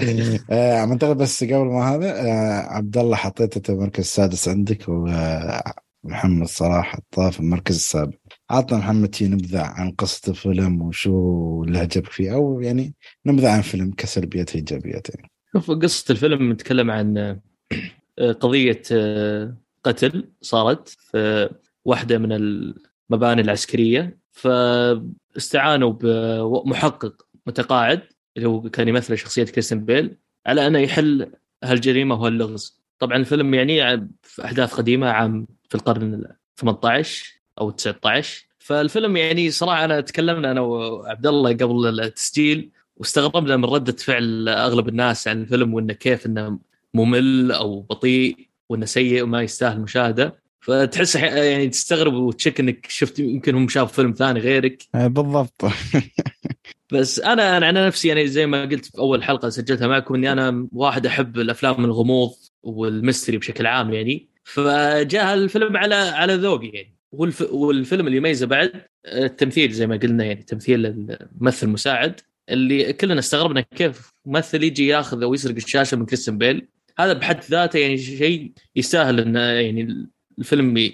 زين. آه منتقد بس قبل ما هذا آه عبد الله حطيته في المركز السادس عندك ومحمد صلاح حطاه في المركز السابع. عطنا محمد تي نبذة عن قصة الفيلم وشو اللي عجبك فيه أو يعني نبذة عن فيلم كسلبيات إيجابيات يعني. شوف قصة الفيلم نتكلم عن آه، قضية آه، قتل صارت في واحدة من المباني العسكرية. فاستعانوا بمحقق متقاعد اللي هو كان يمثل شخصية كريستن بيل على أنه يحل هالجريمة وهاللغز. طبعا الفيلم يعني في أحداث قديمة عام في القرن 18 أو 19 فالفيلم يعني صراحة أنا تكلمنا أنا وعبد الله قبل التسجيل واستغربنا من ردة فعل أغلب الناس عن الفيلم وإنه كيف إنه ممل أو بطيء وإنه سيء وما يستاهل المشاهده فتحس يعني تستغرب وتشك إنك شفت يمكن هم شافوا فيلم ثاني غيرك. آه، بالضبط. بس أنا أنا على نفسي يعني زي ما قلت في أول حلقة سجلتها معكم إني أنا واحد أحب الأفلام الغموض وال mystery بشكل عام يعني. فجاء الفيلم على على ذوقي يعني. والف... والفيلم اللي يميزه بعد التمثيل زي ما قلنا يعني تمثيل الممثل المساعد اللي كلنا استغربنا كيف ممثل يجي ياخذ أو يسرق الشاشة من كريستيان بيل. هذا بحد ذاته يعني شيء يستاهل انه يعني الفيلم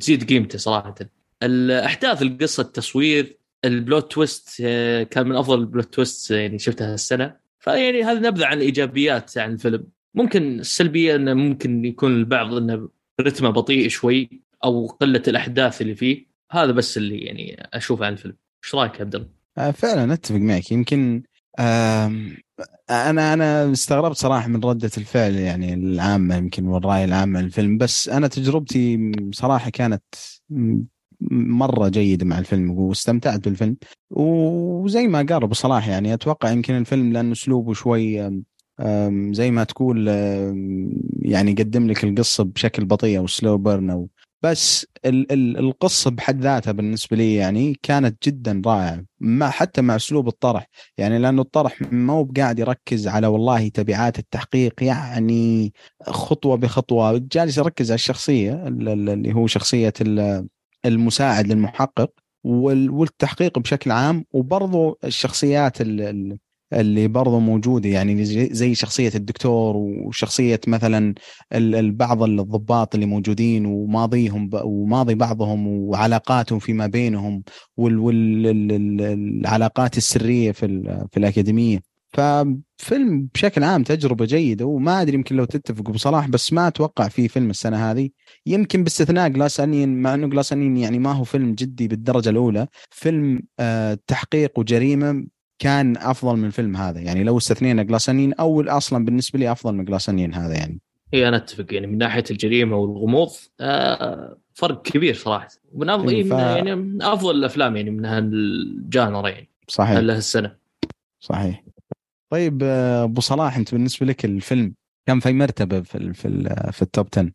تزيد قيمته صراحة. الأحداث القصة التصوير ال plot twist آه، كان من أفضل ال plot twist يعني شفتها السنة فيعني هذا نبذة عن الإيجابيات عن الفيلم. ممكن السلبية إنه ممكن يكون البعض إنه رتمه بطيء شوي. أو قلة الأحداث اللي فيه هذا بس اللي يعني اشوفه عن الفيلم. إيش رأيك عبد الله؟ آه، فعلا أتفق معك. يمكن أنا أنا استغربت صراحة من ردة الفعل يعني العامة يمكن والرأي العام عن الفيلم. بس أنا تجربتي صراحة كانت مرة جيدة مع الفيلم واستمتعت بالفيلم. وزي ما قال أبو صلاح يعني أتوقع يمكن الفيلم لأنه أسلوبه شوي زي ما تقول يعني يقدم لك القصة بشكل بطيء أو سلو بيرن أو بس ال ال القصة بحد ذاتها بالنسبة لي يعني كانت جدا رائعة مع حتى مع أسلوب الطرح يعني لأنه الطرح ما هو قاعد يركز على والله تبعات التحقيق يعني خطوة بخطوة جالس يركز على الشخصية اللي هو شخصية المساعد للمحقق والتحقيق بشكل عام وبرضه الشخصيات اللي برضه موجودة يعني زي شخصية الدكتور وشخصية مثلا بعض الضباط اللي موجودين وماضيهم وماضي بعضهم وعلاقاتهم فيما بينهم والعلاقات السرية في في الأكاديمية. ففيلم بشكل عام تجربة جيدة وما أدري يمكن لو تتفقوا بصراحه بس ما أتوقع في فيلم السنة هذه. يمكن باستثناء جلاس انين مع إنه جلاس انين يعني ما هو فيلم جدي بالدرجة الأولى فيلم آه تحقيق وجريمة كان أفضل من الفيلم هذا. يعني لو استثنينا جلاسانين أو أصلا بالنسبة لي أفضل من جلاسانين هذا يعني. إي أنا أتفق. يعني من ناحية الجريمة والغموض آه فرق كبير صراحة. من أفضل إيه ف... يعني من أفضل الأفلام يعني من هالجانر يعني. صحيح. له السنة. صحيح. طيب آه، أبو صلاح أنت بالنسبة لك الفيلم كم في مرتبة في في, في التوب 10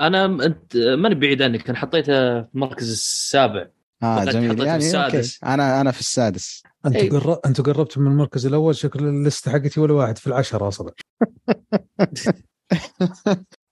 أنا أنت ماني بعيد عنك. أنا حطيته في المركز السابع. آه جميل. يعني okay. أنا أنا في السادس. انت أي. قرب انت قربت من المركز الأول شكل ال list حقتي ولا واحد في العشرة أصلا.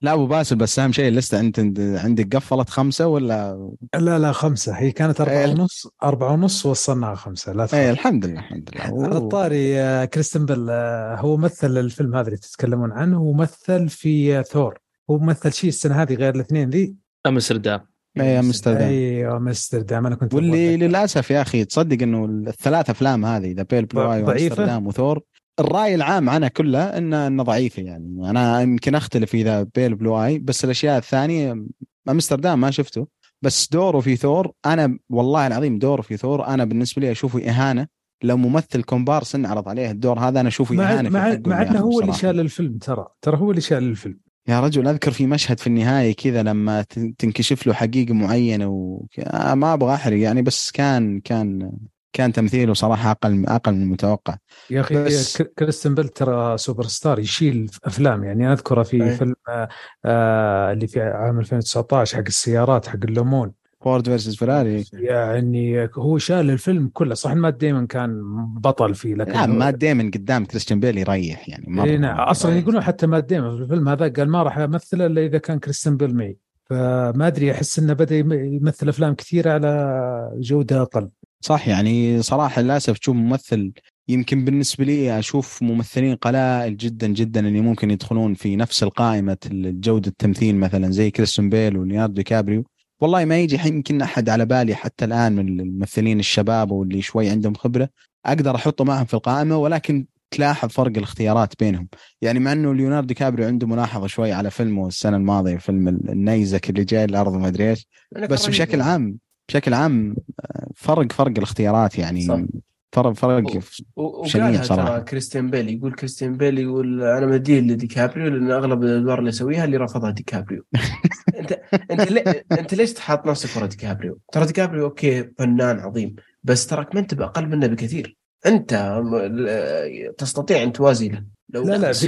لا أبو باسل بس أهم شيء ال list انت عندك قفلت خمسة ولا؟ لا لا خمسة. هي كانت أربعة إيه. ونص أربعة ونص وصلناها خمسة. لا تخاف. الحمد لله الحمد لله. على الطاري آه، كريستيان بيل آه، هو مثل الفيلم هذا اللي تتكلمون عنه ومثل في آه، ثور. هو مثل شيء السنة هذه غير الاثنين ذي؟ أمستردام. اي أمستردام. أيوه أمستردام. أنا كنت واللي للأسف يا أخي تصدق إنه الثلاث أفلام هذه The Pale Blue Eye ضعيفة؟ وأمستردام وثور الرأي العام عنها كلها انه إنه ضعيفه يعني. أنا يمكن أختلف في The Pale Blue Eye بس الأشياء الثانية أمستردام ما شفته. بس دوره في ثور أنا والله العظيم دوره في ثور أنا بالنسبة لي أشوفه إهانة. لو ممثل كومبارس انعرض عليه الدور هذا أنا أشوفه مع إهانة مع, مع يا إنه أخي هو اللي. شال الفيلم ترى. ترى هو اللي شال الفيلم. يا رجل أذكر في مشهد في النهاية كذا لما تنكشف له حقيقة معينة و... آه ما أبغى أحرق يعني بس كان كان كان تمثيله صراحة أقل أقل من المتوقع. يا أخي بس- كريستيان بيل ترى سوبر ستار يشيل أفلام يعني. أنا أذكره في أي. فيلم آه آه اللي في عام 2019 حق السيارات حق اللومان. Ford versus Ferrari. يعني هو شال الفيلم كله. صح مات ديمون كان بطل فيه لكن لا هو- ما دائما قدام كريستيان بيل يريح يعني مرة إيه نعم. أصلا يقولون حتى مات ديمون في الفيلم هذا قال ما راح امثل إلا إذا كان كريستيان بيل معي فما أدري أحس إنه بدأ يم- يمثل أفلام كثيرة على جودة أقل. صح يعني صراحة للأسف تشوف ممثل يمكن بالنسبة لي أشوف ممثلين قلائل جدا جدا اللي ممكن يدخلون في نفس القائمة جودة التمثيل مثلا زي كريستيان بيل وليوناردو دي كابريو والله ما يجي يمكن أحد على بالي حتى الآن من الممثلين الشباب واللي شوي عندهم خبرة. أقدر أحطه معهم في القائمة ولكن تلاحظ فرق الاختيارات بينهم. يعني مع إنه ليوناردو كابريو عنده ملاحظة شوي على فيلمه السنة الماضية فيلم النيزك اللي جاي الأرض ما أدري إيش. بس بشكل عام بشكل عام آه، فرق فرق الاختيارات يعني. صح. فرق فرق شنيع. ترى كريستيان بيل يقول كريستيان بيل يقول أنا مدين لديكابريو لأن أغلب الأدوار اللي يسويها اللي رفضها ديكابريو انت أنت لي... أنت ليش تحط نفسك ورا ديكابريو؟ ترى ديكابريو okay فنان عظيم بس تراك ما أنت بأقل منه بكثير أنت تستطيع أن توازي له. لو لا لا آه، بس-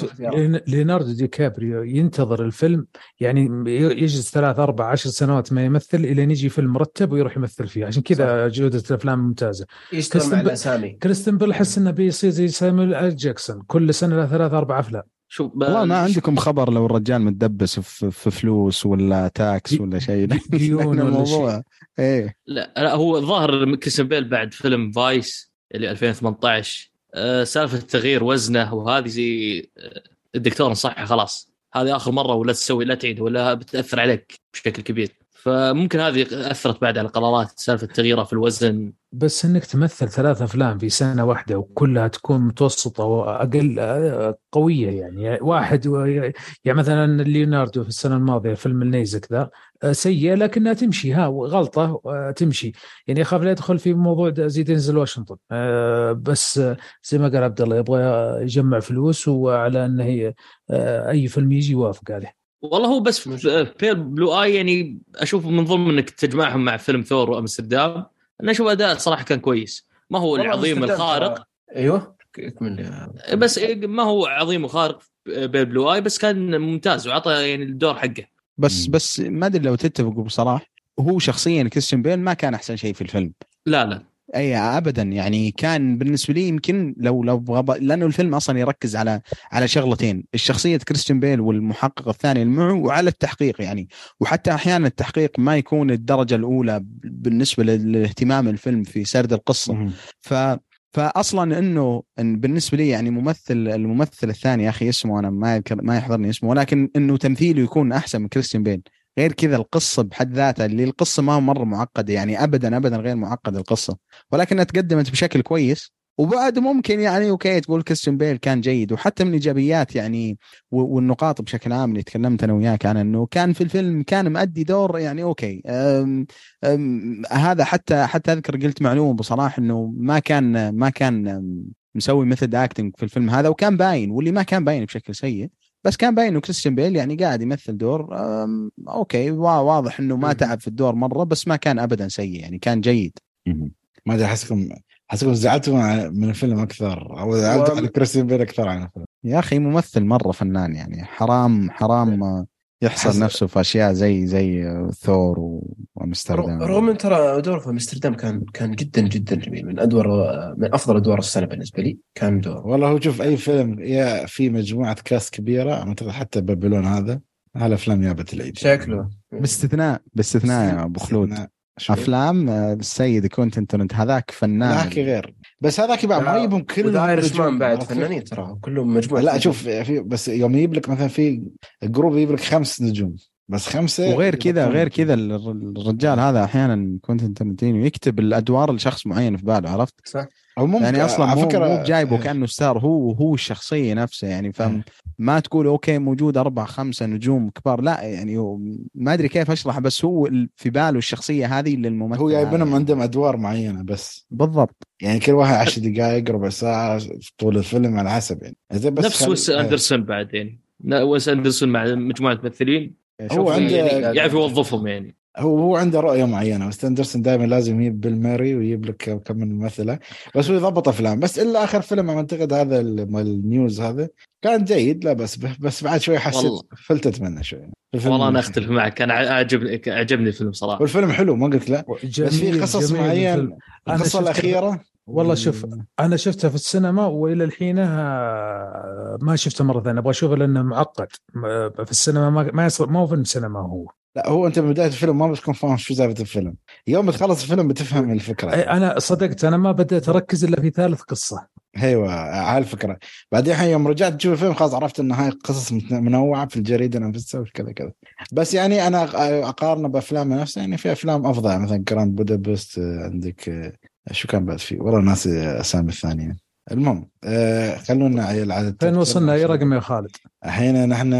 شوف لين- ليوناردو دي كابريو ينتظر الفيلم يعني يجلس ثلاث أربع عشر سنوات ما يمثل إلى يجي فيلم مرتب ويروح يمثل فيه. عشان كذا جودة الأفلام ممتازة. يشتغل مع الأسامي. كريستيان بيل أحس إنه بيصير زي سامويل آل جاكسون. كل سنة له ثلاث أربع أفلام. شوف والله ما عندكم خبر لو الرجال متدبس في, فلوس ولا tax ولا شيء. ديون ولا الموضوع إيه. لا لا هو ظاهر كريستيان بيل بعد فيلم Vice اللي 2018 آه، سالفة تغيير وزنه وهذه زي آه، الدكتور نصحه خلاص. هذه آخر مرة ولا تسوي لا تعيد ولا بتأثر عليك بشكل كبير. فممكن هذه أثرت بعد على القرارات سالفة تغييره في الوزن. بس إنك تمثل ثلاث أفلام في سنة واحدة وكلها تكون متوسطة وأقل آه، قوية يعني. واحد يعني مثلا ليوناردو في السنة الماضية فيلم النيزك ذا آه، سيء لكنها تمشي. ها غلطة آه، تمشي. يعني اخاف لا يدخل في موضوع زي دينزل واشنطن. بس زي ما قال عبد الله يبغى يجمع فلوس وعلى إنه أي فيلم يجي يوافق عليه. والله هو بس Pale Blue Eye يعني أشوف من ظلم إنك تجمعهم مع فيلم ثور وامستردام أنا أشوف أداء صراحة كان كويس. ما هو العظيم الخارق. أيوه اكمل يا- بس ما هو عظيم وخارق Pale Blue Eye بس كان ممتاز وعطى يعني الدور حقه. بس. بس ما أدري لو تتفقوا بصراحة هو شخصيا كريستيان بيل ما كان أحسن شيء في الفيلم. لا لا. اي ابدا. يعني كان بالنسبة لي يمكن لو لو بغض- لأنه الفيلم أصلا يركز على على شغلتين الشخصية كريستيان بيل والمحقق الثاني اللي معه وعلى التحقيق يعني. وحتى أحيانا التحقيق ما يكون الدرجة الأولى بالنسبة لاهتمام الفيلم في سرد القصة. ف فاصلا إنه إن بالنسبة لي يعني ممثل الممثل الثاني يا أخي اسمه أنا ما يذكر ما يحضرني اسمه ولكن إنه تمثيله يكون أحسن من كريستيان بيل. غير كذا القصة بحد ذاتها اللي القصة ما مرة معقدة يعني ابدا ابدا غير معقده القصة. ولكنها تقدمت بشكل كويس. وبعد ممكن يعني okay تقول كريستيان بيل كان جيد وحتى من الايجابيات يعني والنقاط بشكل عام اللي تكلمت أنا وياك عن إنه كان في الفيلم كان مؤدي دور يعني okay. أم أم هذا حتى حتى أذكر قلت معلومة بصراحة إنه ما كان ما كان مسوي method acting في الفيلم هذا وكان باين واللي ما كان باين بشكل سيء بس كان باين إنه كريستيان بيل يعني قاعد يمثل دور okay وا- واضح إنه ما. تعب في الدور مرة بس ما كان ابدا سيء يعني كان جيد. ما أدري احسكم أحسكم زعلتوا من الفيلم أكثر أو زعلتوا و- على كريستيان بيل أكثر عن الفيلم يا أخي ممثل مرة فنان يعني حرام حرام يحصر حسن. نفسه في أشياء زي زي ثور وامستردام رغم ان ترى دوره في أمستردام كان كان جدا جدا جميل. من ادوار من أفضل أدوار السنة بالنسبة لي. كان دور والله هو شوف أي فيلم يا في مجموعة cast كبيرة أعتقد حتى Babylon هذا هالافلام جابت العيد. شكله. باستثناء باستثناء يا أبو خلود؟ أفلام آه، السيد كوينتن ترنت هذاك فنان. ذاك غير. بس هذاك بعد ما يجيبهم كلهم Irishman بعد؟ فنانين ترى كلهم مجموعة لا شوف في بس يوم يجيب لك مثلا في group يجيب لك خمس نجوم. بس خمسة وغير كذا غير كذا الر- الرجال هذا أحيانا كوينتن ترنتينو يكتب الأدوار لشخص معين في باله عرفت؟ صح. أو ممكن يعني أصلا على مو, فكرة مو جايبه كأنه star هو هو الشخصية نفسه يعني فما تقول okay موجود أربع خمسة نجوم كبار لا يعني هو ما أدري كيف اشرح بس هو في باله الشخصية هذه للممثل هو جايبينهم هذا. عندهم أدوار معينة بس. بالضبط. يعني كل واحد 10 دقائق ربع ساعة في طول الفيلم على حسب يعني. زي بس نفس خل- ويس أندرسون بعد يعني لا، ويس أندرسون مع مجموعة ممثلين. هو عنده يعني يعرف يوظفهم يعني. هو هو عنده رؤية معينة بس أندرسون دائما لازم يجيب بيل ماري ويجيب لك كم من ممثلة. بس هو يضبط أفلام. بس الا آخر فيلم أعتقد هذا النيوز هذا كان جيد لا بس بس بعد شوي حسيت والله. فلتت منه شوي. والله أنا أختلف معك. أنا عجبني عجبني الفيلم صراحة. والفيلم حلو ما قلت لا. جميل بس في قصص جميل معين الفيلم. أنا القصة الأخيرة. والله شوف أنا شفتها في السينما وإلى الحين ما شفتها مرة ثانية. أبغى أشوفها لأنه معقد. في السينما ما ما يصير ما هو فيلم سينما هو. لا هو أنت من بداية الفيلم ما بتكون فاهم شو سالفه الفيلم. يوم تخلص الفيلم بتفهم الفكرة. أنا صدقت أنا ما بديت أركز إلا في ثالث قصة. أيوه على الفكرة. بعدين يوم رجعت تشوف الفيلم خلاص عرفت إن هاي قصص منوعة في الجريدة نفسها وكذا كذا بس يعني أنا أقارنه بافلام نفسها يعني في أفلام أفضل مثلا Grand Budapest عندك آه، شو كان بعد فيه؟ والله ناسي أسامي الثانية المهم آه خلونا على العدد فين وصلنا أي رقم يا خالد؟ الحين نحن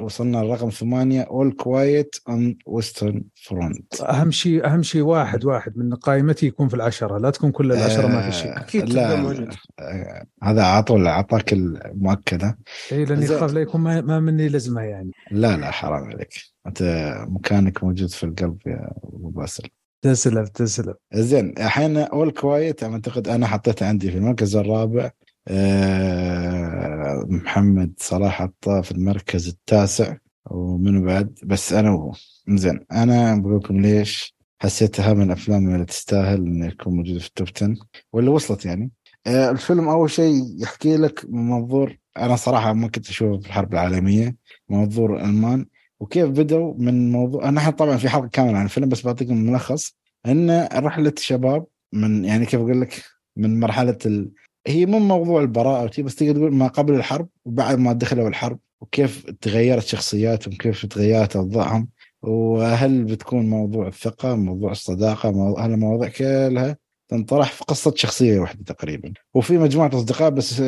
وصلنا الرقم ثمانية All Quiet on Western Front أهم شيء أهم شيء واحد واحد من قائمتي يكون في العشرة لا تكون كل العشرة ما في شيء أكيد لا, موجود. آه، هذا عطول اعطاك المؤكدة اي لأني. اخاف لا يكون ما, ما مني لزمة يعني لا لا حرام عليك أنت مكانك موجود في القلب يا أبو باسل تسلم تسلم. زين الحين All Quiet أعتقد أنا حطيته عندي في المركز الرابع. أه محمد صلاح حطه في المركز التاسع ومن بعد؟ بس أنا وهو. زين أنا بقول لكم ليش حسيتها من الافلام اللي تستاهل إنه يكون موجود في ال top 10 واللي وصلت يعني. أه الفيلم أول شيء يحكي لك من منظور أنا صراحة ما كنت أشوفه في الحرب العالمية منظور الالمان وكيف بدوا من موضوع أنا طبعا في حلقة كاملة عن الفيلم بس بعطيكم ملخص. إن رحله شباب من يعني كيف أقول لك من مرحلة ال... هي مو موضوع البراءة بس تقدر تقول ما قبل الحرب وبعد ما دخلوا الحرب وكيف تغيرت شخصياتهم كيف تغيرت أوضاعهم وهل بتكون موضوع الثقة موضوع الصداقة هالمواضيع كلها تنطرح في قصة شخصية واحدة تقريبا. وفي مجموعة أصدقاء بس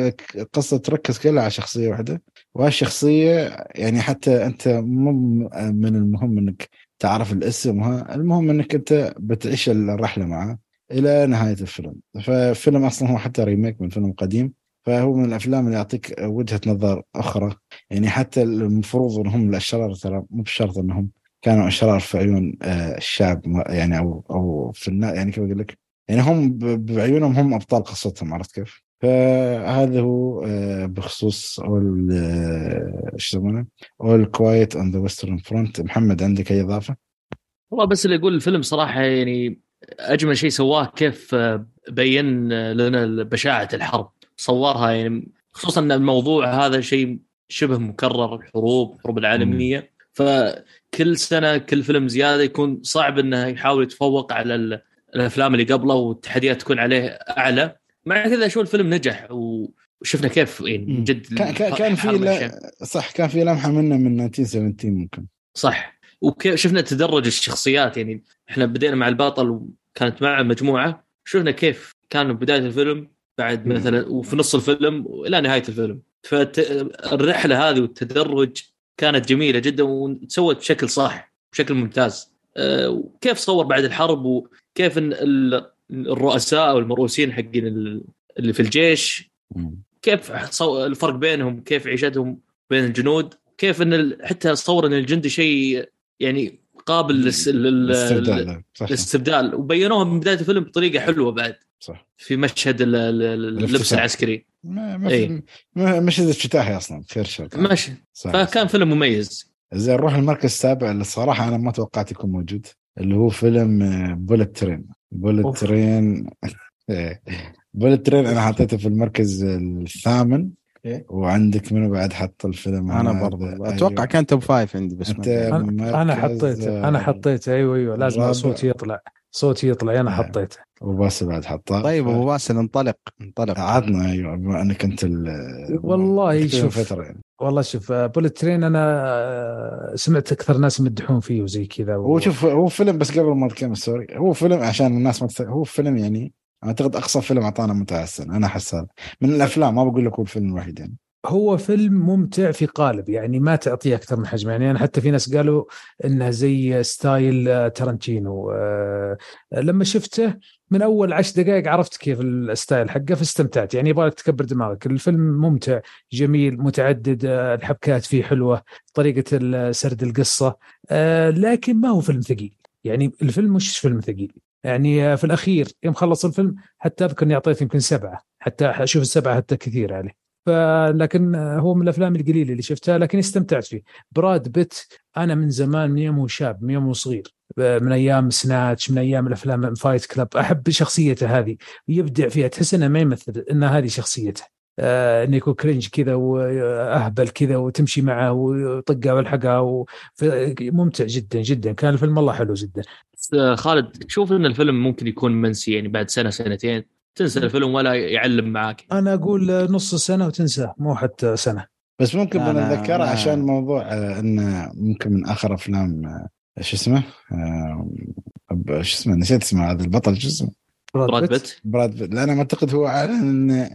قصة تركز كلها على شخصية واحدة. وهالشخصيه يعني حتى أنت مو من المهم إنك تعرف الاسم وها المهم إنك أنت بتعيش الرحلة معه إلى نهاية الفيلم. فالفيلم أصلا هو حتى ريميك من فيلم قديم. فهو من الأفلام اللي يعطيك وجهة نظر أخرى. يعني حتى المفروض إنهم الاشرار ترى مو بشرط إنهم كانوا اشرار في عيون آه، الشعب يعني أو أو في النا يعني كيف أقول لك؟ يعني هم بعيونهم هم أبطال قصتهم عرفت كيف؟ فهذا هو آه، بخصوص All آه، إيش يسمونه؟ All Quiet on the Western Front محمد عندك أي إضافة؟ والله بس اللي يقول الفيلم صراحة يعني أجمل شيء سواه كيف آه، بين لنا بشاعة الحرب صورها يعني خصوصا إن الموضوع هذا شيء شبه مكرر الحروب الحروب العالمية فكل سنة كل فيلم زيادة يكون صعب إنه يحاول يتفوق على الأفلام اللي قبله والتحديات تكون عليه أعلى. مع كذا شو الفيلم نجح و- وشفنا كيف يعني من جد كان كان في لا- ماشية. صح كان في لمحة منه من 1917 ممكن. صح. وكيف شفنا تدرج الشخصيات يعني إحنا بدينا مع البطل وكانت معه مجموعة. شفنا كيف كان بداية الفيلم بعد مم. مثلا وفي نص الفيلم والى نهاية الفيلم. فالرحله هذه والتدرج كانت جميلة جدا وتسوت بشكل صح بشكل ممتاز. أه، وكيف صور بعد الحرب ال- الرؤساء أو المرؤوسين حقين ال- اللي في الجيش كيف الفرق بينهم كيف عيشتهم بين الجنود كيف إن حتى صور إن الجندي شيء يعني قابل الاستبدال للاستبدال. وبينوها من بداية الفيلم بطريقة حلوة بعد صح. في مشهد ال- ال- ال- اللبس. العسكري. ما ما إيه. ما- مشهد افتتاحي أصلا خير شر ماشي فكان فيلم مميز. زين نروح المركز السابع اللي الصراحه أنا ما توقعت يكون موجود. اللي هو فيلم Bullet Train Bullet Train Bullet Train أنا حطيته في المركز الثامن إيه. وعندك منو بعد حط الفيلم أنا هذا؟ برضه أيوه. أتوقع كان top five عندي بس أنت-. أنا أنا مركز، حطيته أنا آه، حطيته أيوه أيوه لازم. صوتي يطلع صوتي يطلع أنا آه. حطيته. وباسل بعد حطه. طيب أبو باسل انطلق. انطلق. عطنا أيوه. بما انك انت ال- والله شوف. يعني. والله شوف Bullet Train أنا آه، سمعت أكثر ناس يمدحون فيه وزي كذا و... هو شوف هو فيلم بس قبل ما نتكلم sorry. هو فيلم عشان الناس ما. هو فيلم يعني أعتقد أقصى فيلم أعطانا متعة السنة أنا احس هذا من الأفلام ما بقول لك هو الفيلم الوحيد يعني. هو فيلم ممتع في قالب يعني ما تعطيه أكثر من حجم. يعني أنا حتى في ناس قالوا إنه زي style آه، تارنتينو آه، لما شفته من أول عشر دقائق عرفت كيف الستايل حقه فاستمتعت. يعني يبغالك تكبر دماغك. الفيلم ممتع جميل متعدد آه، الحبكات فيه حلوة طريقة سرد القصة. لكن ما هو فيلم ثقيل. يعني الفيلم مش فيلم ثقيل. يعني في الأخير يوم خلص الفيلم حتى أذكر إني أعطيته يمكن سبعة حتى أشوف السبعة حتى كثير عليه. فلكن هو من الأفلام القليلة اللي شفتها لكن استمتعت فيه. براد بيت أنا من زمان من يوم هو شاب من يوم هو صغير. من أيام Snatch من أيام الأفلام Fight Club أحب شخصيته هذه. ويبدع فيها تحس إنه ما يمثل إن هذه شخصيته. آه انه يكون cringe كذا وأهبل كذا وتمشي معه ويطقها والحقها. ممتع جدا جدا. كان الفيلم والله حلو جدا. آه، خالد تشوف إن الفيلم ممكن يكون منسي يعني بعد سنة سنتين؟ تنسى الفيلم ولا يعلم معاك. أنا أقول نص سنة وتنساه مو حتى سنة. بس ممكن لا، بنتذكره لا. عشان موضوع آه، انه ممكن من آخر أفلام آه، شو اسمه؟ آه، شو اسمه؟ نسيت اسمه هذا البطل شو اسمه؟ براد بيت. براد بيت. لأن أعتقد هو اعلن انه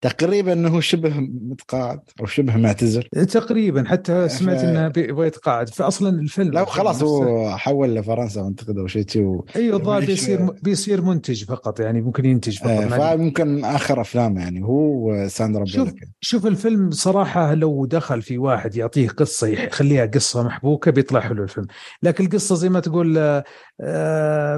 تقريبا إنه شبه متقاعد أو شبه معتزل. تقريبا حتى سمعت إنه بيبغى يتقاعد. فاصلا الفيلم لا خلاص هو حول لفرنسا أعتقد أو شيء شي و- أيوه الظاهر معليش، بيصير بيصير منتج فقط يعني ممكن ينتج فقط آه،. فممكن آخر أفلام يعني هو وساندرا شوف شوف الفيلم صراحة لو دخل في واحد يعطيه قصة يخليها قصة محبوكة بيطلع حلو الفيلم. لكن القصة زي ما تقول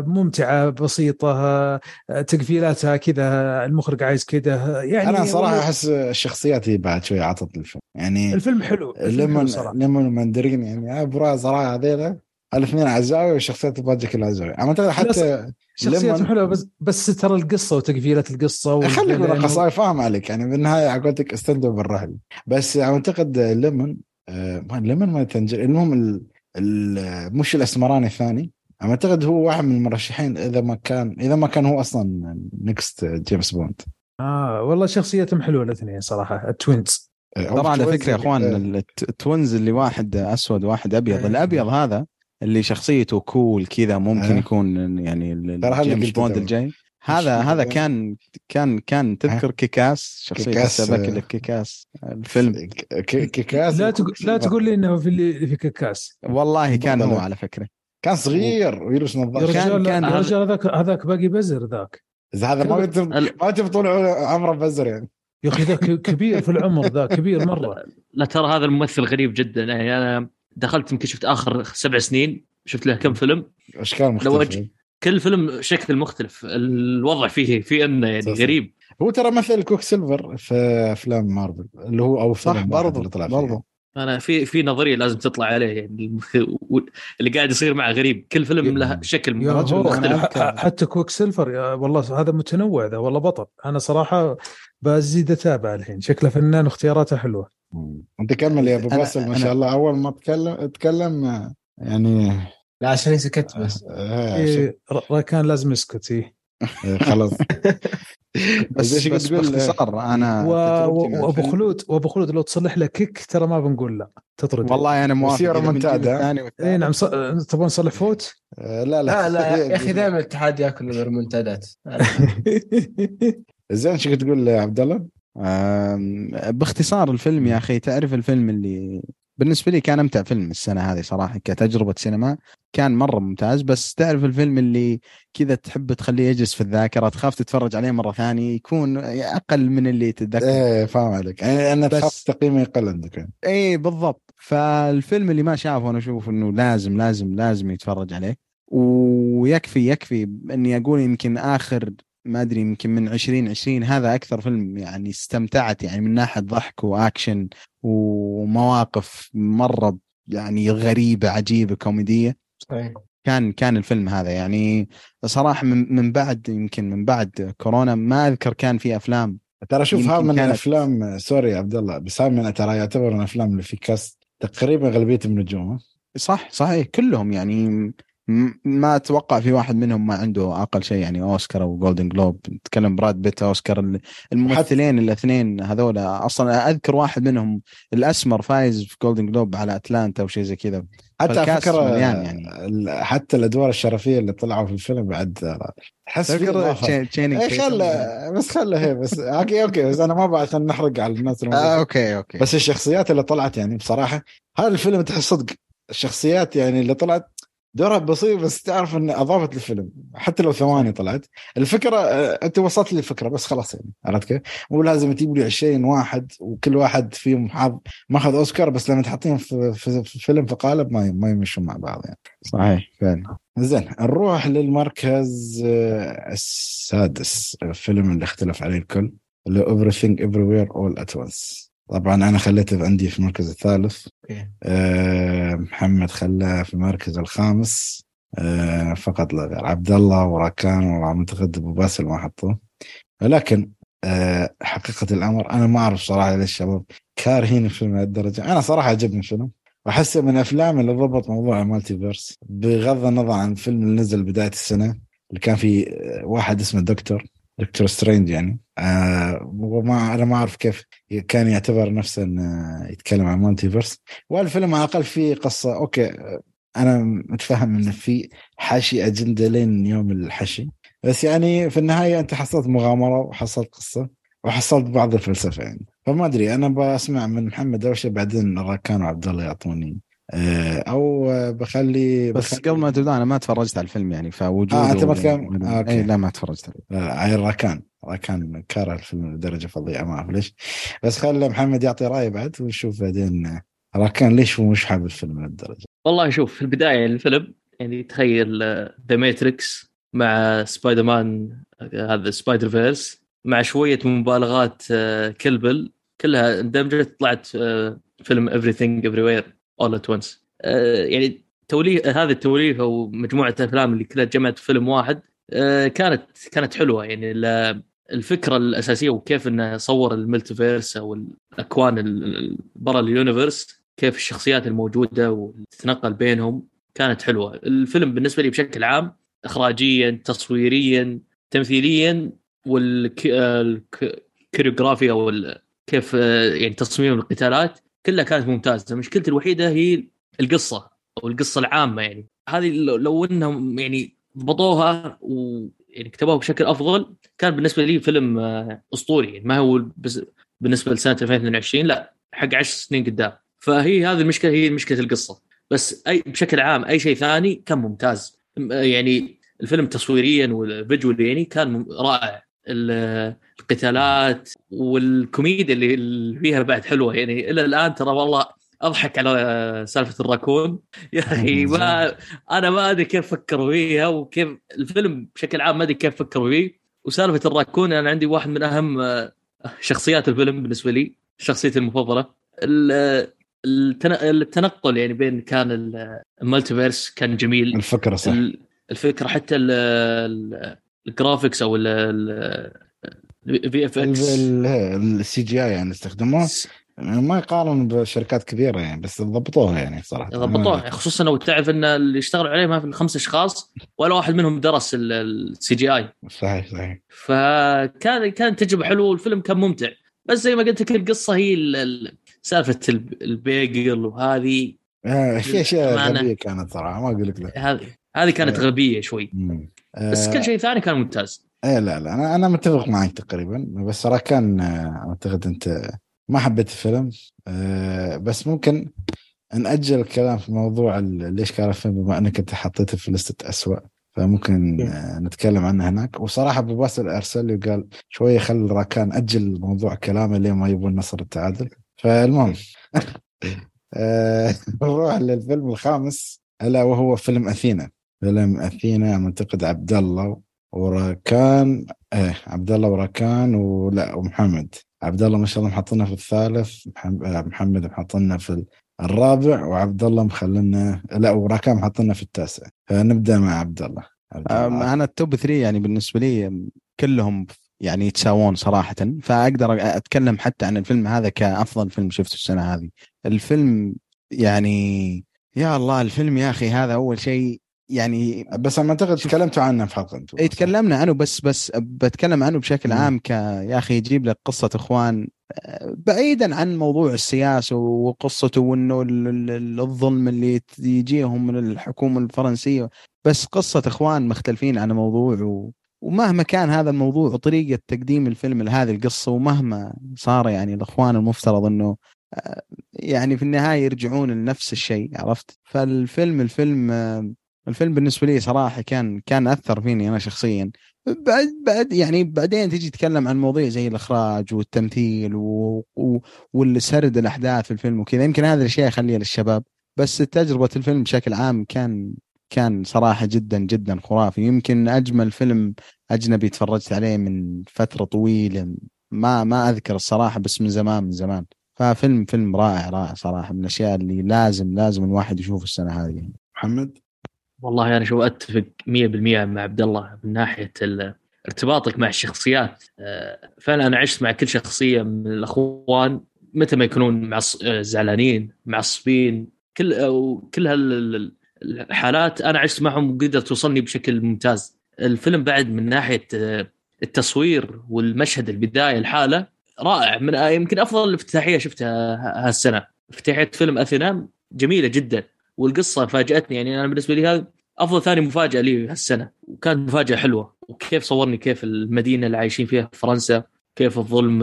ممتعة بسيطة آه، تقفيلاتها كذا المخرج عايز كذا يعني أنا صراحة أحس الشخصيات هي بعد شوي عطت الفيلم يعني الفيلم حلو ليمون ليمون ومندرين يعني يا برا صراحة هذيلا الاثنين عزاوي والشخصيات كلها عزاوي أنا اعتقد حتى شخصياتهم ليمون- حلوة بس بس ترى القصة وتقفيلات القصة خليك من القصائد فاهم عليك. يعني بالنهاية عقلتك استندوا بالرحل. بس أعتقد ليمون آه ما- ليمون ما تنجر المهم ال... ال... مش الأسمراني الثاني. أعتقد هو واحد من المرشحين إذا ما كان إذا ما كان هو أصلا نكست جيمس بوند آه والله شخصيتهم حلوة الاثنين صراحة التوينز آه، ترى على فكرة يا أخوان آه، الت- التوينز اللي واحد أسود واحد أبيض آه. الأبيض هذا اللي شخصيته كول كذا ممكن آه. يكون يعني جيمس بوند. الجاي هذا هذا كان كان كان تذكر Kick-Ass شخصية Kick-Ass، آه. اللي Kick-Ass الفيلم كيكاس لا تقول لا تقول لي إنه في اللي في Kick-Ass والله كان. هو على فكرة كان صغير ويلبس نظاره كان- كان يا هذا- رجال هذاك هذاك باقي بزر ذاك. إذا هذا ما يتم ال- ما تبي طول عمره بزر يعني. يا أخي ذا ك- كبير في العمر ذا كبير مرة. لا ترى هذا الممثل غريب جدا. يعني أنا دخلت يمكن شفت آخر سبع سنين شفت له كم فيلم. اشكال مختلفه كل فيلم شكل مختلف. الوضع فيه في انه يعني صح. غريب. هو ترى مثل Quicksilver في أفلام مارفل اللي هو أو صح فيلم واحد أنا في في نظرية لازم تطلع عليه يعني اللي قاعد يصير معه غريب. كل فيلم له شكل يا رجل مختلف. حتى Quicksilver يا والله هذا متنوع ذا والله بطل. أنا صراحة بزيد أتابع الحين شكله فنان واختياراته حلوة. أنت كمل يا أبو باسل ما شاء الله. أول ما تكلم تكلم يعني لا عشان سكت بس. آه إيه راكان لازم يسكت إيه. آه، خلاص. بس شو تقول، باختصار أنا وابو. خلود وابو خلود لو تصلح له كيك ترى ما بنقول لا تطرد والله أنا موافق منتدى. الثاني إي. نعم ص- تبغون نصلح فوت؟ آه، لا لا لا لا يا أخي دائما الاتحاد يأكل الريمونتادات زين كنت تقول يا عبد الله؟ باختصار الفيلم يا أخي تعرف الفيلم اللي بالنسبة لي كان أمتع فيلم السنة هذه صراحة كتجربة سينما. كان مرة ممتاز بس تعرف الفيلم اللي كذا تحب تخليه يجلس في الذاكرة تخاف تتفرج عليه مرة ثانية يكون أقل من اللي تتذكر. إيه فاهم عليك. يعني أنا بس- تخاف تقييمي يقل عندك يعني. اي بالضبط. فالفيلم اللي ما شافه أنا أشوف إنه لازم لازم لازم يتفرج عليه. ويكفي يكفي إني أقول يمكن آخر ما أدري يمكن من 2020 هذا أكثر فيلم يعني استمتعت يعني من ناحية ضحك وأكشن ومواقف مرة يعني غريبة عجيبة كوميدية. صحيح. كان كان الفيلم هذا. يعني صراحة من, من بعد يمكن من بعد كورونا ما أذكر كان في أفلام. ترى شوف هذا من كانت- الأفلام sorry يا عبد الله بس هذا من ترى يعتبر من الأفلام اللي في cast تقريبا اغلبيتهم نجوم صح صحيح. كلهم يعني ما أتوقع في واحد منهم ما عنده أقل شيء يعني أوسكار أو Golden Globe نتكلم براد بيت أوسكار ال- الممثلين الاثنين هذول أصلا أذكر واحد منهم الأسمر فايز في Golden Globe على أتلانتا أو شيء زي كذا حتى مليان يعني. حتى الأدوار الشرفية اللي طلعوا في الفيلم بعد أحس اي؟ خله بس خله هي بس okay okay بس أنا ما عشان نحرق على الناس آه. okay okay بس الشخصيات اللي طلعت يعني بصراحة هذا الفيلم تحس صدق الشخصيات يعني اللي طلعت دورها بسيط بس تعرف ان أضافت للفيلم حتى لو ثواني طلعت. الفكرة آه، أنت وصلت لي الفكرة بس خلاص يعني عرفت كيف؟ مو لازم تجيب لي 20 واحد وكل واحد فيهم حاظ ماخذ أوسكار بس لما تحطيهم في, في, في فيلم في قالب ما ما يمشون مع بعض يعني. صحيح. فعلا زين نروح للمركز آه، السادس الفيلم اللي اختلف عليه الكل اللي Everything Everywhere All at Once. طبعا أنا خليته عندي في المركز الثالث. آه، محمد خلاه في المركز الخامس. آه، فقط لا غير. عبد الله وراكان واعتقد ابو باسل ما حطوه. ولكن آه، حقيقة الأمر أنا ما أعرف صراحة ليش الشباب كارهين الفيلم لهالدرجة. أنا صراحة عجبني الفيلم. وأحسه من الأفلام اللي ضبط موضوع ال multiverse بغض النظر عن الفيلم اللي نزل بداية السنة اللي كان فيه آه، واحد اسمه دكتور. Doctor Strange يعني. آه وما أنا ما أعرف كيف كان يعتبر نفسه انه يتكلم عن multiverse والفيلم على الأقل فيه قصة. okay أنا متفهم انه في حشي أجندة لين يوم الحشي بس يعني في النهاية أنت حصلت مغامرة وحصلت قصة وحصلت بعض الفلسفة يعني. فما أدري أنا بسمع من محمد اول شيء بعدين راكان وعبد الله يعطوني أو آه، بخلي بس بخلي- قبل ما تبدأ أنا ما تفرجت على الفيلم يعني فوجوده آه، أنت ما تكلم- آه، okay. اي لا ما تفرجت عليه. لا عين راكان راكان كاره الفيلم لدرجة فظيعة ما أعرف ليش. بس خلي محمد يعطي رأيه بعد ونشوف بعدين آه، راكان ليش هو مش حابب الفيلم لهالدرجة. والله شوف في البداية الفيلم يعني تخيل ذا ماتريكس مع سبايدر مان آه، هذا Spider-Verse مع شوية مبالغات آه، كلبل كلها اندمجت طلعت آه، فيلم everything everywhere. all at once. آه، يعني توليه هذا التوليفه ومجموعه الافلام اللي كلها جمعت في فيلم واحد آه، كانت كانت حلوة. يعني ال- الفكرة الأساسية وكيف إنه صور ال multiverse أو الأكوان ال- ال- برا ال universe كيف الشخصيات الموجودة وتتنقل بينهم كانت حلوة. الفيلم بالنسبة لي بشكل عام اخراجيا تصويريا تمثيليا وال choreography أو ال- كيف آه، يعني تصميم القتالات كلها كانت ممتازة. مشكلتي الوحيدة هي القصة أو القصة العامة يعني. هذه لو- إنهم يعني ضبطوها ويعني كتبوها بشكل أفضل كان بالنسبة لي فيلم آه، أسطوري يعني. ما هو بس بالنسبة لسنة 2022 لا حق 10 سنين قدام. فهي هذه المشكلة هي مشكلة القصة. بس أي بشكل عام أي شيء ثاني كان ممتاز. يعني الفيلم تصويريا والفيجوال يعني كان رائع. ال- القتالات والكوميديا اللي فيها بعد حلوة. يعني إلى الآن ترى والله أضحك على سالفة الراكون. يا أخي ما أنا ما أدري كيف فكروا فيها وكيف الفيلم بشكل عام ما أدري كيف فكروا فيه. وسالفة الراكون أنا عندي واحد من أهم شخصيات الفيلم بالنسبة لي شخصيتي المفضلة. ال- التن- التنقل يعني بين كان ال- ال multiverse كان جميل. الفكرة صح. ال- الفكرة حتى ال- ال- ال graphics أو ال VFX ال CGI يعني استخدموه. ما يقارن بشركات كبيرة يعني بس ضبطوها يعني صراحة. ضبطوها خصوصا لو تعرف إن اللي اشتغلوا عليه ما في خمس أشخاص ولا واحد منهم درس ال CGI. صحيح صحيح. فكان كانت تجربة حلوة والفيلم كان ممتع. بس زي ما قلت لك القصة هي ال- ال- سالفة الب- ال bagel وهذه آه، في أشياء. غبية كانت صراحة ما أقول لك لا. هذه هذه كانت آه. غبية شوي. بس آه، كل شيء ثاني كان ممتاز. إيه لا لا أنا أنا متفق معك تقريبا بس ترى كان أعتقد أنت ما حبيت الفيلم آه، بس ممكن نأجل الكلام في موضوع ليش كان الفيلم بما إنك أنت حطيته في لستة أسوأ فممكن آه، نتكلم عنه هناك. وصراحة أبو باسل أرسل لي وقال شوية خل راكان أجل موضوع كلامه لين ما يبون نصر التعادل. فالمهم آه، نروح للفيلم الخامس ألا وهو فيلم أثينا. فيلم أثينا منتقد عبد الله وراكان إيه عبد الله وراكان ولا ومحمد. عبد الله ما شاء الله محطنا في الثالث محم- آه، محمد محطنا في الرابع وعبد الله مخلنا لا وراكان محطنا في التاسع. فنبدأ مع عبد الله الله. أنا التوب 3 يعني بالنسبة لي كلهم يعني يتساوون صراحة. فأقدر أتكلم حتى عن الفيلم هذا كأفضل فيلم شفته السنة هذه. الفيلم يعني يا الله الفيلم يا أخي هذا أول شيء يعني بس أنا اعتقد تكلمتوا عنه في حلقه أنتم اي تكلمنا عنه بس بس بتكلم عنه بشكل عام ك يا أخي يجيب لك قصة إخوان بعيدا عن موضوع السياسة وقصته وإنه الظلم اللي يجيهم من الحكومة الفرنسية بس قصة إخوان مختلفين عن موضوع و... ومهما كان هذا الموضوع وطريقة تقديم الفيلم لهذه القصة ومهما صار يعني الإخوان المفترض إنه يعني في النهاية يرجعون لنفس الشيء عرفت؟ فالفيلم الفيلم الفيلم بالنسبة لي صراحة كان كان أثر فيني أنا شخصيا. بعد بعد يعني بعدين تجي تتكلم عن مواضيع زي الإخراج والتمثيل و... و... والسرد الأحداث في الفيلم وكذا. يمكن هذه الاشياء خليها للشباب بس تجربة الفيلم بشكل عام كان كان صراحة جدا جدا خرافي. يمكن أجمل فيلم أجنبي تفرجت عليه من فترة طويلة ما ما أذكر الصراحة بس من زمان من زمان. ففيلم فيلم رائع رائع صراحة من الأشياء اللي لازم لازم الواحد يشوفه السنة هذه. محمد؟ والله أنا شو أتفق 100% مع عبد الله من ناحية ارتباطك مع الشخصيات. آه، فعلا أنا عشت مع كل شخصية من الأخوان متى ما يكونون مع زعلانين معصبين كل كل هالحالات أنا عشت معهم وقدرت توصلني بشكل ممتاز. الفيلم بعد من ناحية آه، التصوير والمشهد البداية الحالة رائع. من يمكن أفضل افتتاحية شفتها هالسنة. افتتاحية فيلم اثينا جميلة جدا. والقصة فاجأتني يعني أنا بالنسبة لي هذا أفضل ثاني مفاجأة لي هالسنة. وكانت مفاجأة حلوة. وكيف صورني كيف المدينة اللي عايشين فيها في فرنسا كيف الظلم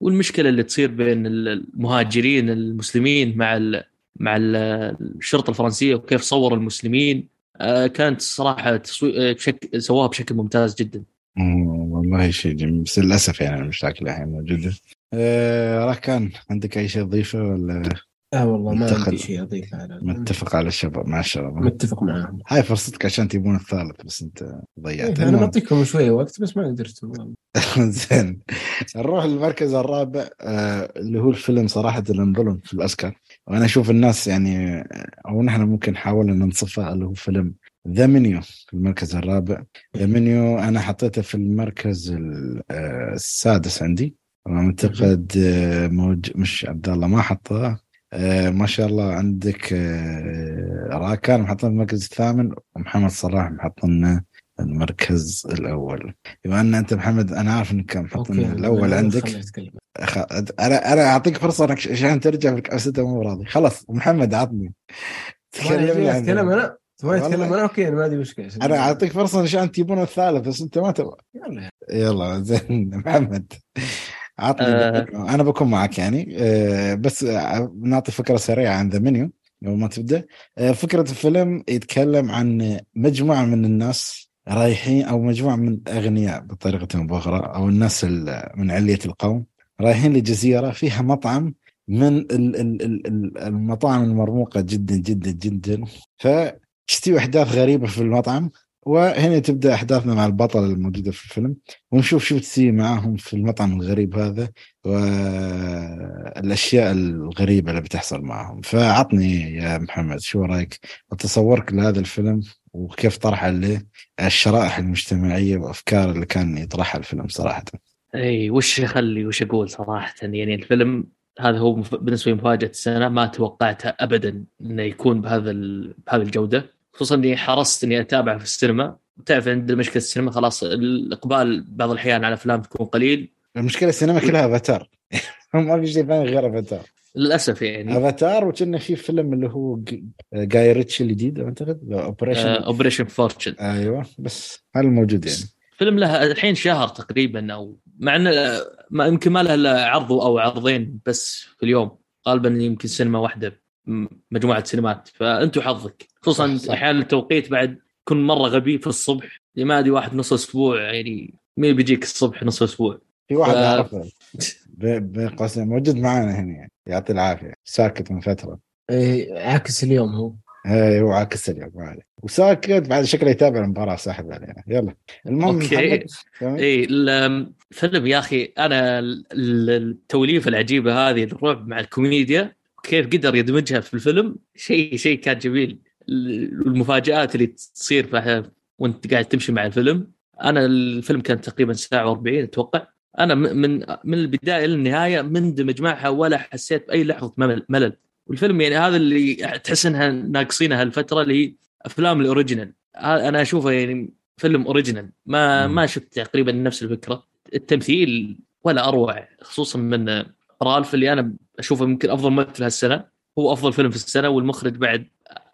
والمشكلة اللي تصير بين المهاجرين المسلمين مع مع الشرطة الفرنسية وكيف صوروا المسلمين. آه، كانت صراحة تصوير بشكل سواها بشكل ممتاز جدا. والله شيء جميل. بس للأسف يعني المشاكل الحين موجودة. آه راكان عندك أي شيء تضيفه ولا؟ آه والله ما عندي شيء اضيفه على متفق على الشباب مع الشباب متفق معاهم هاي فرصتك عشان تبون الثالث بس أنت ضيعت إيه أنا بعطيكم شوية وقت بس ما قدرت زين. نروح للمركز الرابع آه اللي هو الفيلم صراحة اللي انظلم في الأوسكار. وأنا أشوف الناس يعني أو نحن ممكن حاولنا ننصفه اللي هو فيلم ذا منيو في المركز الرابع. ذا منيو أنا حطيته في المركز آه، السادس عندي. اعتقد آه، موج... مش عبد الله ما حطه. آه ما شاء الله عندك آه راكان محطنا المركز الثامن ومحمد صلاح محطنا المركز الأول. بما أن أنت محمد أنا عارف إنك محطنا الأول عندك. أخ... أنا أنا أعطيك فرصة إنك عشان ترجع في الكاس مو راضي. خلاص محمد عطني. تكلم اتكلم أنا؟ تبغى اتكلم أنا؟ أوكي أنا ما عندي مشكلة. أنا أعطيك فرصة عشان تجيبون الثالث بس أنت ما تبغى. يلا. يلا زين محمد. عطني آه. أنا بكون معك يعني. آه بس نعطي فكرة سريعة عن ذا منيو قبل ما تبدأ. آه فكرة الفيلم يتكلم عن مجموعة من الناس رايحين أو مجموعة من الأغنياء بطريقة أو بأخرى أو الناس من علية القوم رايحين لجزيرة فيها مطعم من المطاعم المرموقة جدا جدا جدا. فتستوي أحداث غريبة في المطعم. وهنا تبدأ أحداثنا مع البطل الموجودة في الفيلم ونشوف شو تصير معاهم في المطعم الغريب هذا والأشياء الغريبة اللي بتحصل معهم فعطني يا محمد شو رأيك؟ وتصورك لهذا الفيلم وكيف طرح عليه الشرائح المجتمعية وأفكار اللي كان يطرحها الفيلم صراحة. إي وش اخلي وش أقول صراحة؟ يعني الفيلم هذا هو بالنسبة لي مفاجأة السنة ما توقعتها ابدا إنه يكون بهذا بهذه الجودة. خصوصا إني حرصت إني اتابعه في السينما. تعرف عند مشكلة السينما خلاص الإقبال بعض الأحيان على أفلام تكون قليل. المشكلة السينما كلها أفاتار. ما في شيء ثاني غير أفاتار. للأسف يعني. أفاتار وكنا في فيلم اللي هو قاي ريتشي الجديد أعتقد؟ اوبريشن Operation Fortune أيوه بس هذا الموجود يعني؟ فيلم له الحين شهر تقريبا أو مع إنه ما يمكن ما له إلا عرض أو عرضين بس في اليوم. غالبا يمكن سينما واحدة. مجموعة سينمات. فانت وحظك خصوصا أحيانا التوقيت بعد يكون مرة غبي في الصبح. ما أدري واحد نص أسبوع يعني مين بيجيك الصبح نص أسبوع. في واحد ف... اعرفه بين قوسين موجود معنا هنا يعني. يعطي العافية. ساكت من فترة. إيه عاكس اليوم هو. إيه هو عاكس اليوم ما عليه. وساكت بعد شكله يتابع المباراة ساحب علينا. يلا. المهم أوكي. اي الفيلم يا أخي أنا التوليفة العجيبة هذه الرعب مع الكوميديا كيف قدر يدمجها في الفيلم شيء شيء كان جميل. المفاجآت اللي تصير وأنت قاعد تمشي مع الفيلم. أنا الفيلم كان تقريبا ساعة و40 أتوقع. أنا من من البداية للنهايه مندمج معها ولا حسيت بأي لحظة ملل. والفيلم يعني هذا اللي تحس إنها ناقصينها الفترة اللي هي أفلام الأوريجينال. أنا أشوفه يعني فيلم original. ما ما شفت تقريبا نفس الفكرة. التمثيل ولا أروع خصوصا من رالف اللي أنا أشوفه يمكن أفضل ممثل هالسنة. هو أفضل فيلم في السنة والمخرج بعد.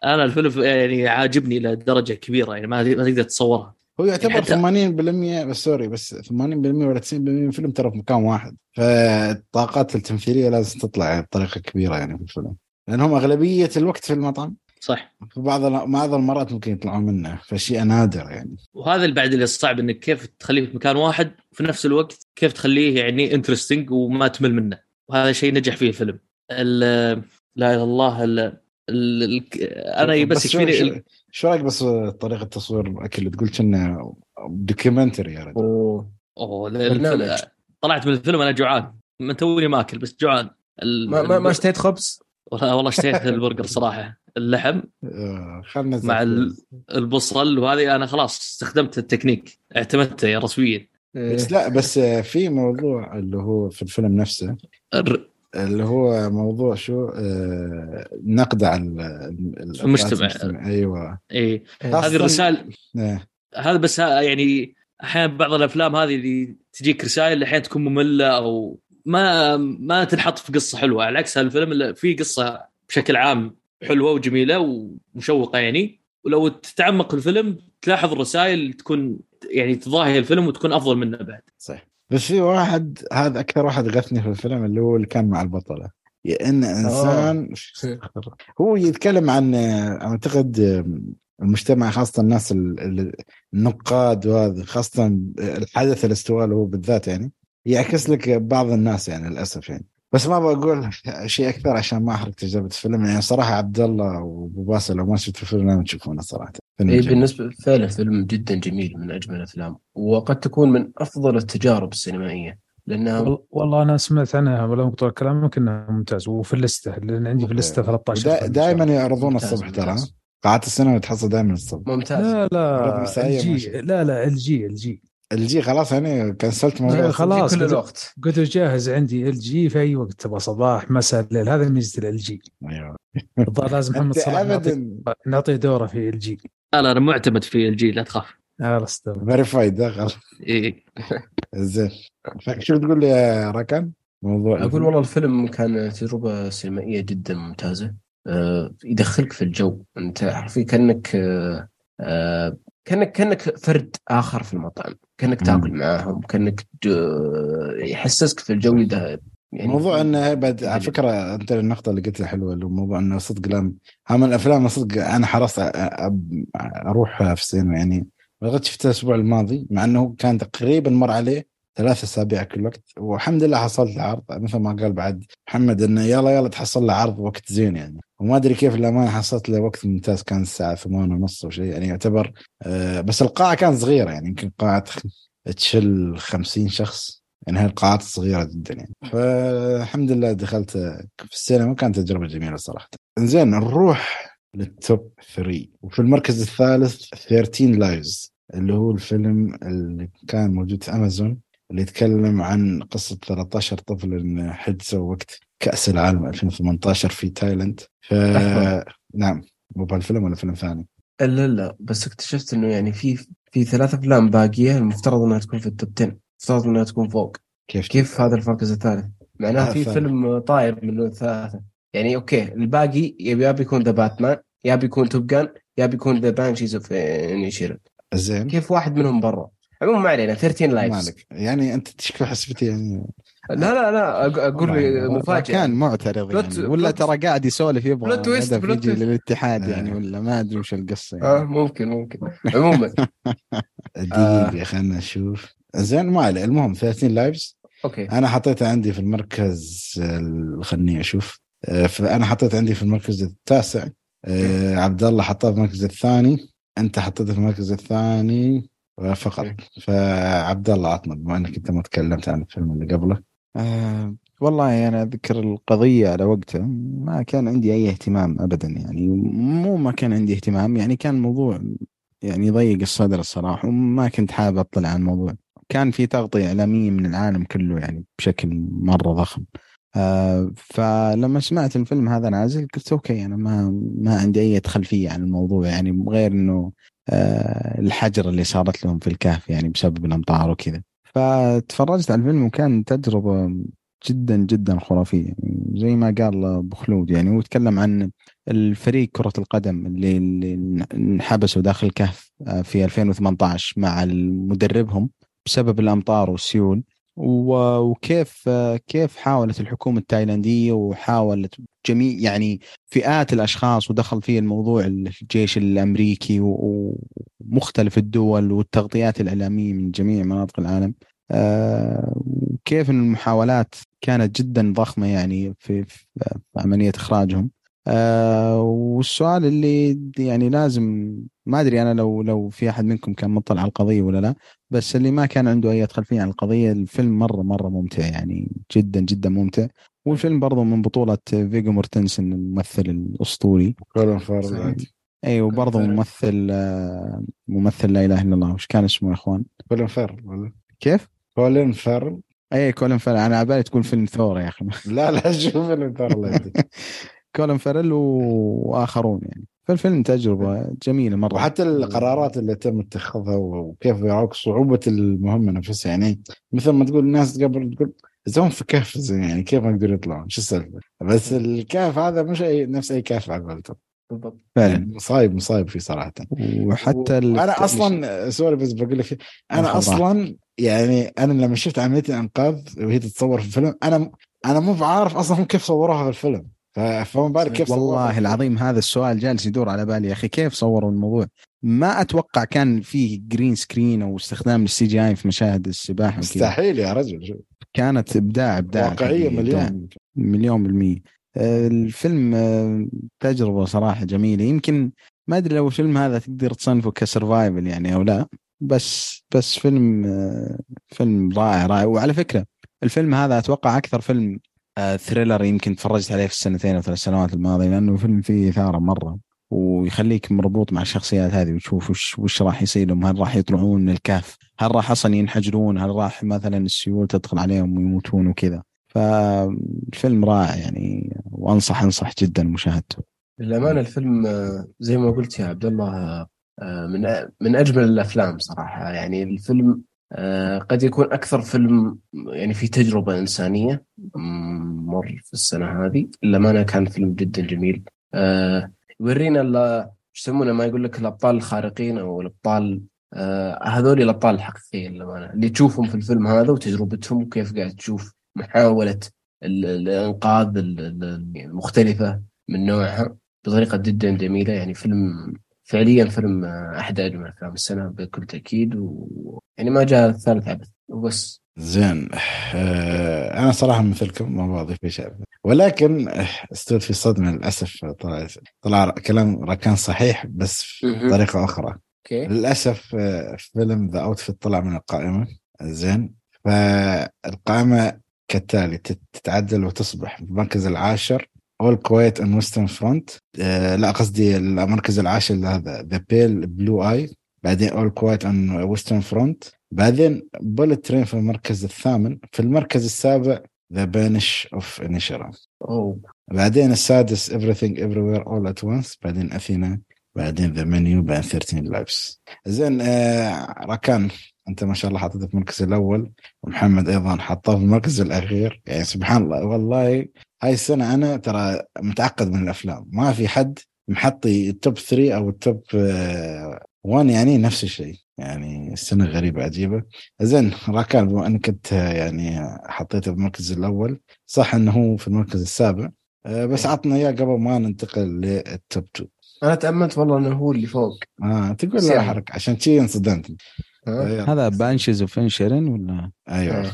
أنا الفيلم يعني عاجبني لدرجه كبيرة يعني ما ما تقدر تصورها. هو يعتبر حتى... 80% بس sorry بس 80% ولا 90% من الفيلم ترى في مكان واحد. فالطاقات التمثيلية لازم تطلع بطريقة كبيرة يعني في الفيلم. لأنهم أغلبية الوقت في المطعم. صح. في بعض بعض المرات ممكن يطلعون منه. فشيء نادر يعني. وهذا اللي بعد اللي صعب إنك كيف تخليه في مكان واحد في نفس الوقت كيف تخليه يعني interesting وما تمل منه. وهذا شيء نجح فيه الفيلم. لا إله إلا الله ال ال ال أنا بس يكفيني شو رأيك بس طريقة تصوير الاكل تقول كنا documentary يا رجل. أوه. أوه طلعت من الفيلم أنا جوعان. من توني ماكل بس جوعان. ما ما, ما اشتهيت خبز؟ والله اشتهيت البرجر صراحة. اللحم. آه، مع البصل وهذه أنا خلاص استخدمت التكنيك. اعتمدته رسميا. بس لا بس في موضوع اللي هو في الفيلم نفسه. اللي هو موضوع شو آه نقد على المجتمع. أيوه. اي هذه الرسائل إيه. هذا بس يعني أحيانا بعض الأفلام هذه اللي تجيك رسائل أحيانا تكون مملة أو ما ما تنحط في قصة حلوة. على عكس هالفيلم في قصة بشكل عام حلوة وجميلة ومشوقة يعني. ولو تتعمق في الفيلم تلاحظ الرسائل تكون يعني تضاهي الفيلم وتكون أفضل منه بعد. صح بس في واحد هذا أكثر واحد غثني في الفيلم اللي هو اللي كان مع البطلة. إن إنسان أوه. هو يتكلم عن أعتقد المجتمع خاصة الناس النقاد وهذا خاصة الحدث الاستواء هو بالذات يعني. يعكس لك بعض الناس يعني للأسف يعني. بس ما بقول شيء أكثر عشان ما أحرق تجربة الفيلم. يعني صراحة عبد الله وأبو باسل لو ما شفتوا الفيلم لازم تشوفونه صراحة. اي بالنسبة فعلا فيلم جدا جميل من أجمل الأفلام وقد تكون من أفضل التجارب السينمائية لأنها والله أنا سمعت عنها ولا مقطع كلامك انها ممتاز وفي اللسته لأن عندي في اللسته 13 دائما يعرضون الصبح ترى. قاعات السينما تحصل دائما الصبح. ممتاز. لا لا الجي لا لا الجي الجي ال G خلاص يعني cancelت موضوع خلاص كل الوقت. قلت جاهز عندي ال G في أي وقت تبغى صباح مساء الليل. هذا ميزة ال G أيوه. لازم محمد صلاح ابدا نعطيه دوره في ال جي لا لا أنا معتمد في ال G لا تخاف. خلاص verified خلاص. اي زين. شو تقول لي يا ركن؟ موضوع أقول والله الفيلم كان تجربة سينمائية جدا ممتازة. أه يدخلك في الجو. أنت حرفيا كأنك أه كانك كأنك فرد آخر في المطعم. كأنك تأكل معاهم. كأنك يحسسك في الجو ده. يعني موضوع إنه بعد على فكرة أنت النقطة اللي قلتها حلوة اللي موضوع إنه صدق لم هم الأفلام صدق أنا حرصت أروح في السينما. يعني لغايه شفتها الأسبوع الماضي مع إنه كان تقريبا مر عليه ثلاث أسابيع كل وقت والحمد لله حصلت عرض مثل ما قال بعد محمد إنه يلا يلا تحصل له عرض وقت زين يعني. وما أدري كيف للامانه حصلت له وقت ممتاز كان الساعة 8 ونص أو شيء يعني يعتبر آه بس القاعة كانت صغيرة يعني يمكن قاعة تشل 50 شخص يعني هاي القاعات صغيرة جدا يعني. فالحمد لله دخلت في السينما كانت تجربة جميلة صراحة. زين نروح لل top 3 وفي المركز الثالث 13 Lives اللي هو الفيلم اللي كان موجود في امازون اللي يتكلم عن قصة 13 طفل حجزوا وقت كأس العالم 2018 في تايلاند. ف نعم مو بهالفيلم ولا فيلم ثاني؟ لا لا بس اكتشفت إنه يعني في في ثلاث أفلام باقية المفترض إنها تكون في ال top 10 المفترض إنها تكون فوق. كيف؟ كيف هذا المركز الثالث؟ معناه في فيلم طاير من الثلاثه يعني أوكي الباقي يا بيكون The Batman يا بيكون Top Gun يا بيكون The Banshees of Inisherin زين. كيف واحد منهم برا؟ عموما ما علينا 13 Lives مالك يعني أنت تشكل حسبتي يعني. لا لا لا أقول لي مفاجاه كان معترض يعني. ولا ترى قاعد يسولف يبغى twist يجي للاتحاد يعني ولا ما أدري وش القصة يعني. آه ممكن ممكن. عموما. دقيقة خلينا نشوف. زين ما عليه. المهم 13 Lives أوكي. أنا حطيته عندي في المركز خلني أشوف. فانا حطيت عندي في المركز التاسع. عبد الله حطاه في المركز الثاني. أنت حطيته في المركز الثاني. فقط. فعبد الله عطنا بما إنك أنت ما تكلمت عن الفيلم اللي قبله. آه والله أنا أذكر القضية على وقتها ما كان عندي أي اهتمام ابدا يعني. مو ما كان عندي اهتمام يعني كان الموضوع يعني يضيق الصدر الصراحة وما كنت حابب أطلع عن الموضوع. كان في تغطية إعلامية من العالم كله يعني بشكل مرة ضخم. آه فلما سمعت الفيلم هذا نازل قلت أوكي أنا ما ما عندي أي خلفية عن الموضوع يعني غير إنه الحجر اللي صارت لهم في الكهف يعني بسبب الامطار وكذا فتفرجت على الفيلم وكان تجربة جدا جدا خرافية. زي ما قال أبو خلود يعني هو تكلم عن الفريق كرة القدم اللي اللي انحبسوا داخل الكهف آه، في 2018 مع مدربهم بسبب الأمطار والسيول. وكيف كيف حاولت الحكومة التايلاندية وحاولت جميع يعني فئات الأشخاص ودخل فيه الموضوع الجيش الأمريكي ومختلف الدول والتغطيات الإعلامية من جميع مناطق العالم. آه، كيف إن المحاولات كانت جدا ضخمة يعني في, في عملية إخراجهم. آه والسؤال اللي يعني لازم ما أدري أنا لو لو في أحد منكم كان مطلع على القضية ولا لا بس اللي ما كان عنده أي خلفيه عن القضية الفيلم مرة مرة ممتع يعني جدا جدا ممتع. والفيلم برضه من بطولة فيجو مورتنسن الممثل الأسطوري. كولن فارل اي وبرضه ممثل آه، ممثل لا إله إلا الله. وش كان اسمه يا إخوان؟ كولن فارل ولا؟ كيف؟ كولن فارل اي كولن فارل أنا على بالي تقول فيلم ثور يا أخي. لا لا شوف فيلم ثور الله كولن فارل وآخرون يعني. فالفيلم تجربة جميلة مرة. وحتى القرارات اللي تم اتخاذها وكيف يراووك صعوبة المهمة نفسها. يعني مثل ما تقول الناس قبل تقول زون في كهف زين يعني كيف ما يقدروا يطلعون شو السالفة؟ بس الكهف هذا مش اي نفس أي كهف على قولتهم. بالضبط. فعلا. يعني مصايب مصايب فيه صراحة. وحتى أنا أصلا sorry بس بقول لك أنا أصلا يعني أنا لما شفت عملية الأنقاذ وهي تتصور في الفيلم أنا أنا مو بعارف أصلا كيف صوروها في الفيلم. فما بالك كيف والله العظيم هذا السؤال جالس يدور على بالي يا أخي. كيف صوروا الموضوع؟ ما أتوقع كان فيه green screen أو استخدام ال CGI في مشاهد السباحة مستحيل يا رجل كانت إبداع إبداع واقعية مليون. مليون بالمية. الفيلم آه، تجربة صراحة جميلة. يمكن ما أدري لو الفيلم هذا تقدر تصنفه ك survival يعني أو لا. بس بس فيلم آه، فيلم رائع رائع. وعلى فكرة الفيلم هذا أتوقع أكثر فيلم thriller آه، يمكن تفرجت عليه في السنتين أو ثلاث سنوات الماضيه لأنه فيلم فيه إثارة مرة ويخليك مربوط مع الشخصيات هذه وتشوف وش وش راح يصير لهم هل راح يطلعون من الكهف هل راح أصلا ينحجرون هل راح مثلا السيول تدخل عليهم ويموتون وكذا. فالفيلم رائع يعني وانصح أنصح جدا مشاهدته. للأمانة الفيلم آه، زي ما قلت يا عبد الله آه، من من أجمل الأفلام صراحة. يعني الفيلم قد يكون أكثر فيلم يعني في تجربة إنسانية مر في السنة هذه للامانه كان فيلم جدا جميل. آه، يورينا يسمونه ما يقول لك الأبطال الخارقين أو الأبطال آه، هذول الأبطال الحقيقيين للامانه اللي تشوفهم في الفيلم هذا وتجربتهم وكيف قاعد تشوف محاولة الإنقاذ المختلفه من نوعها بطريقة جدا جميلة. يعني فيلم فعليا فيلم أحد أجمل أفلام السنة بكل تأكيد ويعني ما جاء ثالث عبث وبس. زين. آه أنا صراحة مثلكم ما بضيف شيء. ولكن استوت في صدمة للأسف. طلع طلع كلام راكان صحيح بس بطريقه أخرى. okay. للأسف آه، فيلم The Outfit طلع من القائمة. زين. فالقائمة كالتالي تتعدل وتصبح المركز العاشر. All Quiet on Western Front لا قصدي المركز العاشر هذا The Pale Blue Eye بعدين All Quiet on Western Front بعدين Bullet Train في المركز الثامن. في المركز السابع The Banshees of Inisherin بعدين السادس everything everywhere all at once. بعدين Athena. بعدين The Menu بعدين 13 Lives زين آه راكان أنت ما شاء الله حطيته في المركز الأول. ومحمد أيضا حطه في المركز الأخير. يعني سبحان الله والله هاي السنة أنا ترى متعقد من الأفلام. ما في حد محطي ال top 3 أو ال top 1 يعني نفس الشيء. يعني السنة غريبة عجيبة. زين راكان بما إنك أنت يعني حطيته في المركز الأول صح إنه هو في المركز السابع. آه، بس عطنا إياه قبل ما ننتقل لل top 2 أنا تأملت والله إنه هو اللي فوق. آه تقول لا حرك عشان شي انصدمت. هذا Banshees of Inisherin ولا؟ أيوه.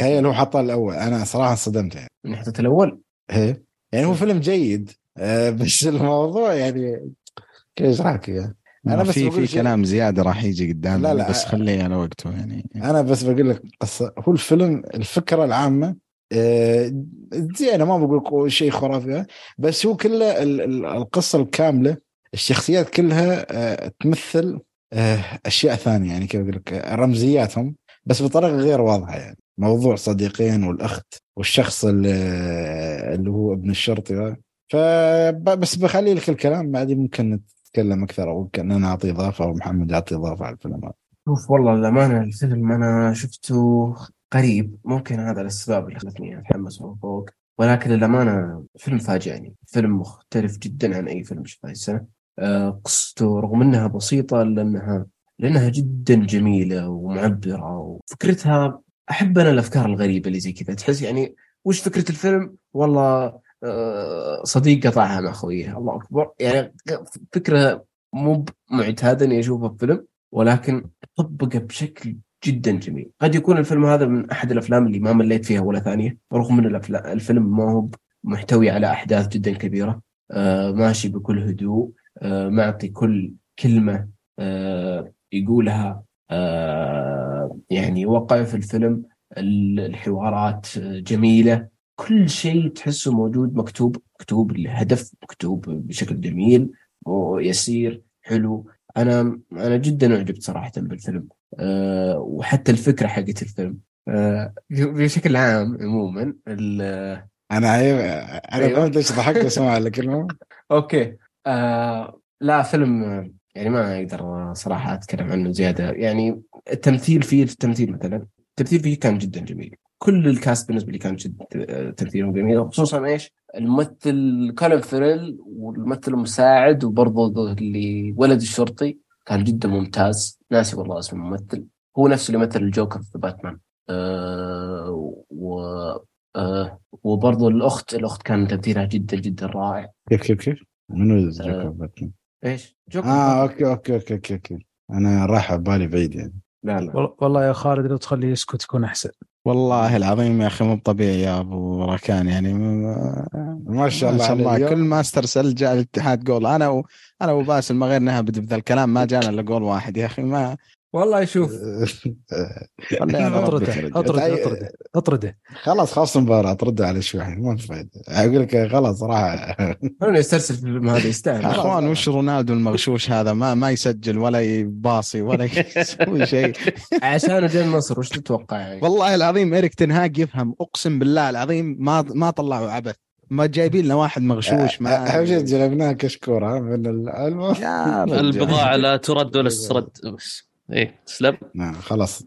هي لو حطها الأول. أنا صراحة انصدمت يعني. من حطيت الأول؟ إيه. يعني هو فيلم جيد. آه، بس الموضوع يعني كيف اشرح لك أنا بس في في كلام زيادة راح يجي قدام لا لا بس خليه على وقته يعني. أنا بس بقول لك قصه هو الفيلم الفكرة العامة آه، زينه ما بقول شيء خرافي بس هو كله القصة الكاملة الشخصيات كلها آه، تمثل آه، أشياء ثانية يعني كيف أقول لك رمزياتهم بس بطريقة غير واضحة يعني. موضوع صديقين والأخت والشخص اللي, اللي هو ابن الشرطي فبس بخلي لك الكلام بعدين ممكن نتكلم أكثر أو ممكن أنا أعطي إضافة أو محمد يعطي إضافة على الفيلم هذا. شوف والله للامانه الفيلم أنا شفته قريب ممكن هذا الأسباب اللي خلتني أتحمس من فوق ولكن للأمانة فيلم فاجئني فيلم مختلف جدا عن أي فيلم شفته السنة. آه، قصته رغم إنها بسيطة لأنها لأنها جدا جميلة ومعبرة وفكرتها أحب أنا الأفكار الغريبة اللي زي كذا. تحس يعني وش فكرة الفيلم؟ والله صديق قطعها مع خويه الله أكبر. يعني فكرة مو معتادة إني أشوفها في فيلم ولكن طبقه بشكل جدا جميل. قد يكون الفيلم هذا من أحد الأفلام اللي ما مليت فيها ولا ثانية رغم إن الفيلم ما هو محتوي على أحداث جدا كبيرة. آه ماشي بكل هدوء. آه معطي كل كلمة آه يقولها. آه يعني وقع في الفيلم الحوارات جميلة. كل شيء تحسه موجود مكتوب مكتوب الهدف مكتوب بشكل جميل ويسير حلو. أنا أنا جدا أعجبت صراحة بالفيلم. أه وحتى الفكرة حقت الفيلم. أه بشكل عام عموما أنا أنا أيوة. إيش ضحكت اسمع الكلمة. okay. أه لا فيلم يعني ما أقدر صراحة أتكلم عنه زيادة. يعني التمثيل فيه التمثيل مثلا التمثيل فيه كان جدا جميل. كل ال cast بالنسبة لي كان جد تمثيلهم جميل خصوصا إيش؟ الممثل كولن فيرل والممثل المساعد وبرضه اللي ولد الشرطي كان جدا ممتاز ناسي والله اسم الممثل هو نفسه اللي مثل الجوكر في باتمان أه و أه وبرضه الأخت الأخت كان تمثيلها جدا جدا رائع كيف كيف كيف؟ منو الجوكر أه باتمان؟ إيش؟ جوكر آه okay okay okay okay, okay. أنا راح بالي بعيد يعني لا لا والله يا خالد لو تخليه يسكت يكون أحسن والله العظيم يا أخي مو طبيعي يا أبو ركان يعني ما شاء الله, ما شاء الله كل ما استرسل جاء الاتحاد جول. أنا و... أنا وباسل ما غير نهبد بذا الكلام ما جانا إلا جول واحد يا أخي. ما والله شوف. أطرده أطرده أطرده أطرده. خلاص خلاص المباراه أطرده على شوي ما في فايدة. أقول لك خلاص راح. أنا يسترسل في هذا يستاهل. أخوان وش رونالدو المغشوش هذا؟ ما ما يسجل ولا يباصي ولا يسوي شيء. عشان جاي النصر وش تتوقع يعني؟ والله العظيم اريك تنهاج يفهم أقسم بالله العظيم ما ما طلعوا عبث. ما جايبين لنا واحد مغشوش ما أهم شيء جلبناه كشكورة من البضاعة لا ترد ولا ترد بس. إيه تسلم. نعم خلاص.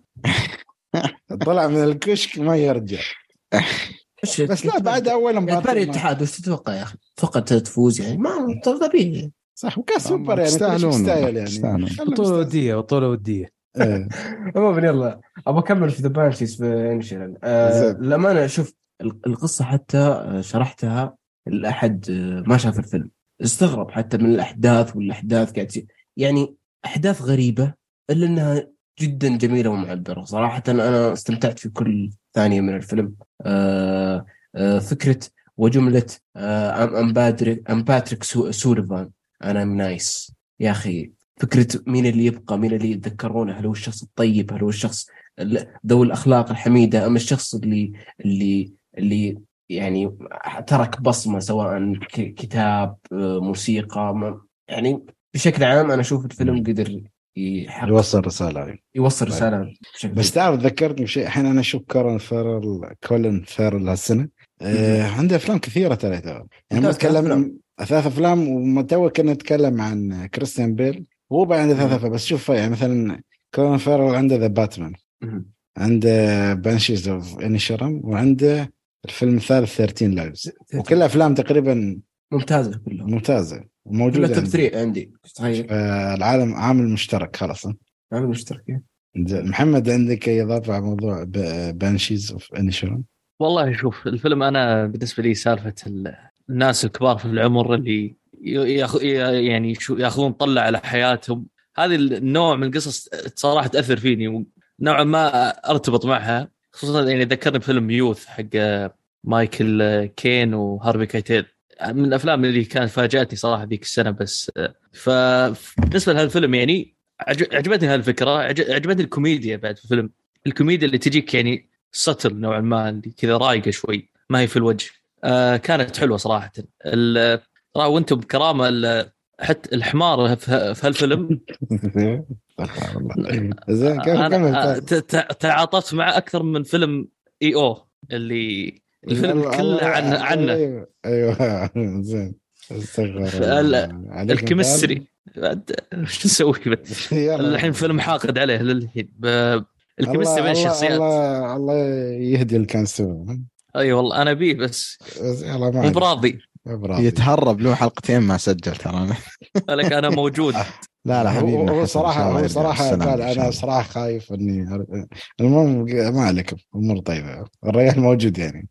طلع من الكشك ما يرجع. بس لا بعد أول مباراه فريق الاتحاد وش تتوقع يا أخي؟ تتوقع تفوز يعني؟ ما طبيعي. صح وكاس سوبر يعني يستاهلون يعني. بطولة ودية بطولة ودية. إيه. عموما يلا. أبغى أكمل في The Banshees of Inisherin للامانه شوف القصة حتى شرحتها لأحد ما شاف الفيلم. استغرب حتى من الأحداث والأحداث قاعد يعني أحداث غريبة إلا إنها جدا جميلة ومعبرة. صراحة أنا استمتعت في كل ثانية من الفيلم. آه آه فكرة وجملة آه I'm Pádraic I'm Pádraic Súilleabháin أنا I'm nice يا أخي فكرة مين اللي يبقى مين اللي يتذكرونه؟ هل هو الشخص الطيب؟ هل هو الشخص ذوي الأخلاق الحميدة؟ أم الشخص اللي اللي اللي يعني ترك بصمة سواء كتاب آه، موسيقى يعني بشكل عام أنا أشوف الفيلم قدر يحقق يوصل رسالة. يوصل طيب. رسالة بس تعرف ذكرتني بشيء. الحين أنا أشوف كولن فيرل كولن فيرل هالسنة. آه عنده أفلام كثيرة ترى يعني نتكلم ثلاث أفلام. وتو كنا نتكلم عن كريستيان بيل. هو بعد عنده ثلاث أفلام. بس شوف يعني مثلا كولن فيرل عنده The Batman عنده Banshees of Inisherin وعنده الفيلم الثالث 13 Lives وكل أفلام تقريبا ممتازة كلها ممتازة. موجودة top 3 عندي. تخيل آه العالم عامل مشترك خلاص. عامل مشترك إيه. محمد عندك أي إضافة على موضوع Banshees of Inisherin والله شوف الفيلم أنا بالنسبة لي سالفة الناس الكبار في العمر اللي ياخذ يعني شو ياخذون طلع على حياتهم. هذه النوع من القصص صراحة تأثر فيني ونوعا ما أرتبط معها خصوصا يعني ذكرني بفيلم Youth حق مايكل كين وهارفي كايتيل من الأفلام اللي كانت فاجأتني صراحة ذيك السنة بس فبالنسبه لهذا الفيلم يعني عجبتني هالفكرة عجبتني الكوميديا بعد في الفيلم. الكوميديا اللي تجيك يعني subtle نوعا ما اللي كذا رايقة شوي ما هي في الوجه. آه كانت حلوة صراحة. وأنتم بكرامة حتى الحمار في هالفيلم. زين كمل تعاطفت معه أكثر من فيلم EO اللي الفيلم كله عن عنه. أيوه أيوه. زين. ال chemistry. شو نسوي؟ الحين فيلم حاقد عليه للحين. ال chemistry بين الشخصيات. الله الله يهدي اللي كان يسوي أي والله أنا بيه بس. مو براضي. يتهرب له حلقتين ما سجل ترى. لك أنا موجود. لا لا حبيبي هو صراحة هو صراحة قال أنا صراحة خايف إني المهم ما عليكم أمور طيبة. الريال موجود يعني.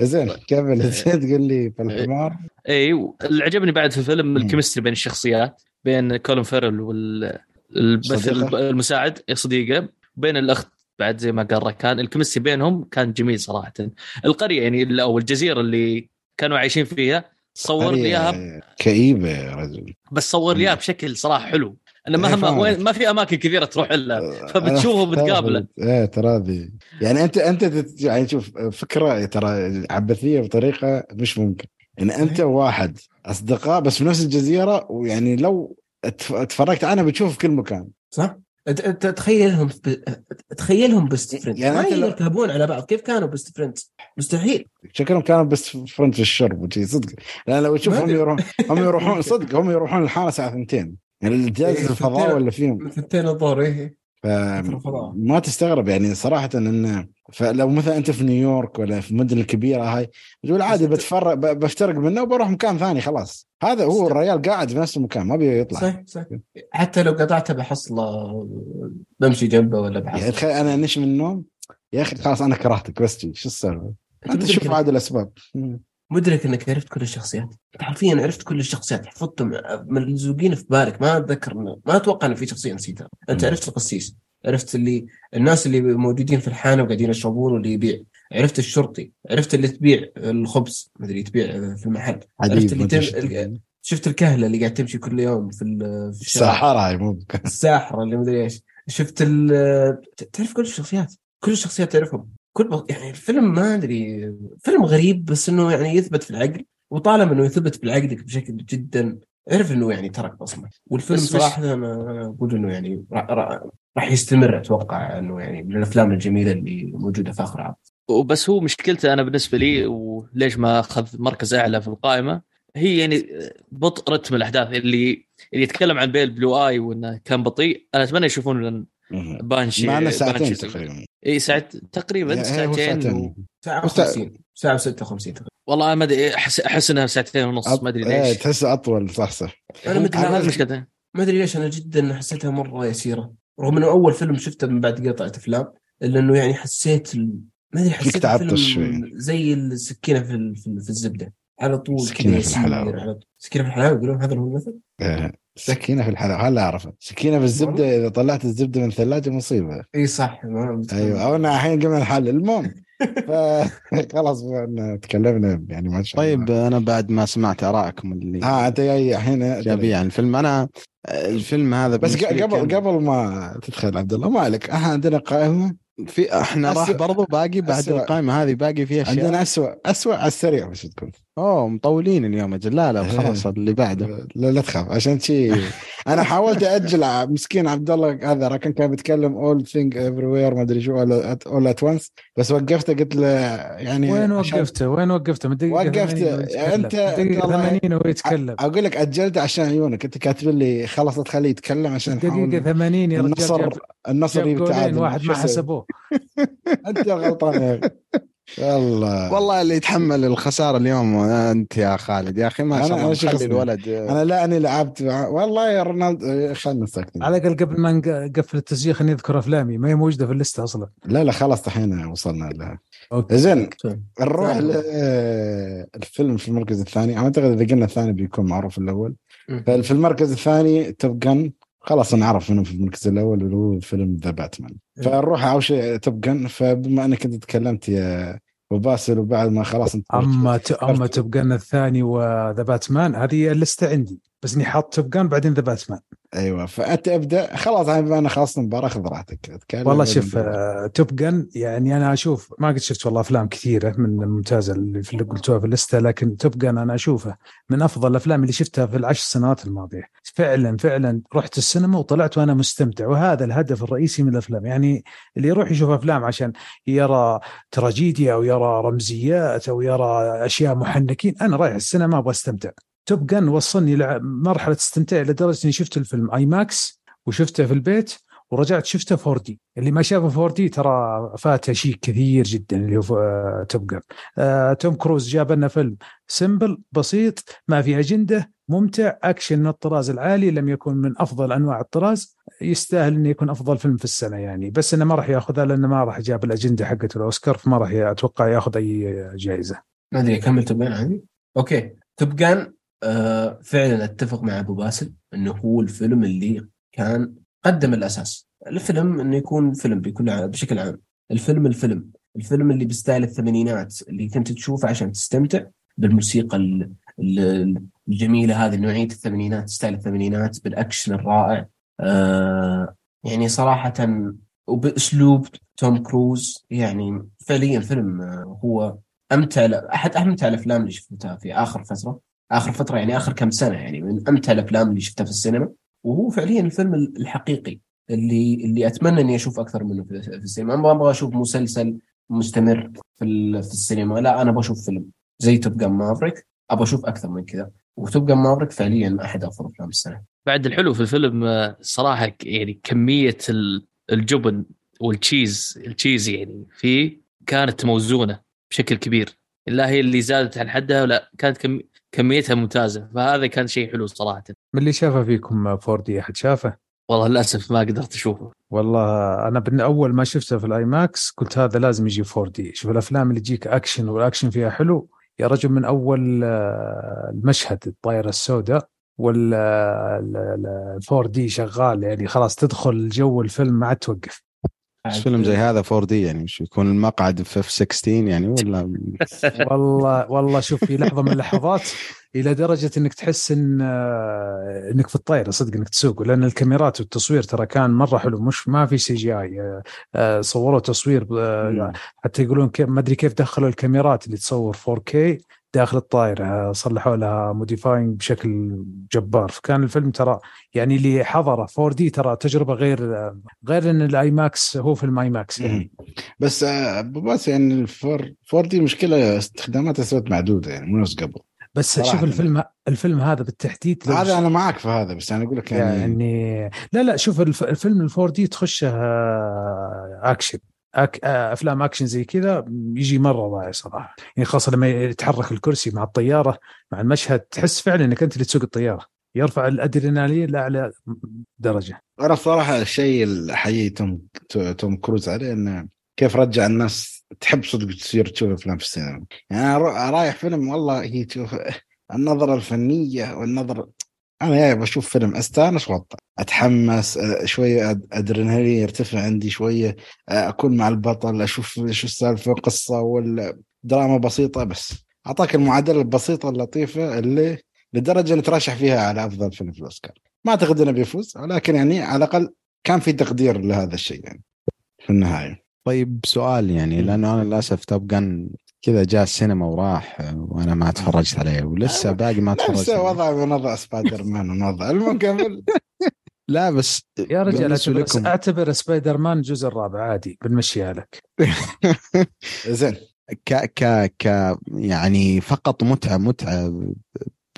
زين كمل زين تقول لي في الحمار؟ اي اللي عجبني بعد في الفيلم ال chemistry بين الشخصيات بين كولن فيرل وال المساعد صديقة بين الأخت بعد زي ما قال ركان الكيمستري بينهم كان جميل صراحة. القرية يعني أو الجزيرة اللي كانوا عايشين فيها صور لي إياها. كئيبة يا رجل. بس صور لي إياها بشكل صراحة حلو. انه مهما وين ما في أماكن كثيرة تروح إلا فبتشوفه وبتقابله إيه ترى ذي يعني انت أنت يعني شوف فكرة ترى عبثية بطريقة مش ممكن. يعني أنت وواحد أصدقاء بس في نفس الجزيرة ويعني لو تفرجت عنها بتشوف في كل مكان. صح؟ تخيلهم تخيلهم best friend يعني ما يركبون على بعض. كيف كانوا best friend مستحيل. شكلهم كانوا best friend في الشرب وشي صدق. لأن لو تشوف هم يروحون هم يروحون صدق هم يروحون الحارة الساعة 2 يعني الجهاز إيه الفضاء ولا فيهم؟ ثنتين الظهر إيه ما تستغرب يعني صراحة انه فلو مثلا أنت في نيويورك ولا في المدن الكبيرة هاي تقول عادي بتفرق بفترق منه وبروح مكان ثاني خلاص. هذا هو الريال قاعد في نفس المكان ما بيطلع. يطلع صح صح حتى لو قطعته بحصله بمشي جنبه ولا بحصله يعني تخيل أنا نش من النوم؟ يا أخي خلاص أنا كرهتك بس شو السالفة؟ أنت شوف عاد الأسباب. مدرك إنك عرفت كل الشخصيات. أنت حرفيا عرفت كل الشخصيات. حفظتهم ملزوقين في بالك. ما أتذكر ما أتوقع إنه في شخصية نسيتها. أنت عرفت القسيس. عرفت اللي الناس اللي موجودين في الحانة وقاعدين يشربون واللي يبيع. عرفت الشرطي. عرفت اللي تبيع الخبز. مدري تبيع في المحل. عرفت اللي تم... شفت الكهلة اللي قاعد تمشي كل يوم في في الساحرة ممكن الساحرة اللي مدري إيش. شفت ال... تعرف كل الشخصيات. كل الشخصيات تعرفهم. كل يعني الفيلم ما أدري فيلم غريب بس إنه يعني يثبت في العقل وطالما إنه يثبت بالعقل بشكل جدا اعرف إنه يعني ترك بصمة. والفيلم صراحة أنا أقول إنه يعني راح يستمر أتوقع إنه يعني من الأفلام الجميلة اللي موجودة في آخر عام وبس هو مشكلته أنا بالنسبة لي وليش ما أخذ مركز أعلى في القائمة هي يعني بطء رتم الأحداث اللي اللي يتكلم عن بيل بلو آي وإنه كان بطيء. أنا أتمنى يشوفون بانشي معنا ساعتين تقريبا. إي ساعة تقريبا ساعتين ساعة و50 ساعة و56 والله أنا ما أدري احس أحس إنها ساعتين ونص ما أدري ليش. إيه تحس أطول صح صح. أنا ما أدري ما أدري ليش أنا جدا حسيتها مرة يسيرة. رغم إنه أول فيلم شفته من بعد قطعة أفلام إلا إنه يعني حسيت ما أدري حسيت. زي السكينه في, في, في الزبدة. على طول سكينة في الحلاوة. سكينة في الحلاوة يقولون هذا هو المثل؟ سكينة في الحلاوه هلا اعرفه سكينة في الزبدة إذا طلعت الزبدة من الثلاجة مصيبة. إي صح أيوه أو الحين قمنا الحل المهم خلاص تكلمنا يعني ما شاء الله. طيب أنا بعد ما سمعت آرائكم اللي آه أنت جاي الحين؟ ايجابيه عن الفيلم. أنا الفيلم هذا بس قبل قبل ما تدخل عبد الله ما عليك. إحنا عندنا قائمة. في إحنا راح برضو باقي بعد أسوأ. القائمة هذه باقي فيها أشياء. عندنا اسوء اسوء على السريع بس تكون. أوه مطولين اليوم أجل لا لا إيه. خلاص اللي بعده. لا لا تخاف. عشان شيء أنا حاولت أجل مسكين عبد الله هذا راكن كان بيتكلم اول ثينج ايفري وير ما أدري شو اول ات وانس بس وقفته قلت له يعني وين وقفته؟ وين وقفته؟ من دقيقه وقفته أنت دقيقه 80 وهو يتكلم. أقول لك اجلت عشان عيونك أنت كاتب لي خلاص تخليه يتكلم عشان دقيقة 80 يا رجال النصر النصر يتعادل واحد ما حسبوه. انت غلطان يا أخي. والله والله اللي يتحمل الخسارة اليوم أنت يا خالد. يا أخي ما شاء الله خلي الولد أنا لا اني لعبت والله يا رونالدو خلنا ساكتين على الاقل قبل ما نقفل التسجيل خليني أذكر أفلامي. ما هي موجودة في اللسته أصلا. لا لا خلاص الحين وصلنا لها. زين نروح للفيلم في المركز الثاني. أعتقد إذا قلنا الثاني بيكون معروف الأول. ففي المركز الثاني Top Gun. خلاص نعرف منه في المركز الأول اللي هو فيلم The Batman. فنروح أول شيء Top Gun فبما إنك أنت تكلمت يا وباسل وبعد ما خلاص أنت أما ت... أما Top Gun الثاني و The Batman هذه اللستة عندي. بس إني حاط Top Gun بعدين The Batman. أيوه فانت ابدا خلاص انا خلصنا المباراه خذ راحتك والله شوف آه، Top Gun يعني أنا أشوف ما قد شفت والله أفلام كثيرة من الممتازة اللي في اللي قلتوها في اللستة لكن Top Gun أنا أشوفه من أفضل الأفلام اللي شفتها في العشر سنوات الماضية. فعلا فعلا رحت السينما وطلعت وأنا مستمتع وهذا الهدف الرئيسي من الأفلام. يعني اللي يروح يشوف أفلام عشان يرى تراجيديا أو يرى رمزيات أو يرى أشياء محنكين أنا رايح السينما أبغى أستمتع. Top Gun وصلني لمرحله استمتاع لدرجة إني شفت الفيلم IMAX وشفته في البيت ورجعت شفته 4D. اللي ما شافه 4D ترى فاته شيء كثير جدا اللي هو Top Gun آه، توم كروز جاب لنا فيلم simple بسيط ما في أجندة ممتع أكشن من الطراز العالي لم يكن من أفضل أنواع الطراز. يستاهل إنه يكون أفضل فيلم في السنة يعني. بس إنه ما راح ياخذها لأنه ما راح جاب الأجندة حقته الأوسكار فما راح أتوقع يأخذ أي جائزة. ما أدري أكمل Top Gun عندي؟ okay. Top Gun آه فعلا أتفق مع أبو باسل إنه هو الفيلم اللي كان قدم الأساس. الفيلم إنه يكون فيلم بكل عام بشكل عام. الفيلم الفيلم. الفيلم اللي ب style الثمانينات اللي كنت تشوفه عشان تستمتع بالموسيقى الجميلة هذه نوعية الثمانينات style الثمانينات بالأكشن الرائع. آه يعني صراحة وبأسلوب توم كروز يعني فعليا فيلم آه، هو أمتع أحد أمتع الأفلام اللي شفتها في آخر فترة. آخر فترة يعني آخر كم سنة يعني من امتع الأفلام اللي شفتها في السينما؟ وهو فعليا الفيلم الحقيقي اللي اللي أتمنى إني أشوف أكثر منه في السينما. ما أبغى أشوف مسلسل مستمر في في السينما. لا أنا بشوف فيلم زي Top Gun Maverick أبغى أشوف أكثر من كذا. و Top Gun Maverick فعليا أحد أفضل أفلام السنة. بعد الحلو في الفيلم آه، صراحة يعني كمية الجبن والتشيز التشيز يعني فيه كانت موزونة بشكل كبير. لا هي اللي زادت عن حدها لا كانت كم... كميتها ممتازة. فهذا كان شيء حلو صراحة. من اللي شافه فيكم 4D أحد شافه؟ والله للأسف ما قدرت أشوفه. والله أنا من أول ما شفته في ال IMAX قلت هذا لازم يجي 4D شوف الأفلام اللي تجيك action وال action فيها حلو. يا رجل من أول آه، المشهد الطائرة السوداء وال 4D شغال يعني خلاص تدخل جو الفيلم ما عاد توقف. فيلم زي هذا 4D يعني مش يكون المقعد في 16 يعني ولا؟ والله والله شوف في لحظة من اللحظات إلى درجة إنك تحس إن آه، إنك في الطائره صدق إنك تسوق لأن الكاميرات والتصوير ترى كان مرة حلو مش ما في CGI صوروا تصوير آه، حتى يقولون ما أدري كيف دخلوا الكاميرات اللي تصور 4K داخل الطائرة صلحوا لها modifying بشكل جبار. فكان الفيلم ترى يعني اللي حضره 4D ترى تجربة غير غير إن ال IMAX هو في ال IMAX يعني. بس أبو بس يعني ال four 4D مشكلة استخداماتها صارت معدودة يعني مو نفس قبل. بس شوف الفيلم الفيلم هذا بالتحديد هذا أنا معك في هذا بس أنا أقول لك يعني, يعني لا لا شوف الفيلم ال 4D تخشه اكشن أك... أفلام أكشن زي كذا يجي مرة ضايع صراحة. يعني خاصة لما يتحرك الكرسي مع الطيارة مع المشهد تحس فعلا إنك أنت اللي تسوق الطيارة. يرفع الأدرينالين لأعلى درجة. أنا صراحة الشيء اللي توم توم كروز عليه إنه كيف رجع الناس تحب صدق تصير تشوف أفلام في السينما. يعني رايح فيلم والله هي تشوف النظرة الفنية والنظرة أنا جاي بشوف فيلم أستانس واطلع أتحمس شوية أدرينالين يرتفع عندي شوية أكون مع البطل أشوف شو السالفة قصه ولا دراما بسيطة بس. أعطاك المعادلة البسيطة اللطيفة اللي لدرجة نترشح فيها على أفضل فيلم في الأوسكار. ما أعتقد إنه بيفوز ولكن يعني على الأقل كان في تقدير لهذا الشيء يعني في النهاية. طيب سؤال يعني لأنه أنا للأسف Top Gun كذا جاء السينما وراح وأنا ما تفرجت عليه ولسه باقي ما تفرجت نفس وضع من وضع سبايدر مان ونوضع المكمل لا بس يا رجال اعتبر, لكم... أعتبر سبايدر مان الجزء الرابع عادي بنمشيها لك زين. ك ك ك يعني فقط متعة متعة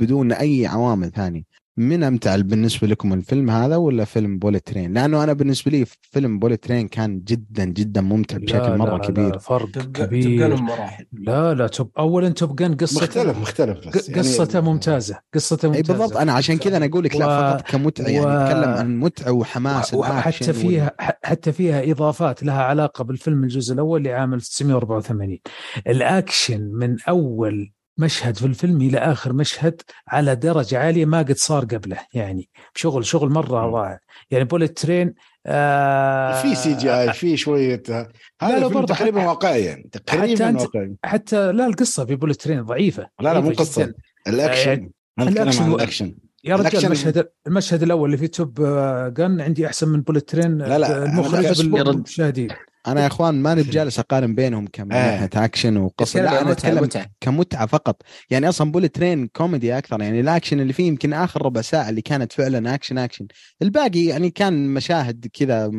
بدون أي عوامل ثانية من امتع بالنسبة لكم الفيلم هذا ولا فيلم Bullet Train؟ لأنه أنا بالنسبة لي فيلم Bullet Train كان جدا جدا ممتع بشكل لا مرة لا كبير. لا فرق كبير. مراحل. لا لا Top أولا Top Gun قصته مختلف مختلف بس قصته يعني ممتازة قصته ممتازه إي بالضبط. أنا عشان كذا أنا أقول لك لا و... فقط كمتعة يعني أتكلم عن متعة وحماس وحتى فيها حتى فيها إضافات لها علاقة بالفيلم الجزء الأول لعام 1984 الأكشن من أول مشهد في الفيلم إلى آخر مشهد على درجة عالية ما قد صار قبله يعني شغل شغل مرة رائع. يعني Bullet Train آه في CGI في شوية هذا لا، الفيلم برضه تقريبا حتى- واقعي يعني حتى تقريبا واقعي حتى لا القصة في Bullet Train ضعيفة لا لا مو قصة. الأكشن يعني عن و- الأكشن. يا رجال المشهد المشهد الأول اللي فيه Top آه، Gun عندي أحسن من Bullet Train لا، لا، المخرج. بالمشاهدين. أنا يا أخوان ماني بجالس أقارن بينهم كم من آه. ناحية اكشن وقصة. لا أنا متعة أتكلم متعة. كمتعة فقط. يعني أصلا Bullet Train كوميدي أكثر يعني الأكشن اللي فيه يمكن آخر ربع ساعة اللي كانت فعلا action action الباقي يعني كان مشاهد كذا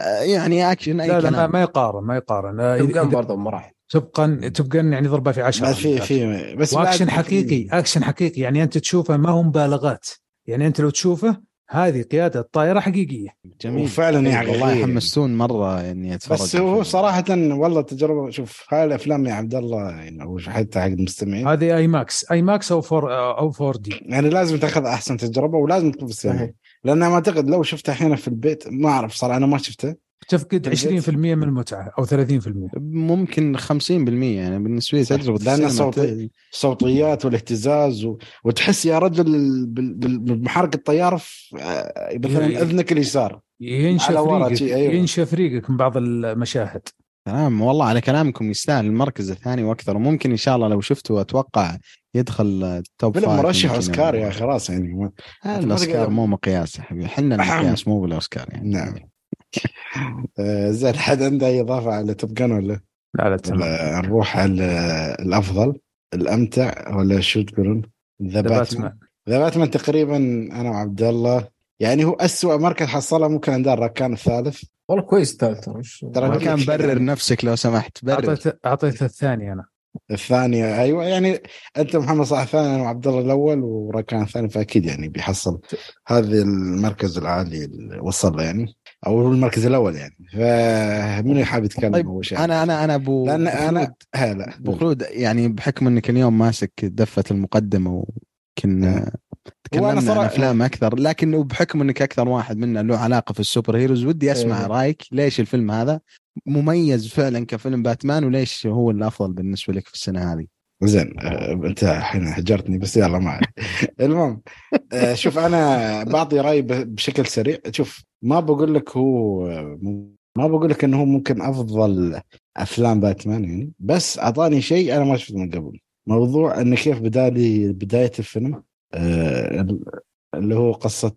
آه، يعني اكشن أي لا لا ما, كلام. ما يقارن ما يقارن. آه، Top إذا- برضه مراحل تبقى تبقى يعني ضربة في عشرة. في في بس وأكشن حقيقي أكشن حقيقي. يعني أنت تشوفه ما هو مبالغات. يعني أنت لو تشوفه هذه قيادة طائره حقيقية. جميل. وفعلا يعني والله. حمستوني مرة إني أتفرج بس هو صراحة والله تجربة شوف هاي الأفلام يا عبد الله يعني أو حتى حق المستمعين. هذه IMAX IMAX أو four أو 4D. يعني لازم تأخذ أحسن تجربة ولازم تكون في السينما. لأن ما أعتقد لو شفته الحين في البيت ما أعرف صراحة أنا ما شفته. تفقد بالبيت. 20% من المتعة أو 30% ممكن 50% يعني بالنسبة لي. تجربة لأن السينما صوت- ت- صوتيات والاهتزاز و... وتحس يا رجل بال- بال- بمحرك الطيارة في آه، مثلا إيه. أذنك اليسار ينشف ريقك أيوة. ينشف ريقك من بعض المشاهد تمام والله على كلامكم يستاهل المركز الثاني وأكثر وممكن إن شاء الله لو شفته أتوقع يدخل Top فيلم five مرشح أوسكار يا أخي خلاص يعني الأوسكار مو مقياس يا حبيبي إحنا المقياس مو بالأوسكار يعني نعم زين حد عنده أي إضافة على Top Gun ولا؟ لا لا تمام. نروح على الأفضل الأمتع ولا شو تقولون؟ The Batman The Batman تقريبا أنا وعبد الله. يعني هو أسوأ مركز حصلها ممكن عند راكان الثالث. والله كويس الثالث ترى كان برر نفسك لو سمحت برر. اعطيت أعطيت الثاني أنا. الثانية أيوه يعني أنت محمد صلاح الثاني أنا وعبد الله الأول وركان الثاني فأكيد يعني بيحصل هذا المركز العالي اللي وصل له يعني. أو المركز الأول يعني. فمن حابب يتكلم طيب أول شيء؟ أنا أنا أنا أبو لأن أبو أنا خلود- هلا ابو خلود يعني بحكم إنك اليوم ماسك دفة المقدمة وكنا تكلمنا عن أفلام أكثر لكن بحكم إنك أكثر واحد منا له علاقة في السوبر هيروز ودي أسمع إيه. رأيك. ليش الفيلم هذا مميز فعلا كفيلم باتمان وليش هو الأفضل بالنسبة لك في السنة هذه؟ زين آه، انت الحين هجرتني بس يلا ما. المهم آه، شوف أنا بعطي راي ب- بشكل سريع. شوف ما بقول لك هو ما بقول لك إنه هو ممكن أفضل أفلام باتمان يعني بس أعطاني شيء أنا ما شفته من قبل. موضوع إنه كيف بدالي بداية الفيلم آه، اللي هو قصة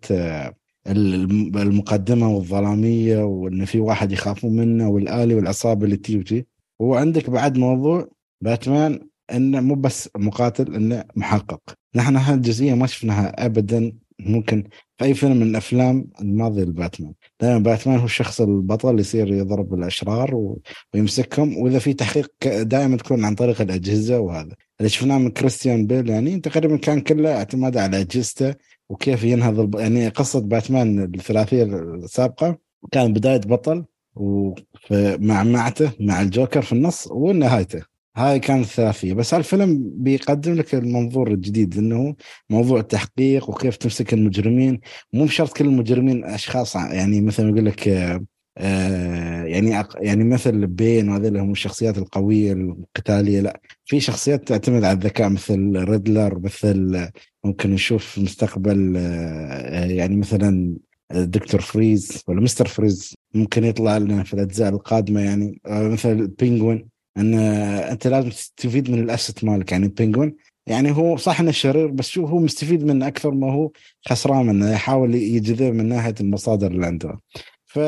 الم- المقدمة والظلامية وإن في واحد يخافون منه والآلي والعصابة اللي تجي وتجي وعندك بعد موضوع باتمان إنه مو بس مقاتل إنه محقق. نحن هالجزئيه ما شفناها ابدا. ممكن في أي فيلم من الأفلام الماضية لباتمان. دائما باتمان هو الشخص البطل اللي يصير يضرب الأشرار ويمسكهم. وإذا في تحقيق دائما تكون عن طريق الأجهزة وهذا. اللي شفناه من كريستيان بيل يعني تقريبا كان كله اعتماد على أجهزته وكيف ينهض الب... يعني قصة باتمان الثلاثية السابقة. كان بداية بطل ومعمعته مع الجوكر في النص ونهايته. هاي كانت الثلاثية. بس هالفيلم بيقدم لك المنظور الجديد إنه موضوع التحقيق وكيف تمسك المجرمين. مو بشرط كل المجرمين أشخاص يعني مثلا يقول لك آه، آه، يعني يعني مثل بين وهذول هم الشخصيات القوية القتالية لا. في شخصيات تعتمد على الذكاء مثل ريدلر مثل ممكن نشوف في المستقبل آه، يعني مثلا Doctor Freeze ولا Mister Freeze. ممكن يطلع لنا في الأجزاء القادمة يعني مثل Penguin. إن أنت لازم تستفيد من ال asset مالك. يعني Penguin يعني هو صح إنه شرير بس شوف هو مستفيد منه أكثر ما هو خسران منه يحاول يجذب من ناحية المصادر اللي عنده. ف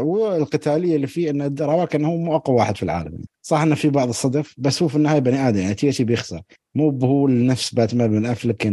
والقتالية اللي فيه إنه رواك إنه هو مو أقوى واحد في العالم. صح إنه في بعض الصدف بس هو في النهاية بني آدم يعني شيء بيخسر. مو هو نفس باتمان بن أفلك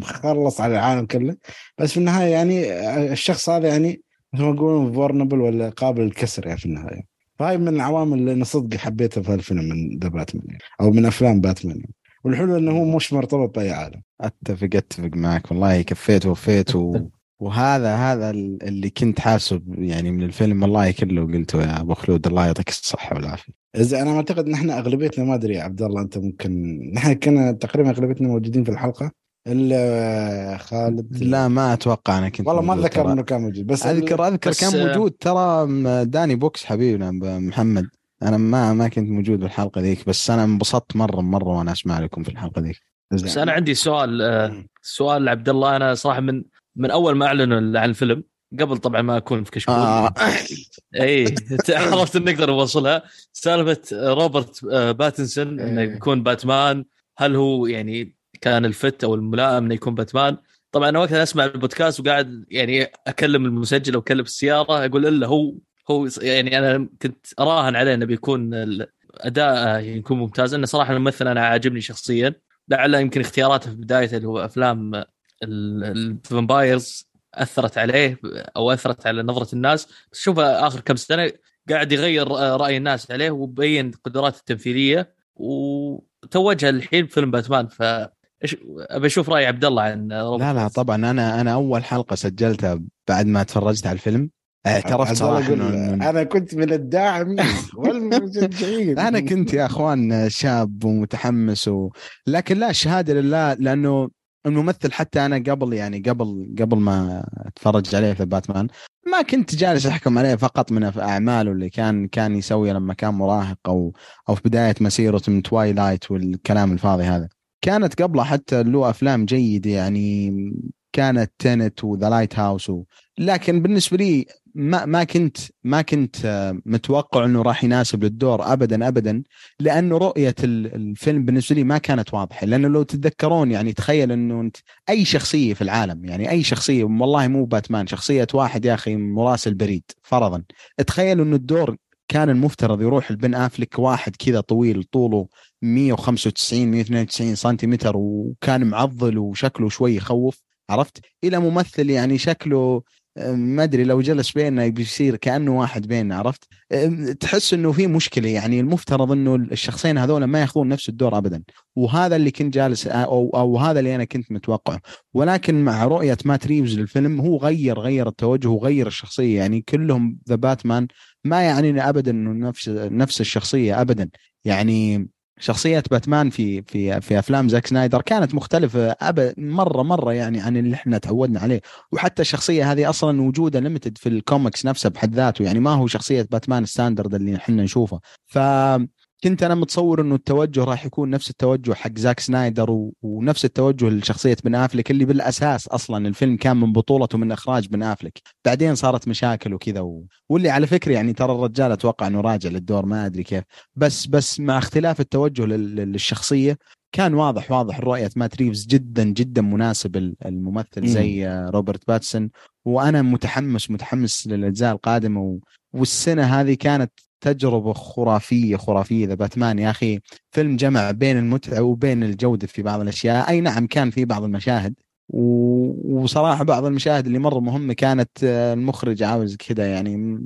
مخلص على العالم كله. بس في النهاية يعني الشخص هذا يعني مثل ما يقولون vulnerable ولا قابل للكسر يعني في النهاية. فهاي من العوامل اللي أنا صدق حبيتها في هالفيلم من The Batman. أو من أفلام باتمان. والحلو إنه هو مش مرتبط بأي عالم أتفق أتفق معك والله كفيت ووفيت و... وهذا هذا اللي كنت حاسب يعني من الفيلم والله كله قلته يا أبو خلود الله يعطيك الصحة والعافية إذا أنا أعتقد نحن أغلبيتنا ما أدري يا عبد الله أنت ممكن نحن كنا تقريبا أغلبيتنا موجودين في الحلقة إلا خالد. لا ما أتوقع أنا كنت والله ما موجود أتذكر ترى. إنه كان موجود بس اذكر أذكر بس، كان آه، موجود. ترى داني بوكس حبيبنا محمد. أنا ما ما كنت موجود بالحلقة ذيك بس أنا انبسطت مره مرة وأنا أسمع لكم في الحلقة ذيك. بس أنا عندي سؤال آه، سؤال لعبد الله. أنا صراحة من من أول ما أعلنوا عن الفيلم قبل طبعا ما أكون في كشكول. آه. اي عرفت نقدر نوصلها سالفة روبرت آه، باتنسون إنه إيه. يكون باتمان هل هو يعني كان الفت أو الملائم إنه يكون باتمان. طبعا أنا وقتها أسمع البودكاست وقاعد يعني أكلم المسجل أو أكلم السيارة أقول إلا هو هو يعني أنا كنت أراهن عليه إنه بيكون الاداء يكون ممتاز. إنه صراحة الممثل أنا عاجبني شخصيا. لعل يمكن اختياراته في بدايته اللي هو أفلام الفامبايرز أثرت عليه أو أثرت على نظرة الناس. بس شوف آخر كم سنة قاعد يغير رأي الناس عليه وبين قدراته التمثيلية. وتوجه الحين فيلم باتمان ف أبي أشوف رأي عبد الله عن لا لا طبعا أنا أنا أول حلقة سجلتها بعد ما تفرجت على الفيلم. اعترفت صراحة إنه أنا كنت من الداعمين والمشجعين أنا كنت يا أخوان شاب ومتحمس و... لكن لا الشهاده لله لأنه الممثل حتى أنا قبل يعني قبل قبل ما أتفرج عليه في باتمان ما كنت جالس أحكم عليه فقط من أعماله اللي كان كان يسويها لما كان مراهق أو أو في بداية مسيرته من Twilight والكلام الفاضي هذا. كانت قبله حتى له أفلام جيدة يعني كانت Tenet و The Lighthouse. لكن بالنسبة لي ما ما كنت ما كنت آه، متوقع إنه راح يناسب للدور ابدا ابدا لأنه رؤية الفيلم بالنسبة لي ما كانت واضحة لأنه لو تتذكرون يعني تخيل إنه أنت أي شخصية في العالم يعني أي شخصية والله مو باتمان شخصية واحد يا أخي مراسل بريد فرضا تخيل إنه الدور كان المفترض يروح البن افلك واحد كذا طويل طوله 195 192 سنتيمتر وكان معضل وشكله شوي يخوف عرفت؟ إلى ممثل يعني شكله ما أدري لو جلس بيننا بيصير كأنه واحد بيننا عرفت؟ تحس إنه في مشكلة يعني المفترض إنه الشخصين هذول ما ياخذون نفس الدور ابدا وهذا اللي كنت جالس أو أو هذا اللي أنا كنت متوقعه ولكن مع رؤية مات ريفز للفيلم هو غير غير التوجه وغير الشخصية يعني كلهم The Batman ما يعني ابدا إنه نفس نفس الشخصية ابدا. يعني شخصية باتمان في في في أفلام زاك سنايدر كانت مختلفة أب مرة مرة يعني عن اللي إحنا تعودنا عليه. وحتى الشخصية هذه أصلا وجودها ليمتد في الكوميكس نفسه بحد ذاته. يعني ما هو شخصية باتمان standard اللي إحنا نشوفه. ف كنت أنا متصور إنه التوجه راح يكون نفس التوجه حق زاك سنايدر و... ونفس التوجه لشخصية بن أفلك اللي بالأساس أصلا الفيلم كان من بطولته من إخراج بن أفلك. بعدين صارت مشاكل وكذا و... واللي على فكرة يعني ترى الرجال أتوقع إنه راجع للدور ما أدري كيف. بس بس مع اختلاف التوجه لل... للشخصية كان واضح واضح رؤيه مات ريفز جدا جدا مناسب الممثل زي روبرت باتنسون. وأنا متحمس متحمس للأجزاء القادمة و... والسنة هذه كانت تجربة خرافية خرافية The Batman يا أخي فيلم جمع بين المتعة وبين الجودة في بعض الأشياء. أي نعم كان في بعض المشاهد. وصراحة بعض المشاهد اللي مرة مهمة كانت آه، المخرج عاوز كذا يعني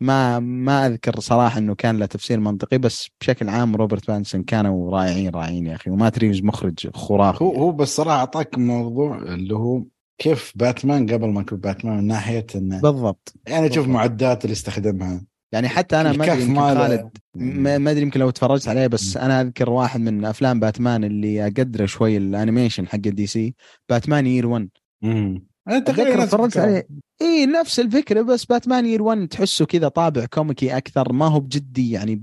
ما ما أذكر صراحة إنه كان له تفسير منطقي بس بشكل عام روبرت باتنسون كانوا رائعين رائعين يا أخي. ومات ريفز مخرج خرافي. هو هو بس صراحة أعطاك موضوع اللي هو كيف باتمان قبل ما يكون باتمان من ناحية إنه بالضبط. يعني شوف معدات اللي استخدمها. يعني حتى أنا ما أدري يمكن خالد ما أدري يمكن لو تفرجت عليه بس أنا أذكر واحد من أفلام باتمان اللي أقدره شوي ال animation حق ال DC Batman Year 1 امم أتذكر تفرجت عليه. إي نفس الفكرة بس Batman Year 1 تحسه كذا طابع كوميكي أكثر ما هو بجدي يعني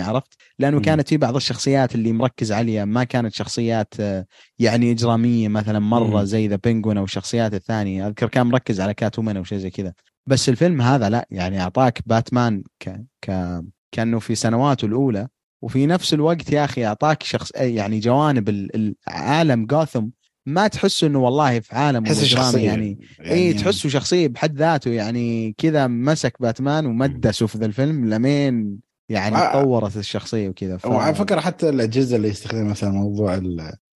100% عرفت؟ لأنه مم. كانت في بعض الشخصيات اللي مركز عليها ما كانت شخصيات آه، يعني إجرامية مثلا مرة مم. زي The Penguin أو الشخصيات الثانية. أذكر كان مركز على Cat أو شيء زي كذا. بس الفيلم هذا لا يعني أعطاك باتمان ك ك كأنه في سنواته الأولى وفي نفس الوقت يا أخي أعطاك شخص يعني جوانب العالم جوثم ما تحس إنه والله في عالم شخصية يعني, يعني اي تحسه شخصية بحد ذاته يعني كذا مسك باتمان ومدسه في ذا الفيلم لمين يعني آه تطورت الشخصية وكذا. ف... وعلى فكرة حتى الأجهزة اللي يستخدم مثلا موضوع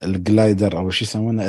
ال glider أو شو يسمونه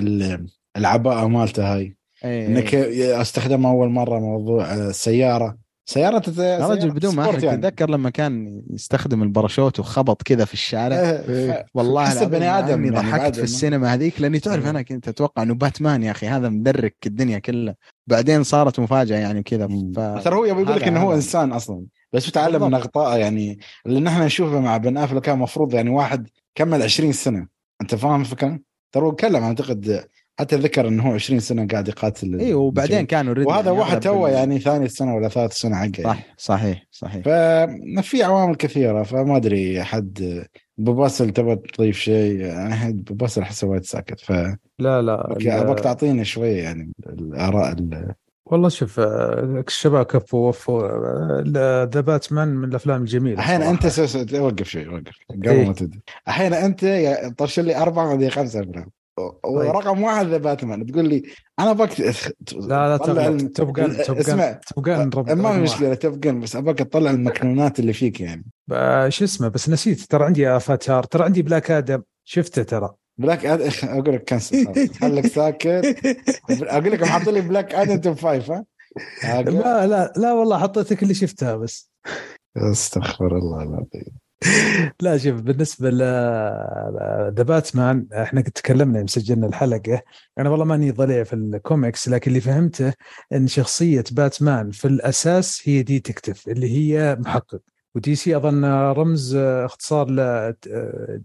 العباءة مالته هاي. أيه إنك استخدم أول مرة موضوع السياره سيارة. يا رجل بدون ما أحرق يعني. لما كان يستخدم الباراشوت وخبط كذا في الشارع؟ إيه والله بني آدم يعني ضحكت في السينما هذيك لأني تعرف أنا كنت أتوقع إنه باتمان يا أخي هذا مدرك الدنيا كلها. بعدين صارت مفاجأة يعني كذا ف... ترى هو يبي يقول لك إنه هو إنسان أصلا بس يتعلم من أخطائه يعني. اللي نحن نشوفه مع بن أفلك كان المفروض يعني واحد كمل 20 سنة. أنت فاهم الفكرة؟ ترى هو تكلم أعتقد حتى ذكر إنه هو 20 سنة قاعد يقاتل اي وبعدين كانوا وهذا يعني واحد توه يعني ثاني سنة ولا ثالث سنة حقه صح يعني. صحيح صحيح ففي عوامل كثيرة فما أدري حد بباسل تبغى تضيف شيء بباسل أحسه وايد ساكت ف لا لا أبغاك تعطينا شوية يعني الآراء والله شوف آه، الشباب كفوا وفوا The Batman من الأفلام الجميلة أحيانا أنت سوس... وقف شوي وقف قبل إيه؟ ما تبدا أحيانا أنت طرش لي اربعه وبعدين خمسه أفلام. ورقم واحد The Batman. تقول لي أنا بك لا لا تبغى تبغى اسمع. تبغى ما في مشكلة تبغى بس أبغاك تطلع المكنونات اللي فيك يعني. شو اسمه؟ بس نسيت ترى عندي افاتار ترى عندي Black Adam شفته ترى. Black Adam أقول لك cancel خليك ساكت. أقول لك حاط لي Black Adam top five ها؟ لا لا لا والله حطيتك اللي شفتها بس. استغفر الله العظيم. لا شوف بالنسبة ل The Batman إحنا تكلمنا يوم سجلنا الحلقة. أنا والله ماني ضليع في الكوميكس لكن اللي فهمته إن شخصية باتمان في الأساس هي detective اللي هي محقق. و DC أظن رمز اختصار ل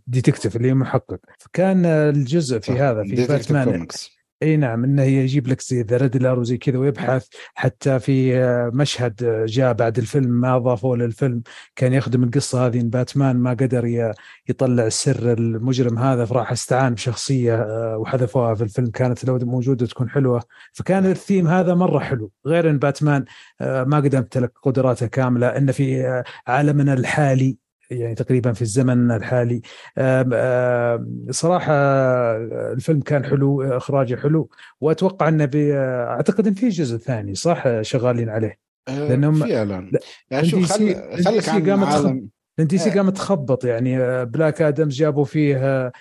detective اللي هي محقق. فكان الجزء في هذا في باتمان إي نعم إنه يجيب لك زي The Riddler وزي كذا ويبحث. حتى في آه، مشهد آه، جاء بعد الفيلم ما أضافوه للفيلم كان يخدم القصة هذه إن باتمان ما قدر يطلع السر المجرم هذا فراح استعان بشخصية آه، وحذفوها في الفيلم. كانت لو موجودة تكون حلوة. فكان الثيم هذا مرة حلو. غير إن باتمان ما قدر يمتلك قدراته كاملة. إن في عالمنا الحالي يعني تقريبا في الزمن الحالي. صراحة الفيلم كان حلو إخراجه حلو وأتوقع أنه أعتقد أن في جزء ثاني صح شغالين عليه؟ أه، لأنهم في إعلان. يعني شوف خل... خليك عن عالم. لأن DC قامت تخبط يعني Black Adam جابوا فيه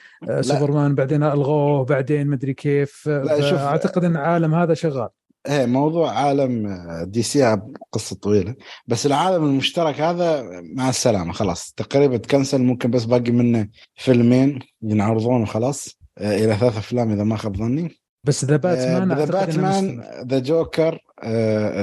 سوبرمان بعدين ألغوه بعدين مدري كيف اعتقد إن العالم هذا شغال. إيه موضوع عالم DC قصة طويلة. بس العالم المشترك هذا مع السلامة خلاص. تقريبا تكنسل ممكن بس باقي منه فيلمين ينعرضون وخلاص. آه، إلى ثلاث أفلام إذا ما خاب ظني. بس The Batman The Batman The Joker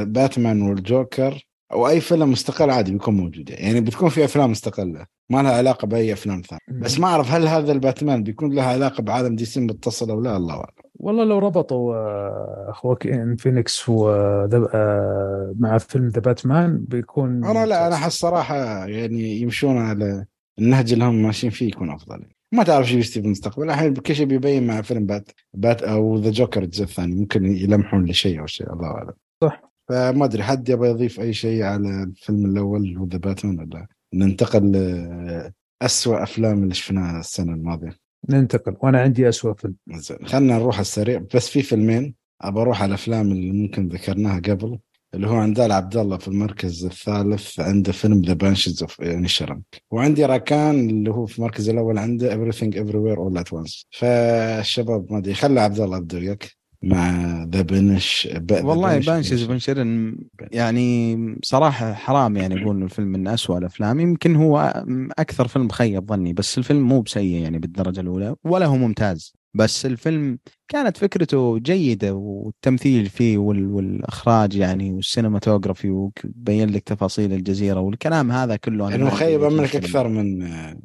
باتمان والجوكر أو أي فيلم مستقل عادي بيكون موجود. يعني بتكون في أفلام مستقلة ما لها علاقة بأي أفلام ثانية. بس ما أعرف هل هذا الباتمان بيكون له علاقة بعالم DC متصل أو لا الله أعلم. والله لو ربطوا آه، أخوك فينيكس و آه، مع فيلم The Batman بيكون أنا لا أنا أحس صراحة يعني يمشون على النهج اللي هم ماشيين فيه يكون أفضل. ما تعرف شو يستوي في المستقبل الحين كل شيء بيبين مع فيلم بات بات أو The Joker الجزء الثاني ممكن يلمحون لشيء أو شيء الله أعلم. صح. فما أدري حد يبغى يضيف أي شيء على الفيلم الأول اللي هو The Batman ولا ننتقل لأسوأ أفلام اللي شفناها السنة الماضية؟ ننتقل. وأنا عندي اسوء فيلم. خلينا نروح السريع. بس في فيلمين أبى أروح على الافلام اللي ممكن ذكرناها قبل اللي هو عند عبد الله في المركز الثالث عنده فيلم The Banshees of Inisherin وعندي راكان اللي هو في المركز الأول عنده everything everywhere all at once. فالشباب ما أدري خلي عبد الله أبدأ وياك. مع The Banshees والله Banshees of Inisherin يعني صراحة حرام يعني أقول الفيلم من أسوأ الأفلام. يمكن هو أكثر فيلم خيب ظني بس الفيلم مو بسيء يعني بالدرجة الأولى ولا هو ممتاز. بس الفيلم كانت فكرته جيدة والتمثيل فيه والإخراج يعني وال cinematography وبين لك تفاصيل الجزيرة والكلام هذا كله يعني خيب منك أكثر من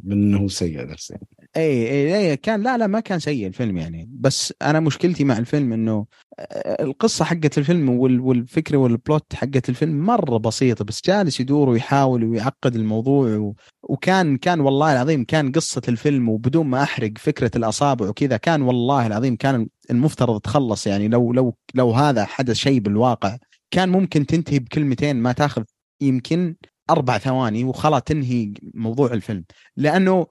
من أنه سيء نفسه اي اي اي كان لا لا ما كان سيء الفيلم يعني. بس أنا مشكلتي مع الفيلم إنه آه، القصة حقت الفيلم والفكرة وال plot حقت الفيلم مرة بسيطة بس جالس يدور ويحاول ويعقد الموضوع وكان كان والله العظيم كان قصة الفيلم وبدون ما أحرق فكرة الأصابع وكذا كان والله العظيم كان المفترض تخلص يعني. لو لو لو هذا حدث شيء بالواقع كان ممكن تنتهي بكلمتين ما تاخذ يمكن أربع ثواني وخلاص تنهي موضوع الفيلم. لأنه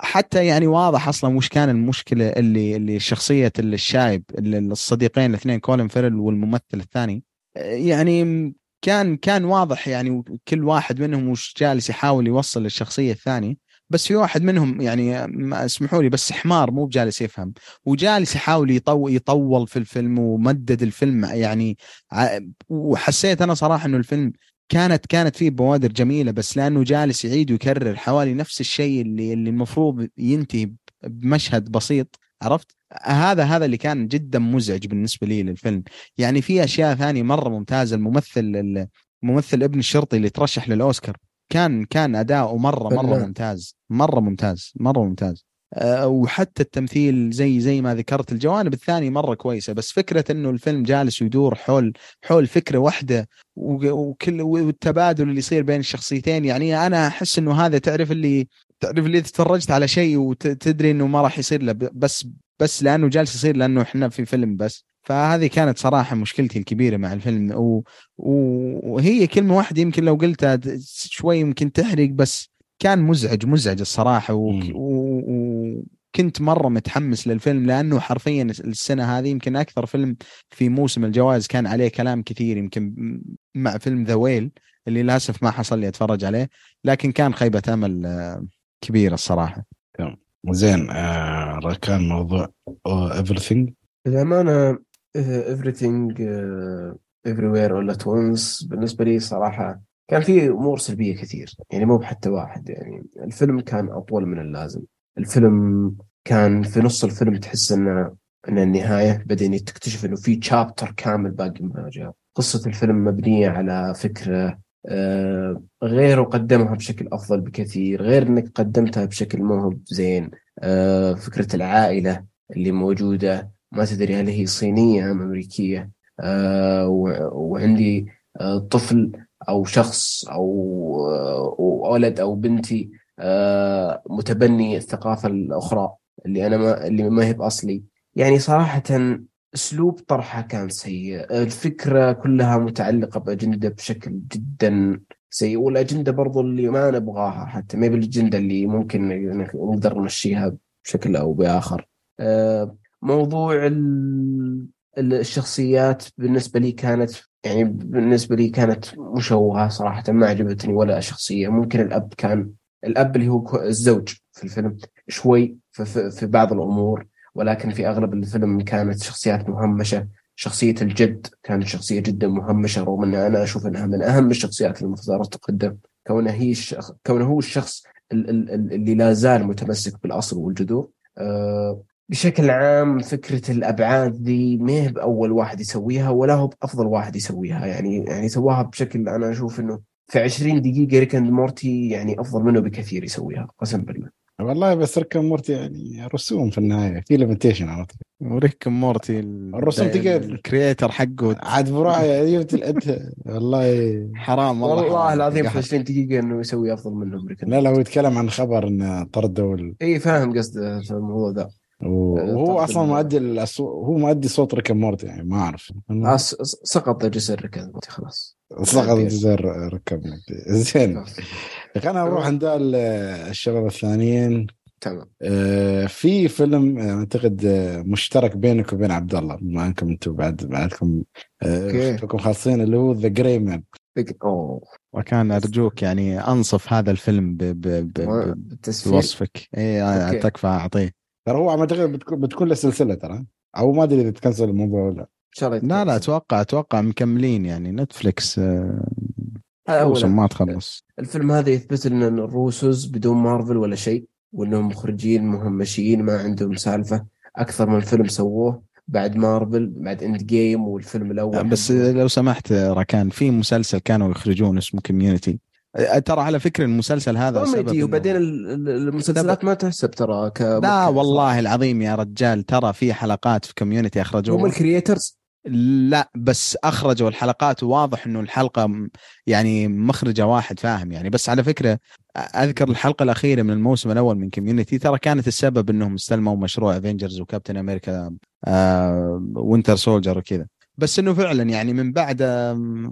حتى يعني واضح أصلا وش كان المشكلة اللي اللي شخصية الشايب الصديقين الاثنين كولين فيرل والممثل الثاني. يعني كان كان واضح يعني كل واحد منهم وش جالس يحاول يوصل للشخصية الثانية. بس في واحد منهم يعني اسمحوا لي بس حمار مو بجالس يفهم. وجالس يحاول يطول يطول في الفيلم ومدد الفيلم يعني وحسيت أنا صراحة إنه الفيلم كانت كانت فيه بوادر جميلة بس لأنه جالس يعيد ويكرر حوالي نفس الشيء اللي اللي المفروض ينتهي بمشهد بسيط عرفت؟ هذا هذا اللي كان جدا مزعج بالنسبة لي للفيلم. يعني في أشياء ثانية مرة ممتازة الممثل الممثل ابن الشرطي اللي ترشح للأوسكار كان كان أداؤه مره مرة ممتاز مرة ممتاز مرة ممتاز. وحتى التمثيل زي زي ما ذكرت الجوانب الثانية مرة كويسة بس فكرة إنه الفيلم جالس يدور حول حول فكرة واحدة وكل والتبادل اللي يصير بين الشخصيتين يعني أنا أحس إنه هذا تعرف اللي تعرف اللي تفرجت على شيء وتدري إنه ما راح يصير له بس بس لأنه جالس يصير لأنه إحنا في فيلم بس. فهذه كانت صراحة مشكلتي الكبيرة مع الفيلم و... وهي كلمة واحدة يمكن لو قلتها شوي يمكن تحرق بس كان مزعج مزعج. و... وكنت مرة متحمس للفيلم لأنه حرفيا السنة هذه يمكن أكثر فيلم في موسم الجوائز كان عليه كلام كثير يمكن مع فيلم ذا ويل اللي للأسف ما حصل لي أتفرج عليه لكن كان خيبة أمل آه، كبيرة الصراحة. زين آه كان موضوع everything للأمانة everything uh, everywhere all at once بالنسبة لي صراحة كان في أمور سلبية كثير يعني مو بحتى واحد يعني الفيلم كان أطول من اللازم. الفيلم كان في نص الفيلم تحس إنه ان النهاية بعدين تكتشف إنه في تشابتر كامل باقي ما جاء. قصة الفيلم مبنية على فكرة آه، غير وقدمها بشكل أفضل بكثير غير إنك قدمتها بشكل مو هو زين آه، فكرة العائلة اللي موجودة. ما تدري هل هي صينية أم أمريكية آه، وعندي طفل أو شخص أو ولد أو بنتي متبني الثقافة الأخرى اللي أنا ما اللي ما هي بأصلي. يعني صراحة أسلوب طرحها كان سيء. الفكرة كلها متعلقة بأجندة بشكل جدا سيء والأجندة برضو اللي ما نبغاها حتى ما بالأجندة اللي ممكن نقدر نمشيها بشكل أو بآخر. آه، موضوع الشخصيات بالنسبة لي كانت يعني بالنسبة لي كانت مشوهة صراحة ما عجبتني ولا شخصية. ممكن الأب كان الأب اللي هو الزوج في الفيلم شوي في, بعض الأمور ولكن في أغلب الفيلم كانت شخصيات مهمشة. شخصية الجد كانت شخصية جدا مهمشة رغم ان أنا أشوف إنها من أهم الشخصيات المفترض تقدم. كونها هي الشخص كونه هو الشخص اللي لا زال متمسك بالأصل والجذور أه بشكل عام فكرة الأبعاد ذي ما هي بأول واحد يسويها ولا هو بأفضل واحد يسويها. يعني يعني سواها بشكل أنا أشوف إنه في 20 دقيقة Rick and Morty يعني أفضل منه بكثير يسويها قسم بالله. والله بس Rick Morty يعني رسوم في النهاية في limitation عرفت و Rick Morty الرسوم تقدر. ال creator حقه. عاد بروحه جبت والله حرام والله, والله العظيم في 20 دقيقة إنه يسوي أفضل منهم Rick لا لا هو يتكلم عن خبر إنه طردوا اي فاهم قصده في الموضوع ذا وهو أصلا مؤدي الأسو... هو مؤدي صوت Rick Morty يعني ما أعرف. سقط جسر Rick Morty خلاص. سقط جسر Rick Morty زين. خلينا نروح عند الشباب الثانيين. تمام. آه في فيلم آه، أعتقد آه، مشترك بينك وبين عبد الله بما أنكم أنتم بعد بعدكم آه خالصين اللي هو The Gray Man وكان أرجوك يعني أنصف هذا الفيلم ب ب ب بوصفك. اي تكفى أعطيه. ترى هو اعتقد بتكون بتكون له سلسلة ترى. أو ما أدري إذا تكنسل الموضوع ولا إن شاء الله لا لا أتوقع أتوقع مكملين يعني. Netflix آه ما تخلص. الفيلم هذا يثبت لنا إن ال Russos بدون مارفل ولا شيء وإنهم مخرجين مهمشين ما عندهم سالفة أكثر من فيلم سووه بعد مارفل بعد Endgame والفيلم الأول. بس لو سمحت ركان في مسلسل كانوا يخرجون اسمه Community ترى على فكره المسلسل هذا كوميدي وبعدين المسلسلات ما تحسب ترى ك لا والله العظيم يا رجال ترى في حلقات في Community أخرجوها. هم ال creators لا بس أخرجوا الحلقات وواضح إنه الحلقة يعني مخرجة واحد فاهم يعني. بس على فكرة أذكر الحلقة الأخيرة من الموسم الأول من Community ترى كانت السبب إنهم استلموا مشروع Avengers و Captain America آه Winter Soldier وكذا. بس إنه فعلا يعني من بعد من,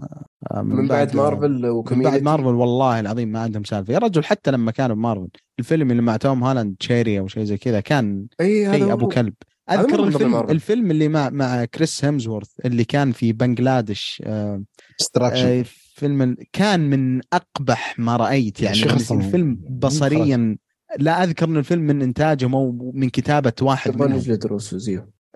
من بعد, مارفل وكوميونتي من بعد مارفل والله العظيم ما عندهم سالفة. يا رجل حتى لما كانوا بمارفل الفيلم اللي مع توم هالاند Cherry أو شيء زي كذا كان إي شيء أبو كلب. أذكر الفيلم الفيلم اللي مع مع كريس هيمزورث اللي كان في بنغلاديش آه آه فيلم كان من أقبح ما رأيت يعني. الفيلم بصريا لا أذكر إن الفيلم من انتاجهم أو من كتابة واحد منهم.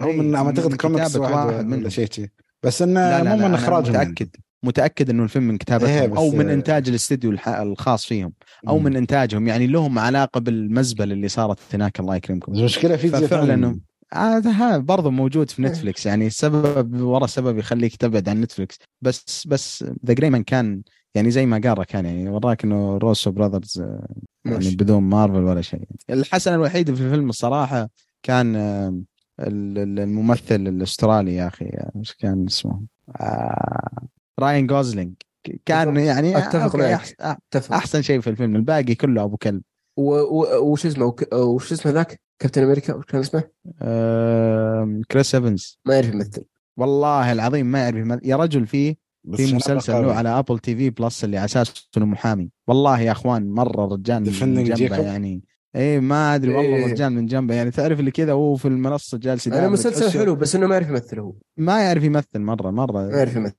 هو من أعتقد كوميكس واحد من شيء شيء. بس إنه مو من إخراجهم متأكد متأكد إنه الفيلم من كتابتهم إيه أو من إنتاج الاستديو الخاص فيهم أو من إنتاجهم يعني لهم علاقة بالمزبلة اللي صارت هناك الله يكرمكم. المشكلة في فعلا هذا برضه موجود في Netflix يعني سبب ورا سبب يخليك تبعد عن Netflix بس بس The Gray Man كان يعني زي ما قال كان يعني وراك إنه Russo Brothers يعني ماشي. بدون مارفل ولا شيء. الحسنه الوحيده في الفيلم الصراحة كان آه، الممثل الأسترالي يا أخي إيش كان اسمه آه، راين جوزلينج كان بالضبط. يعني okay، معك. أح- أتفق أحسن شيء في الفيلم الباقي كله أبو كلب و- و- وش اسمه وك- وش اسمه ذاك Captain America وش كان اسمه؟ آه، كريس إيفنز ما يعرف يمثل والله العظيم ما يعرف يمثل. يا رجل فيه في مسلسل. له على Apple TV Plus اللي على أساس إنه محامي والله يا أخوان مرة رجال جنبة؟ يعني إيه ما أدري والله إيه. رجال من جنبه. يعني تعرف اللي كذا وهو في المنصة جالس أنا مسلسل حلو بس إنه ما يعرف يمثل هو. ما يعرف يمثل مرة ما مره يعرف يمثل.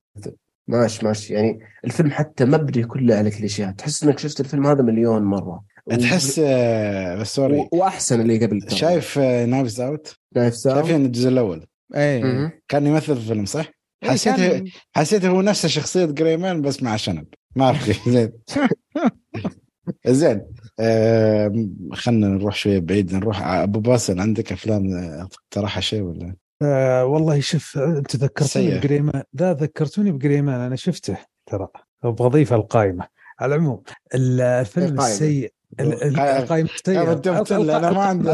ماشي ماشي يعني الفيلم حتى مبني كله على كليشيهات. تحس إنك شفت الفيلم هذا مليون مرة. تحس آه، بس sorry و- وأحسن اللي قبل. شايف Knives Out Knives Out شايفين الجزء الأول؟ إيه. مهم. كان يمثل في الفيلم صح؟ إيه، حسيته كان- حسيته هو نفس شخصية Gray Man بس مع شنب. ما أعرف. زين. زين. آه خلينا نروح شوية بعيد نروح أبو باسل عندك أفلام آه، تقترحها شيء ولا؟ آه والله شوف أنت ذكرتوني سيء. بجريمان لا ذكرتوني بجريمان أنا شفته ترى أبغى اضيفه القائمة على العموم ال- الفيلم. السيء أنا أنا ما عندي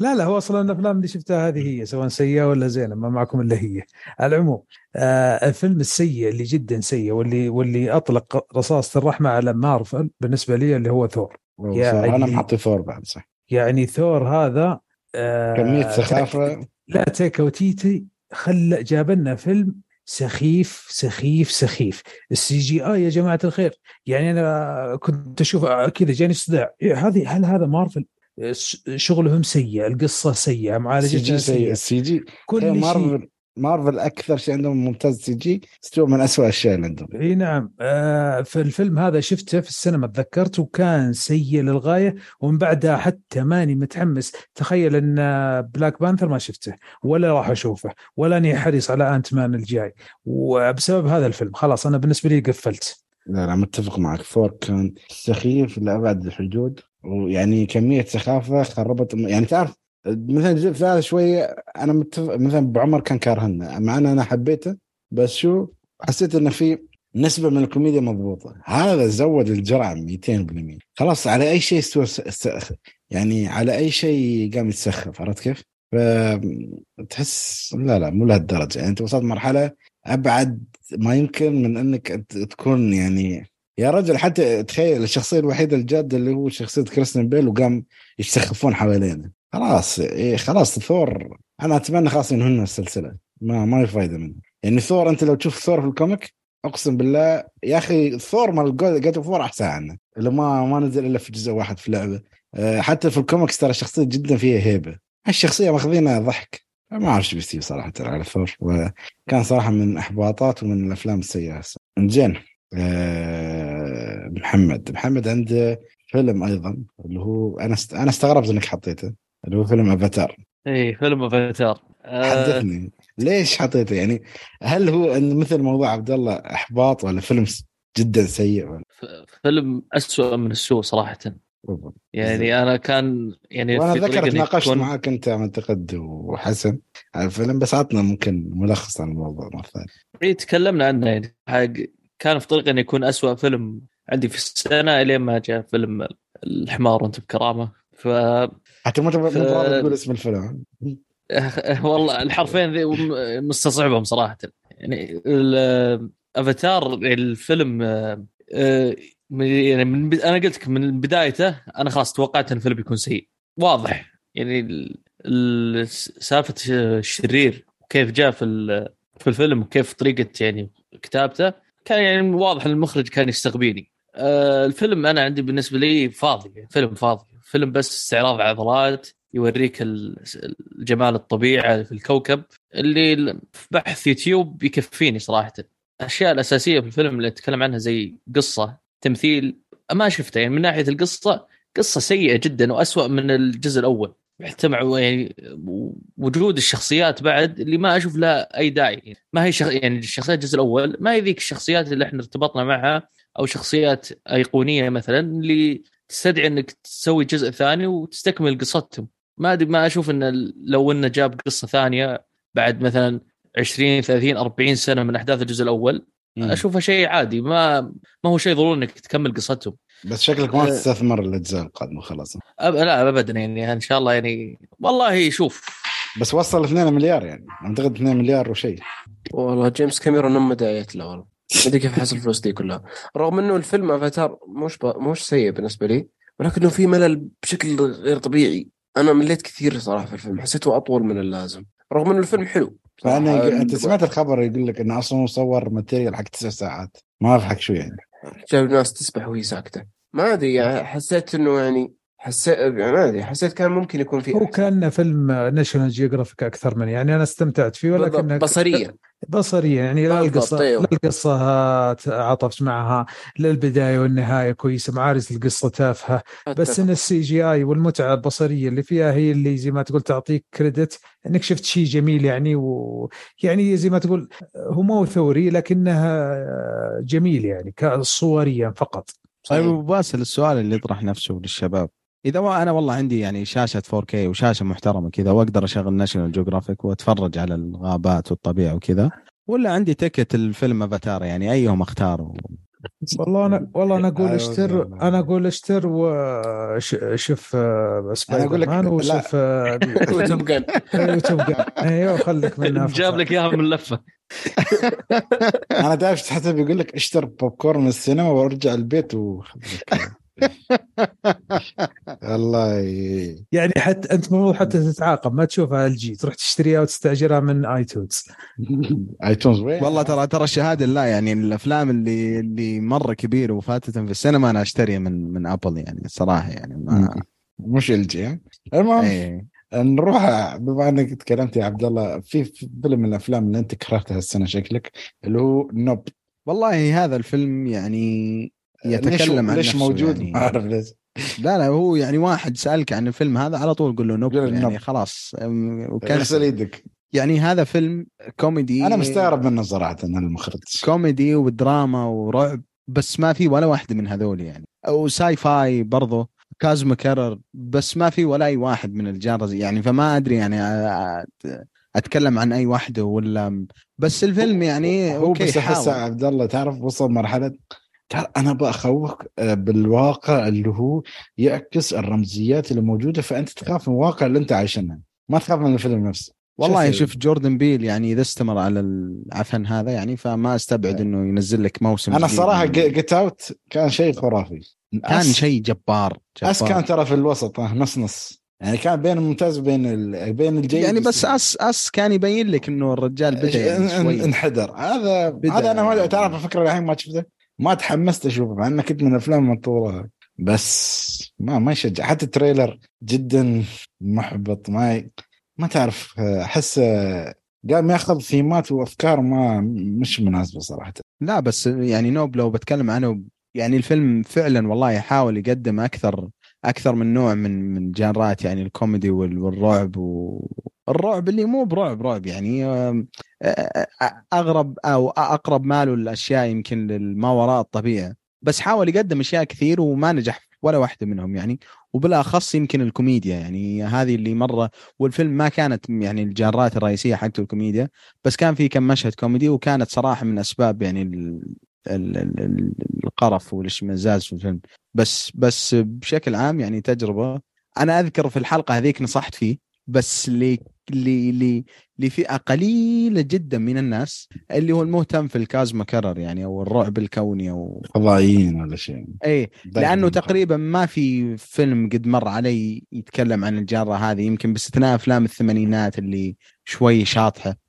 لا لا هو أصلا الأفلام اللي شفتها هذه هي سواء سيئة ولا زينة ما معكم إلا هي. على العموم آه الفيلم السيء اللي جدا سيء واللي واللي أطلق رصاصة الرحمة على مارفل بالنسبة لي اللي هو ثور. أنا يعني- محطي ثور بعد صح. يعني ثور هذا آه كمية سخافة. لا تايكا وايتيتي خل جاب لنا فيلم سخيف سخيف سخيف. ال CGI يا جماعة الخير. يعني أنا كنت أشوف كذا جاني صداع. إيه هذه هل هذا مارفل ش- شغلهم سيء القصة سيئة معالجتها سيء. سيئة. ال CG كل شيء. مارفل مارفل أكثر شيء عندهم ممتاز CG استوى من أسوأ الأشياء اللي عندهم. إي نعم. آه فالفيلم هذا شفته في السينما تذكرت وكان سيء للغاية ومن بعدها حتى ماني متحمس. تخيل إن Black Panther ما شفته ولا راح أشوفه ولا أني حريص على Ant-Man الجاي. وبسبب هذا الفيلم خلاص أنا بالنسبة لي قفلت. لا لا متفق معك. ثور كان سخيف لأبعد الحدود ويعني كمية سخافة خربت. يعني تعرف مثلا الجزء الثالث شوية أنا متفق مثلا بعمر كان كارهنا مع أن أنا حبيته بس شو حسيت إنه في نسبة من الكوميديا مضبوطة. هذا زود الجرعة 200% خلاص على أي شيء استوى يعني على أي شيء قام يتسخف عرفت كيف؟ فتحس لا لا مو لهالدرجة. يعني أنت وصلت مرحلة أبعد ما يمكن من إنك تكون يعني يا رجل حتى تخيل الشخصية الوحيدة الجادة اللي هو شخصية كريستيان بيل وقام يستخفون حوالينا. خلاص إيه خلاص ثور. أنا أتمنى خلاص ينهون السلسلة. ما ما في فايدة منه. يعني ثور أنت لو تشوف ثور في ال comic أقسم بالله يا أخي ثور مال God of War أحسن عنه. اللي ما ما نزل إلا في جزء واحد في اللعبه أه، حتى في الكوميكس ترى الشخصيه جدا فيها هيبة. الشخصية ماخذينها ضحك. ما أعرف شو بيصير صراحة على ثور. وكان صراحة من إحباطات ومن الأفلام السيئة. هسه. زين. أه محمد. محمد عنده فيلم أيضا اللي هو أنا. أنا استغربت إنك حطيته. اللي هو فيلم افاتار اي فيلم افاتار حدثني. ليش حطيته؟ يعني هل هو مثل موضوع عبد الله إحباط ولا فيلم جدا سيء ولا؟ فيلم أسوأ من السوء صراحة. يعني أنا كان يعني وأنا إني تناقشت تكون- معك أنت اعتقد وحسن على الفيلم بس عطنا ممكن ملخص عن الموضوع مرة ثانية. اي تكلمنا عنه. يعني حق كان في طريقة انه يكون أسوأ فيلم عندي في السنة إلين ما جاء فيلم الحمار وأنت بكرامة. ف حتى ف- راضي تقول اسم الفيلم والله الحرفين ذي مستصعبهم صراحة. يعني افاتار الفيلم آه، آه، يعني من أنا قلت لك من بدايته أنا خلاص توقعت إن الفيلم بيكون سيء. واضح. يعني ال- ال- سالفة الشرير وكيف جاء في في الفيلم وكيف طريقة يعني كتابته كان يعني واضح إن المخرج كان يستقبيني آه، الفيلم أنا عندي بالنسبة لي فاضي فيلم فاضي. فيلم بس استعراض عضلات يوريك ال- جمال الطبيعه في الكوكب اللي في بحث يوتيوب يكفيني صراحة. الاشياء الأساسية في الفيلم اللي أتكلم عنها زي قصة تمثيل ما شفته يعني من ناحية القصة قصة سيئة جدا وأسوأ من الجزء الأول. مع يعني وجود الشخصيات بعد اللي ما أشوف لها أي داعي. ما هي شخ... يعني الشخصيات الجزء الأول ما هي ذيك الشخصيات اللي إحنا ارتبطنا معها أو شخصيات أيقونية مثلا اللي تستدعي إنك تسوي جزء ثاني وتستكمل قصتهم. ما أدري ما أشوف إن لو إنه جاب قصة ثانية بعد مثلا 20 30 40 سنة من أحداث الجزء الأول مم. أشوفه شيء عادي. ما ما هو شيء ضروري إنك تكمل قصتهم. بس شكلك ما آه. تستثمر الأجزاء القادمة خلاص. أب... لا ابدا يعني إن شاء الله يعني والله شوف. بس وصل 2 مليار يعني. أعتقد 2 مليار وشيء. والله جيمس كاميرون ما داعيت له والله. ما ادري كيف حصل الفلوس دي كلها. رغم إنه الفيلم أفاتار مش ب... مش سيء بالنسبة لي ولكنه في ملل بشكل غير طبيعي. أنا مليت كثير صراحة في الفيلم حسيته أطول من اللازم. رغم إنه الفيلم حلو. فأنا. أنت سمعت الخبر يقول لك إنه أصلا مصور material حق تسع ساعات. ما حق show يعني. جاب ناس تسبح وهي ساكتة. ما أدري يعني حسيت إنه يعني حسيت ما أدري حسيت كان ممكن يكون في هو. كان فيلم National Geographic أكثر من يعني أنا استمتعت فيه ولكن. بصريا بصريا يعني لا القصة أيوه. لا القصة تعاطفت معها لا البدايه والنهاية كويسة معارز القصة تافهة بس إن ال CGI والمتعة البصرية اللي فيها هي اللي زي ما تقول تعطيك credit إنك شفت شيء جميل يعني ويعني زي ما تقول هو مو ثوري لكنها جميل يعني صوريا فقط طيب. أبو باسل السؤال اللي يطرح نفسه للشباب إذا أنا والله عندي يعني شاشة 4K وشاشة محترمة كذا وأقدر أشغل National Geographic وأتفرج على الغابات والطبيعة وكذا. ولا عندي ticket الفيلم افاتار يعني أيهم اختاره والله أنا والله أنا أقول أيوة اشتر زين. أنا أقول اشتر وشوف أنا أقول لك مان لا. وشوف وتوب جان. يوتيوب أيوه خليك منها جاب لك إياها من لفه أنا دايف حسب يقول لك اشتر بوب كورن من السينما وأرجع البيت و الله. يعني حتى أنت المفروض حتى تتعاقب ما تشوفها ال جي تروح تشتريها وتستأجرها من ايتونز ايتونز وين؟ والله ترى ترى الشهادة لا يعني الأفلام اللي اللي مرة كبيرة وفاتت في السينما أنا أشتريها من من ابل يعني الصراحه يعني ما مش ال جي المهم إيه. نروح بما إنك تكلمت يا عبد الله في في فيلم من الأفلام اللي أنت كرهتها السنة شكلك اللي هو Nope والله هذا الفيلم يعني يتكلم عن ليش نفسه موجود؟ يعني. ما اعرف ليش؟ لا لا هو يعني واحد سألك عن الفيلم هذا على طول قول له Nope يعني nope. خلاص أم، اغسل وكان يدك. يعني هذا فيلم كوميدي. أنا مستغرب منه صراحة ان المخرج كوميدي ودراما ورعب بس ما في ولا واحد من هذول يعني. أو sci-fi برضه كازما كرر بس ما في ولا أي واحد من ال genres يعني. فما أدري يعني أتكلم عن أي واحدة ولا بس الفيلم يعني هو أوكي بس أحس عبد الله تعرف وصل مرحلة تعرف أنا بخوفك آه، بالواقع اللي هو يعكس الرمزيات اللي موجودة فأنت تخاف من الواقع اللي أنت عايشنها ما تخاف من الفيلم نفسه. والله شوف- شوف جوردن بيل يعني إذا استمر على العفن هذا يعني فما أستبعد إنه ينزل لك موسم أنا صراحة Get Out كان شيء خرافي. كان شيء جبار, Us جبار. كان ترى في الوسط آه، نص نص. يعني كان بين الممتاز وبين. بين الجيد يعني بس Us Us كان يبين لك إنه الرجال بدأ يعني شوي. انحدر. هذا. هذا أنا ما تعرف الفكرة الحين ما شفته ما تحمست أشوفه مع إنه كنت من الافلام المنتظرة بس ما ما يشجع حتى ال trailer جدا محبط ما. ما تعرف أحس قام يأخذ ثيمات وأفكار ما مش مناسبة صراحة لا بس يعني نوب لو بتكلم عنه يعني الفيلم فعلا والله يحاول يقدم أكثر أكثر من نوع من من جانرات يعني الكوميدي وال- والرعب والرعب اللي مو برعب رعب يعني أغرب أو أقرب ماله الاشياء يمكن للما وراء الطبيعة. بس حاول يقدم أشياء كثير وما نجح ولا واحدة منهم يعني وبالأخص يمكن الكوميديا يعني هذه اللي مرة والفيلم ما كانت يعني الجانرات الرئيسية حقته الكوميديا بس كان في كم مشهد كوميدي وكانت صراحة من أسباب يعني ال ال ال ال القرف والاشمئزاز في الفيلم. بس بس بشكل عام يعني تجربة. أنا أذكر في الحلقة هذيك نصحت فيه بس ل ل ل لفئة قليلة جدا من الناس اللي هو المهتم في الكازما كرر يعني أو الرعب الكوني أو فضائيين ولا شيء. اي لأنه. تقريبا ما في فيلم قد مر علي يتكلم عن الجاره هذه يمكن باستثناء أفلام الثمانينات اللي شوي شاطحة.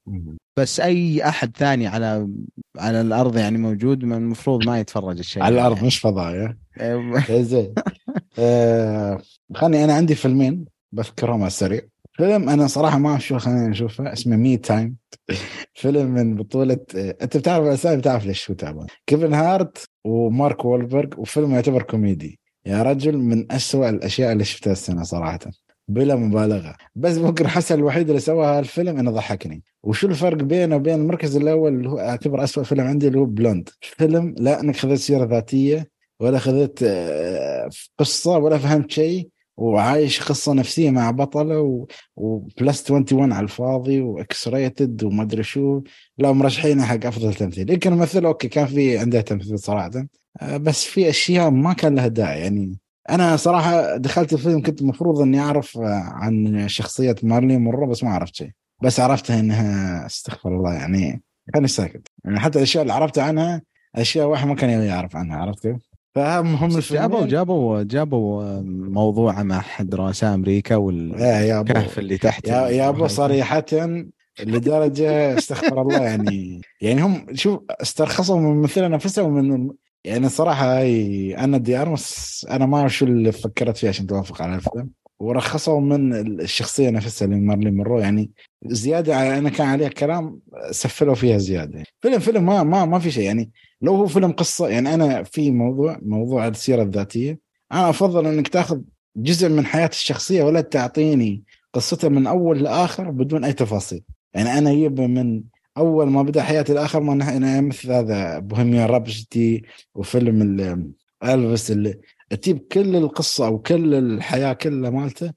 بس أي أحد ثاني على على الأرض يعني موجود ما المفروض ما يتفرج الشيء. على الأرض يعني. مش فضايا إيه، زين. آه، خلني أنا عندي فيلمين بذكرهم على السريع. فيلم أنا صراحة ما اشوفه خلينا نشوفه اسمه Me Time. فيلم من بطولة آه، أنت بتعرف الاسامي بتعرف ليش هو تعبان. كيفن هارت ومارك وولبرغ وفيلم يعتبر كوميدي. يا رجل من أسوأ الأشياء اللي شفتها السنة صراحة. بلا مبالغة. بس ممكن حسن الوحيد اللي سوى هالفيلم إنه ضحكني. وشو الفرق بينه وبين المركز الأول اللي هو أعتبر أسوأ فيلم عندي اللي هو Blonde؟ فيلم لا إنك خذيت سيرة ذاتية ولا خذيت آه، قصة ولا فهمت شيء وعايش قصة نفسية مع بطلة و... و plus 21 على الفاضي و X rated وما أدري شو. لا مرشحين حق أفضل تمثيل. يمكن الممثل أوكي كان في عنده تمثيل صراحة آه، بس في أشياء ما كان لها داعي. يعني أنا صراحة دخلت الفيلم كنت المفروض إني أعرف آه، عن شخصية مارلين مره بس ما عرفت شيء. بس عرفتها إنها استغفر الله يعني خليني ساكت. يعني حتى الأشياء اللي عرفتها عنها أشياء واحد ما كان يعرف عنها عرفت كيف؟ فهم هم جابوا جابوا جابوا موضوع مع احد رؤساء أمريكا والكهف اللي تحت يا, يا أبو صريحة لدرجة استغفر الله يعني يعني هم شوف استرخصوا من الممثله نفسها ومن يعني صراحة هاي أنا دي أرمس أنا ما أعرف شو اللي فكرت فيه عشان توافق على الفيلم. ورخصوا من الشخصية نفسها اللي مارلين مرو يعني زيادة على أنا كان عليها كلام سفلوا فيها زيادة. فيلم فيلم ما ما ما في شيء يعني لو هو فيلم قصة يعني أنا في موضوع موضوع السيرة الذاتية. أنا أفضل إنك تأخذ جزء من حياة الشخصية ولا تعطيني قصتها من أول لآخر بدون أي تفاصيل. يعني أنا أجيب من أول ما بدأ حياتي الآخر ما أنا مثل هذا بوهيميان رابشتي وفيلم ألفيس اللي تجيب كل القصة أو كل الحياة كلها مالته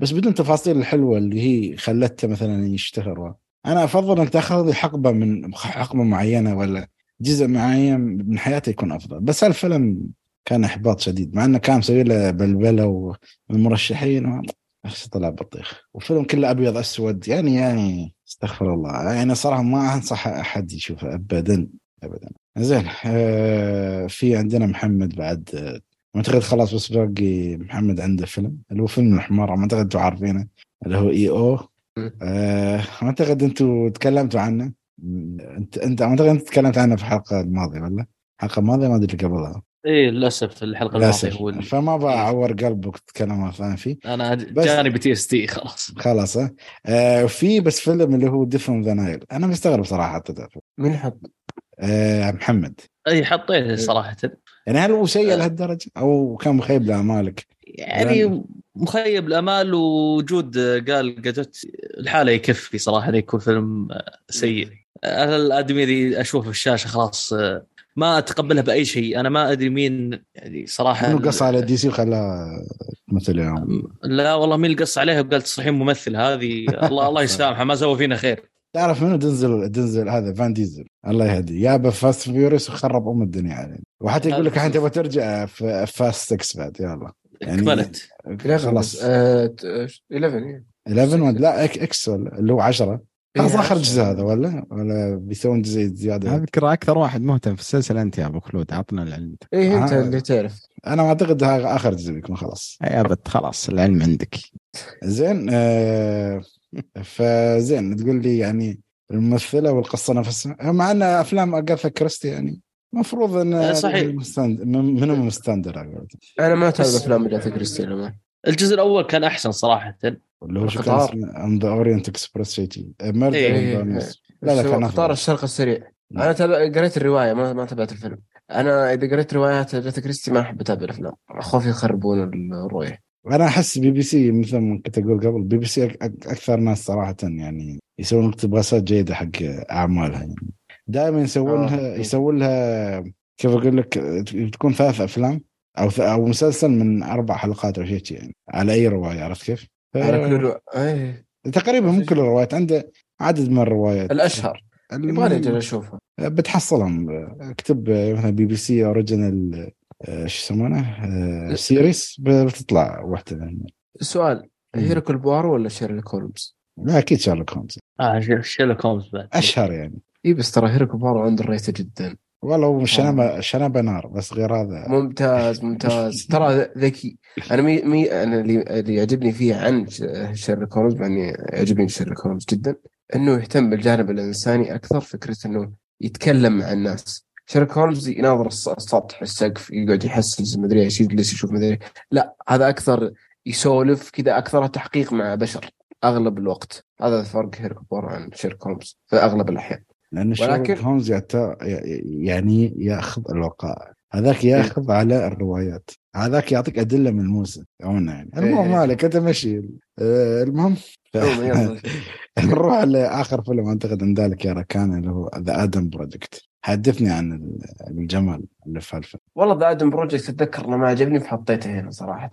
بس بدون تفاصيل الحلوة اللي هي خلته مثلا يشتهر. أنا أفضل انك تأخذ حقبة من حقبة معينة ولا جزء معين من حياته يكون أفضل. بس هالفيلم كان إحباط شديد مع إنه كان مسوي له بلبلة والمرشحين اخ طلع بطيخ. وفيلم كله أبيض أسود. يعني يعني استغفر الله. يعني صراحة ما أنصح أحد يشوفه ابدا ابدا. زين آه في عندنا محمد بعد آه أعتقد خلاص بس باقي محمد عنده فيلم. اللي هو فيلم الحمار ما أعتقد أنتم عارفينه. اللي هو EO. آه أعتقد أنتم تكلمتوا عنه. أنت أنت أعتقد أنت تكلمت عنه في الحلقة الماضية ولا؟ الحلقة الماضية ما أدري قبلها. إيه للأسف الحلقة الماضية هو فما بعور قلبك تتكلم ثانية فيه أنا جاني PTSD خلاص. خلاص آه في بس فيلم اللي هو Death on the Nile أنا مستغرب صراحة. حطيته مين حط؟ آه محمد. اي حطيته صراحة. يعني هل هو سيء لهالدرجة؟ أو كان مخيب لأمالك؟ يعني مخيب الامال ووجود قال جاجوت الحالة يكفي صراحة انه يكون فيلم سيء. الادمي ذي أشوفه في الشاشة خلاص ما أتقبلها بأي شيء. أنا ما أدري مين يعني صراحة منو قص على دي سي وخلاها تمثل يوم لا والله مين اللي قص عليها وقال تصرحين ممثل. هذه الله الله يسامحه. ما سوى فينا خير. تعرف منو دنزل دنزل هذا فان ديزل. الله يهديه. يا Fast Furious وخرب أم الدنيا علينا وحتى يقول لك الحين تبغى ترجع في Fast 6 بعد يلا. يعني كملت خلاص. 11 11 لا X ولا اللي هو 10 خلاص آخر جزء هذا ولا؟ ولا بيسوون جزء زيادة؟ اذكر أكثر واحد مهتم في السلسلة. أنت يا أبو خلود عطنا العلم. إيه أنت آه. اللي تعرف. أنا أعتقد هذا آخر جزء بيكون خلاص. يا بت خلاص العلم عندك. زين آه فزين تقول لي يعني الممثلة والقصة نفسها. مع أن أفلام أغاثا كريستي يعني المفروض إن آه، صحيح. منهم standard أنا ما أتابع أفلام أغاثا كريستي الجزء الأول كان أحسن صراحة. اللي هو اسمه؟ The Orient Express شيء. لا لا كان قطار الشرق السريع. أنا تابع قريت الرواية ما ما تابعت الفيلم. أنا إذا قريت روايات اغاثا كريستي ما أحب أتابع الأفلام. اخاف يخربون الرؤية. أنا أحس بي بي سي مثل ما كنت أقول قبل بي بي سي أكثر ناس صراحة يعني يسوون اقتباسات جيدة حق أعمالها يعني. دائما يسوون لها آه. يسوون لها كيف أقول لك؟ تكون ثلاث أفلام. أو أو مسلسل من أربع حلقات أو شيء يعني على أي رواية عرفت كيف؟ على كل الروايات إيه. تقريبا مو كل الروايات عنده عدد من الروايات. الأشهر. يبغى أجل اشوفها بتحصلهم. اكتب مثلا BBC original شو يسمونه؟ series بتطلع واحدة منهم سؤال هيركل بوارو ولا شيرلوك هولمز؟ لا أكيد شيرلوك هولمز آه شيرلوك هولمز بعد. أشهر يعني. إي بس ترى هيركل بوارو عنده ريته جدا. والله هو شنبه شنبه نار بس غير هذا. ممتاز ممتاز. ترى ذكي. أنا مي, مي أنا اللي, اللي يعجبني فيه عن شيرلوك هولمز مع إني يعجبني شيرلوك هولمز جدا إنه يهتم بالجانب الإنساني أكثر فكرة إنه يتكلم مع الناس. شيرلوك هولمز يناظر السطح السقف يقعد يحسس مدري إيش يجلس يشوف مدري لا هذا أكثر يسولف كذا أكثر تحقيق مع بشر أغلب الوقت. هذا فرق هيركل عن شيرلوك هولمز في أغلب الأحيان. لأن ولكن هولمز يعني يأخذ الوقائع. هذاك يأخذ إيه؟ على الروايات. هذاك يعطيك أدلة ملموسه يعني. المهم إيه. مالك أنت مشي آه، المهم. نروح لاخر فيلم. أعتقد عند ذلك يا ركان اللي هو The Adam Project حدثني عن الجمال اللي في الفيلم والله The Adam Project أتذكر إنه ما عجبني فحطيته هنا صراحة.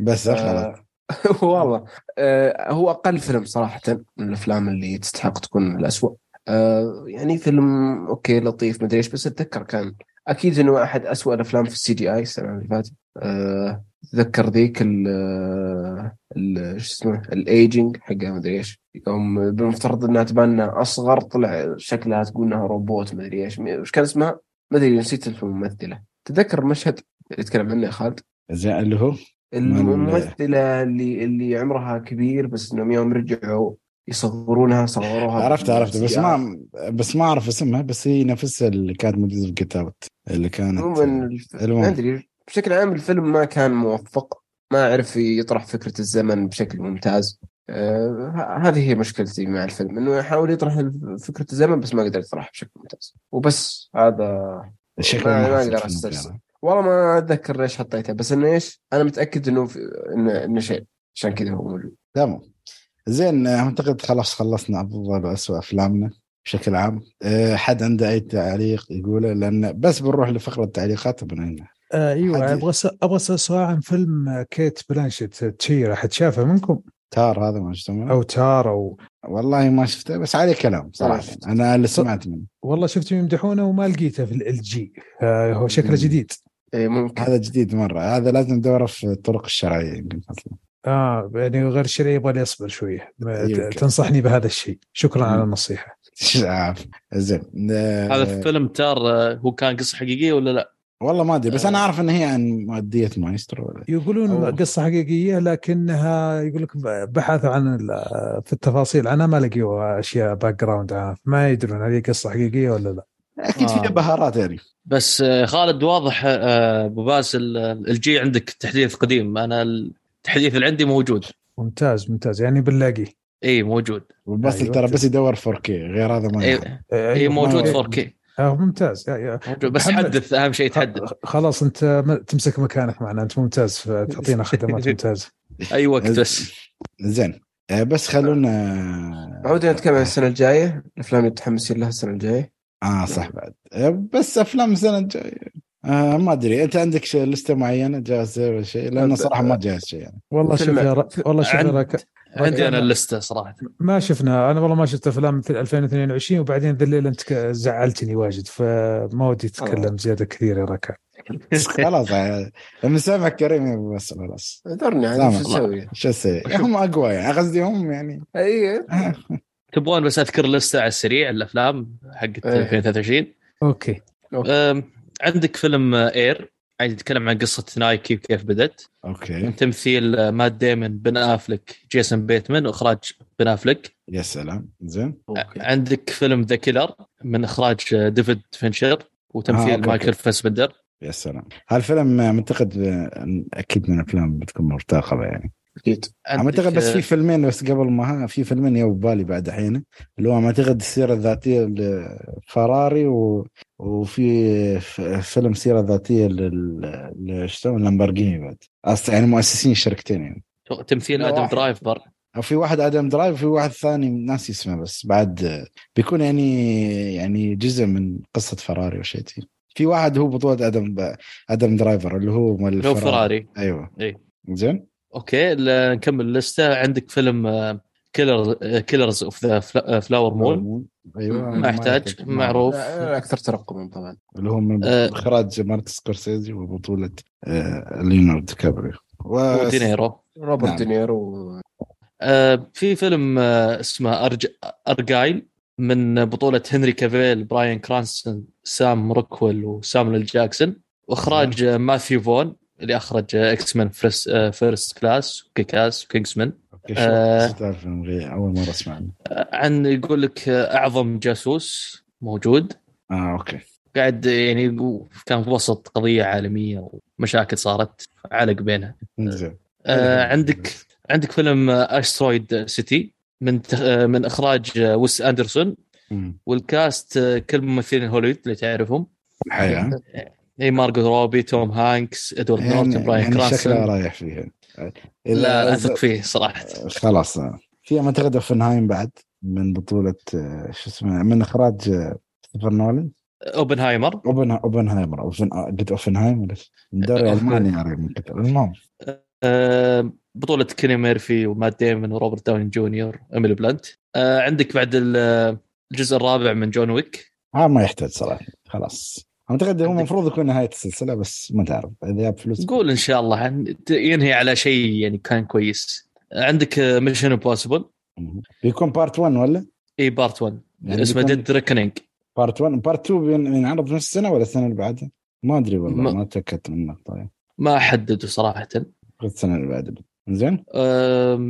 بس آه والله. آه هو أقل فيلم صراحة من الأفلام اللي تستحق تكون الأسوأ. آه يعني فيلم أوكي لطيف مدري إيش بس أتذكر كان أكيد إنه أحد أسوأ الأفلام في ال CGI السنة اللي فاتت. آه، أتذكر ذيك ال ال شو اسمه الايجنج حقها مدري إيش. يوم بالمفترض إنها تبان أصغر طلع شكلها تقول إنها روبوت مدري إيش. وش كان اسمها؟ مدري نسيت الممثلة. تذكر المشهد اللي يتكلم عنه يا خالد؟ اللي هو؟ الممثلة اللي اللي عمرها كبير بس إنهم يوم رجعوا يصغرونها صغروها عرفت عرفت. بس ما بس ما أعرف اسمها بس هي نفسها اللي كانت موجودة في الكتابه اللي كانت عموما ما أدري. بشكل عام الفيلم ما كان موفق. ما عرف يطرح فكرة الزمن بشكل ممتاز. آه هذه هي مشكلتي مع الفيلم إنه يحاول يطرح فكرة الزمن بس ما قدر يطرحها بشكل ممتاز. وبس هذا الشكل ما, ما أقدر استرسل والله ما أتذكر ليش حطيتها بس إنه إيش أنا متأكد إنه في... انه إنه شيء. عشان كذا هو موجود. تمام. زين أعتقد خلاص خلصنا افضل واسوء أفلامنا بشكل عام. أه حد عنده أي تعليق يقوله؟ لأن بس بنروح لفقرة التعليقات وبنعينها آه أيوه أبغى أبغى أسأل سؤال عن فيلم كيت بلانشيت تشير احد شافه منكم؟ تار هذا ما شفته أو تار أو والله ما شفته بس عليه كلام صراحة. أنا اللي سمعت منه. والله شفته يمدحونه وما لقيته في ال جي. آه هو شكله جديد. اي ممكن. هذا جديد مرة. هذا لازم ندوره في الطرق الشرعية يمكن أصلا. آه يعني غير الشرعي يبغى لي اصبر شوية. تنصحني بهذا الشيء. شكرا على النصيحة. زين. هذا فيلم تار آه، هو كان قصة حقيقية ولا لا؟ والله ما أدري بس أنا أعرف إن هي عن مؤدية مايسترو يقولون أوه. قصة حقيقية لكنها يقول لك بحثوا عن في التفاصيل. عنها ما لقيوا أشياء background ما يدرون هل هي قصة حقيقية ولا لا. أكيد آه. فيها بهارات يعني. بس آه، خالد واضح آه، أبو باسل الجي عندك تحديث قديم. أنا التحديث اللي عندي موجود. ممتاز ممتاز. يعني بنلاقيه إي موجود. بس أيوة. ترى بس يدور 4K غير هذا ما إي أيوة. موجود 4K آه ممتاز. يا يا بس حدث أهم شيء تحدث. خلاص أنت تمسك مكانك معنا. أنت ممتاز تعطينا خدمات ممتازه أي وقت بس. زين. آه، بس خلونا عودنا نتكلم عن السنة الجاية. الافلام اللي متحمسين لها السنة الجاية. آه صح بعد. آه، بس أفلام السنة الجاية. آه ما أدري. أنت عندك لستة معينة جاهزه ولا شيء؟ لأنه صراحة ما جاهز شيء يعني. والله شوف يا ر... والله شوف عند... عندي أنا اللستة صراحة. ما شفنا. أنا والله ما شفت أفلام مثل 2022 وبعدين ذا الليل انت زعلتني واجد فما ودي أتكلم زيادة كثير يا ركع خلاص لما سامع كريم بس خلاص. درني عاد شو أسوي؟ شو أسوي؟ هم أقوى يعني قصدي هم يعني. اي تبغون بس أذكر لسته على السريع الأفلام حقت 2023 okay. عندك فيلم Air عايز يتكلم عن قصة نايكي وكيف بدت okay. تمثيل مات ديمن بن آفلك جيسون بيتمان وإخراج بن آفلك. يا سلام. زين. عندك فيلم The Killer من إخراج ديفيد فينشر وتمثيل آه، مايكل فاسبندر يا سلام. هالفيلم أعتقد أكيد من الأفلام بتكون مرتقبه يعني. أكيد. أعتقد بس في فيلمين بس قبل ما في فيلمين يو ببالي بعد الحين اللي هو أعتقد السيرة الذاتية لفراري و... وفي فيلم سيرة ذاتية لل شلون لامبرجيني بعد. أصلا يعني مؤسسين الشركتين يعني. تمثيل آدم درايفر أو في واحد آدم درايف وفي واحد ثاني ناسي اسمه بس بعد بيكون يعني يعني جزء من قصة فراري وشيء في واحد هو بطولة آدم آدم درايفر اللي هو مال هو فراري. أيوه. اي زين؟ okay نكمل. اللسته عندك فيلم Killer Killers of the Flower Moon أيوه ما يحتاج. معروف. أكثر ترقبا طبعا. اللي هو من آه. إخراج مارتن سكورسيزي وبطولة آه ليوناردو كابريو. و... ودينيرو روبرت نعم. دينيرو. آه في فيلم آه اسمه أرج... أرجايل من بطولة هنري كافيل براين كرانسون سام روكويل وسامويل جاكسون. وإخراج نعم. ماثيو فون. اللي أخرج X-Men First Class و Kick-Ass و Kingsman آه أول مرة أسمع عنه؟ عن يقول لك أعظم جاسوس موجود. آه okay. قاعد يعني كان في وسط قضية عالمية ومشاكل صارت علق بينها. زين آه عندك عندك فيلم Asteroid City من آه، من إخراج ويس أندرسون. وال cast آه، كل ممثلين هوليوود اللي تعرفهم. الحقيقة اي مارجو روبي توم هانكس إدوارد يعني نورتون براين يعني شكله رايح فيها لا أثق فيه صراحة. خلاص. في أعتقد أوفنهايم بعد من بطولة شو اسمه من إخراج ستيفن نولن أوبنهايمر؟ اوبن أوبنهايمر. اوبن قلت اوفنهايم من الدوري الألماني المهم آه، بطولة كيليان ميرفي ومات ديمون وروبرت داون جونيور وإيميلي بلانت. آه، عندك بعد ال- الجزء الرابع من جون ويك. آه ما يحتاج صراحة. خلاص. أعتقد هو المفروض يكون نهاية السلسلة بس ما تعرف. إذا جاب فلوس نقول إن شاء الله. ينهي على شيء يعني كان كويس. عندك Mission Impossible. بيكون part 1 ولا؟ إي part 1 يعني اسمه Dead Reckoning part 1 part 2 بين- بينعرض في نفس السنة ولا السنة اللي بعدها؟ ما أدري والله ما- ما تاكدت من النقطه يعني ما حددوا صراحة. السنة اللي بعدها. زين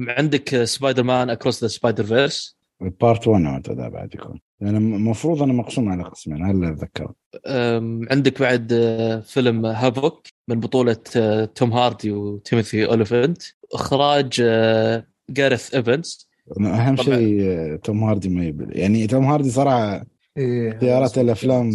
عندك Spider-Man Across the Spider Verse part 1 اعتقد بعد يكون. لأن المفروض انه مقسوم على قسمين اتذكره أم، عندك بعد أه، فيلم Havoc من بطولة أه، توم هاردي وتيموثي اوليفنت إخراج أه، جارث إيفنز. أهم. شيء آه، توم هاردي ما يبل. يعني توم هاردي صراحة إيه اختيارات الأفلام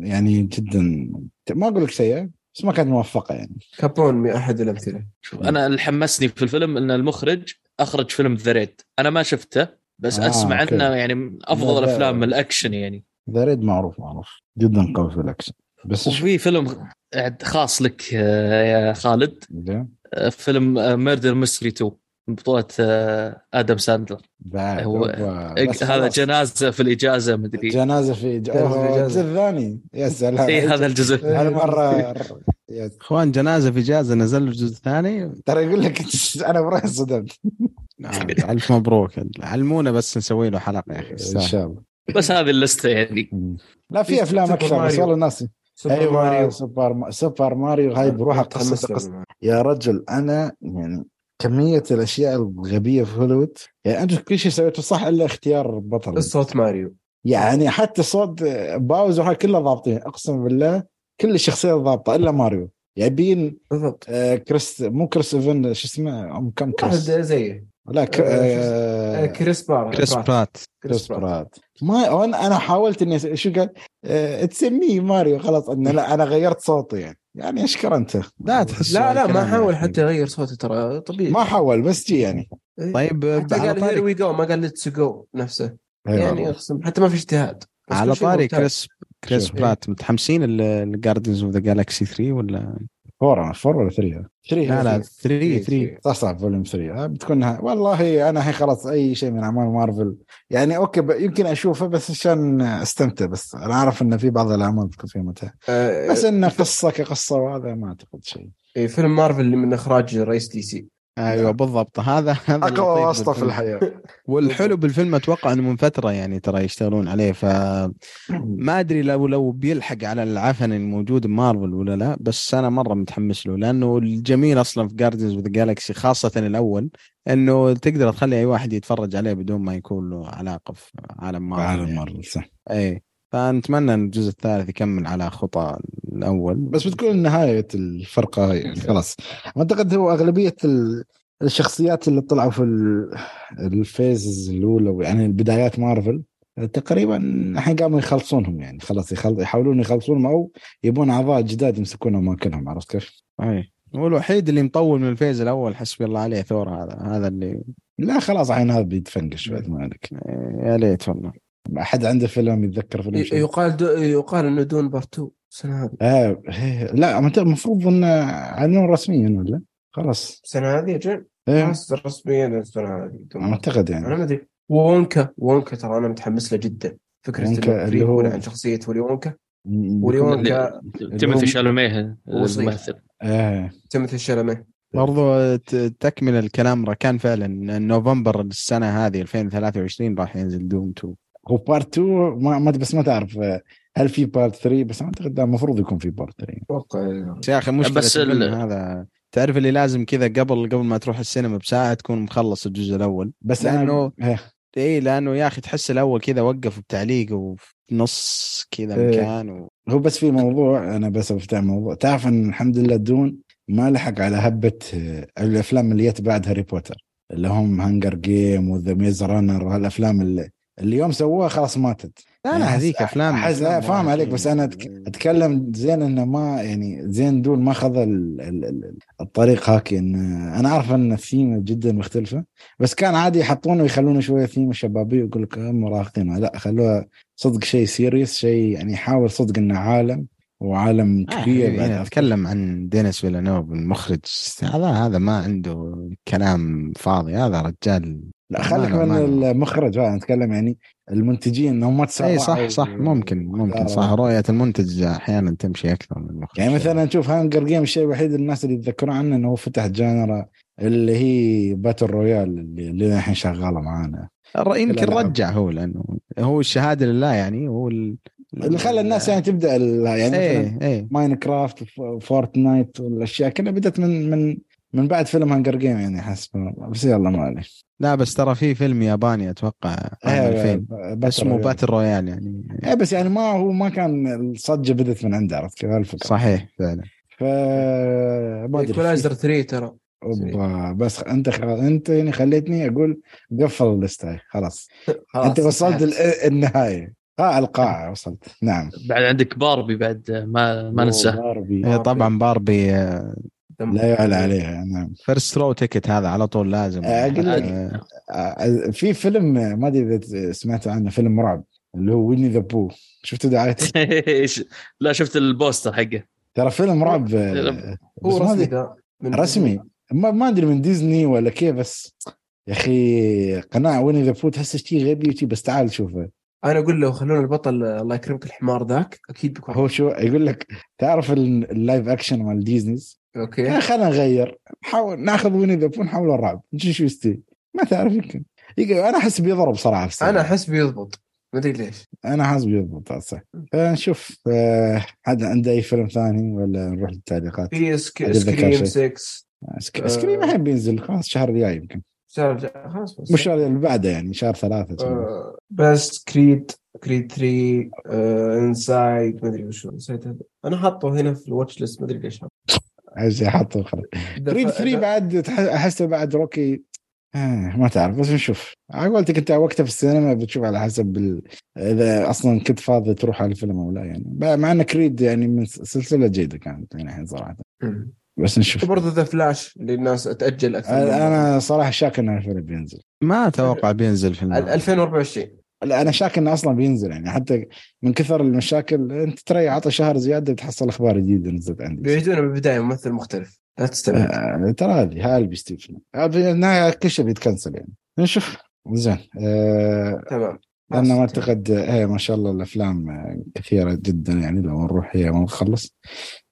يعني جدا ما أقول لك سيئة بس ما كانت موفقة يعني. كابون من أحد الأمثلة. شوف أنا اللي حمسني في الفيلم إن المخرج أخرج فيلم The Raid. أنا ما شفته بس آه، أسمع. عنه يعني من أفضل لا، لا. الأفلام الأكشن يعني. The Raid معروف معروف. جدا قوي في الأكشن. بس وفي فيلم خاص لك أه، يا خالد. أه، فيلم Murder Mystery 2 من بطولة أه، آدم ساندلر. بعد هو- هذا. جنازة في الإجازة مدري جنازة في ج... جنازة في. الجزء الثاني يا سلام. إي هذا الجزء. هالمره يا- إخوان جنازة في جازه نزل الجزء الثاني؟ ترى يقول لك أنا براي صدمت آه، ألف مبروك. علمونا بس نسوي له حلقة يا أخي. إن. شاء الله. بس هذه اللستة يعني. لا في أفلام أكثر بس. والله ناسي. سوبر أيوه ماريو. سوبر ما... سوبر ماريو هاي بروحها قصة. يا رجل أنا يعني كمية الأشياء الغبية في هوليوود. يعني أنتم كل شيء سويته صح إلا اختيار بطل. صوت ماريو. يعني حتى صوت باوزر هاي كلها ضابطين. أقسم بالله كل الشخصيات ضابطة إلا ماريو. جايبين بالضبط. آه كريس مو كريس إيفانز شو اسمه؟ أم كم واحد كريس؟ زيه. لا ك... آه، آه كريس برا كريس برات كريس برات ما أنا حاولت إني شو قال؟ تسميه ماريو خلاص إنه لا أنا غيرت صوتي يعني. يعني أشكر أنت لا تحس لا لا ما حاول أخي. حتى يغير صوته ترى طبيعي ما حاول بس جي يعني إيه. طيب حتى على قال هير طاري وي جو ما قال ليتس جو نفسه يعني. أقسم حتى ما في اجتهاد على طاري. كريس كريس. برات متحمسين ال Guardians of the Galaxy 3 ولا four four ولا three؟ ثري لا لا 3 إيه، 3 صح صح volume 3 بتكون ها. والله أنا هي خلاص أي شيء من أعمال مارفل. يعني أوكي يمكن أشوفه بس عشان أستمتع بس أنا أعرف إن في بعض الأعمال بتكون فيها متعة. آه، بس انه قصة كقصة وهذا ما أعتقد شيء. إيه، فيلم مارفل اللي من إخراج رئيس DC. أيوه بالضبط. هذا هذا اقوى واسطة في. الحياة. والحلو بالفيلم أتوقع إنه من فتره يعني ترى يشتغلون عليه ف ما أدري لو لو بيلحق على العفن الموجود بمارفل ولا لا بس أنا مرة متحمس له لأنه الجميل أصلا في Guardians of the Galaxy خاصة الأول إنه تقدر تخلي أي واحد يتفرج عليه بدون ما يكون له علاقة في عالم مارفل عالم يعني. مارفل صح. اي فنتمنى إن الجزء الثالث يكمل على خطى الأول بس بتكون نهاية الفرقة يعني خلاص. أعتقد هو أغلبية ال- الشخصيات اللي طلعوا في ال- ال phases الأولى يعني البدايات مارفل تقريبا الحين قاموا يخلصونهم يعني. خلاص يخل... يحاولون يخلصونهم أو يبون أعضاء جداد يمسكون أماكنهم عرفت كيف؟ أي. هو الوحيد اللي مطول من ال phase الأول حسبي الله عليه ثور هذا هذا اللي لا خلاص الحين هذا بيتفنقش بعد ما عليك. يا ليت والله. أحد عنده فيلم يتذكر فيلم شيء؟ يقال دو يقال إنه Dune part 2 السنة هذه. آه إيه، لا المفروض إنه اعلنوا رسميا ولا؟ خلاص. السنة هذه إيه. خلاص رسميا السنة هذه. أعتقد 2. يعني. أنا ما أدري. وونكا وونكا ترى أنا متحمس له جدا. فكرة اللي هو- عن شخصية ولي وونكا. ولي وونكا تيموثي شالوميه. الممثل. آه. تيموثي شالاميه برضو ت- تكمل الكلام كان فعلا نوفمبر السنة هذه 2023 راح ينزل Dune 2 هو part 2 ما ما بس ما تعرف آه، هل في part 3 بس أعتقد لا، المفروض يكون في part 3 أتوقع بس يا أخي مشكلة بس ال- هذا تعرف اللي لازم كذا قبل قبل ما تروح السينما بساعة تكون مخلص الجزء الأول. بس إيه، اي لأنه يا أخي تحس الأول كذا وقف بتعليق وفي نص كذا إيه. مكان و... هو بس في موضوع أنا بس بفتح موضوع. تعرف إن الحمد لله Dune ما لحق على هبة آه، الأفلام اللي جت بعد هاري بوتر اللي هم Hunger Games و The Maze Runner وهالأفلام اللي اللي يوم سووها خلاص ماتت. لا يعني لا أحس- هذيك أفلام فاهم عليك. بس أنا أتكلم زين إنه ما يعني زين Dune ما خذ ال- ال- ال- الطريق هاك إن أنا أعرف إن الثيمه جدا مختلفة. بس كان عادي يحطونه ويخلونه شوية ثيمه شبابيه ويقول لك هم مراهقين لا خلوها صدق شيء serious شيء يعني يحاول صدق إنه عالم. وعالم كبير آه بعد أتكلم عن دينيس فيلنوف المخرج. هذا هذا ما عنده كلام فاضي. هذا رجال لا خليك من المخرج بقى نتكلم يعني المنتجين إنهم ما تسرعوا اي صح صح. ممكن ممكن صح. رؤية المنتج أحيانا تمشي أكثر من المخرج. يعني مثلا نشوف Hunger Games الشيء الوحيد الناس اللي يتذكرون عنه إنه هو فتح genre اللي هي battle royale اللي الحين شغالة معانا. يمكن. رجع هو لأنه هو الشهادة لله يعني هو. اللي خلى الناس يعني تبدأ ال- يعني مثلا إيه إيه. Minecraft Fortnite والأشياء. كلها بدأت من من من بعد فيلم Hunger Games يعني حسب بس يلا ما عليه. لا بس ترى في فيلم ياباني أتوقع 2000 Battle اسمه Royale. Battle Royale يعني. إيه بس يعني ما هو ما كان الضجة بدت من عنده عرفت كيف؟ الفكرة صحيح فعلا. ف ما أدري Equalizer 3 ترى. أوبا بس أنت خلاص أنت يعني خليتني أقول قفل ال list هاي خلاص. خلاص أنت وصلت النهاية. آه القاعه وصلت. نعم. بعد عندك باربي بعد ما ما ننساه. باربي. طبعا باربي آه، لا يعلى عليها نعم. first row ticket هذا على طول لازم. آه، لك. آه، آه، في فيلم ما أدري إذا سمعت عنه فيلم رعب اللي هو Winnie the Pooh. شفتوا دعايته؟ لا شفت البوستر حقه. ترى فيلم رعب آه، هو رسمي من- رسمي. ما, ما أدري من ديزني ولا كيف بس يا أخي قناع Winnie the Pooh تحسه شيء غبي بس تعال شوفه. أنا أقول له خلونا البطل الله يكرمك الحمار ذاك أكيد بيكون هو شو يقول لك تعرف ال- ال live action مال Disney's؟ okay. يا خلينا نغير نحاول ناخذ Winnie the Pooh نحول الرعب نشوف شو يستوي؟ ما تعرف يمكن. أنا أحس بيضرب صراحة في. أنا أحس بيضبط. ما أدري ليش. أنا حاسس بيضبط صح فنشوف آه، حد عنده أي فيلم ثاني ولا نروح للتعليقات؟ في Sc... Scream شيء. 6 Sc- Scream الحين بينزل خلاص الشهر الجاي يمكن. شهر خلاص بس. مش الشهر اللي بعده يعني شهر ثلاثة آه، بس Creed Creed 3 inside ما أدري وشو نسيت هذا. أنا حاطه هنا في ال watch list ما أدري ليش عايز يحطه خلاص. Creed 3 بعد أحسه بعد روكي. آه ما تعرف بس نشوف. على قولتك أنت وقتها في السينما بتشوف على حسب ال... إذا أصلا كنت فاضي تروح على الفيلم أو لا يعني. مع إن Creed يعني من سلسلة جيدة كانت يعني الحين صراحة. بس نشوف. وبرضه The Flash اللي الناس تأجل أكثر. أنا صراحة شاك ان الفيلم بينزل. ما أتوقع بينزل في ال- الماضي 2024 لا أنا شاك إنه أصلا بينزل يعني. حتى من كثر المشاكل أنت ترى عطى شهر زيادة بتحصل أخبار جديدة نزلت عندي. بيعيدونه من البدايه ممثل مختلف. لا تستبعد. آه ترى هذه هاي فينا. في النهايه كل شيء بيتكنسل يعني. نشوف. زين. آه تمام. أنا ما اعتقد إيه ما شاء الله الأفلام كثيرة جدا يعني لو نروح هي ما نخلص.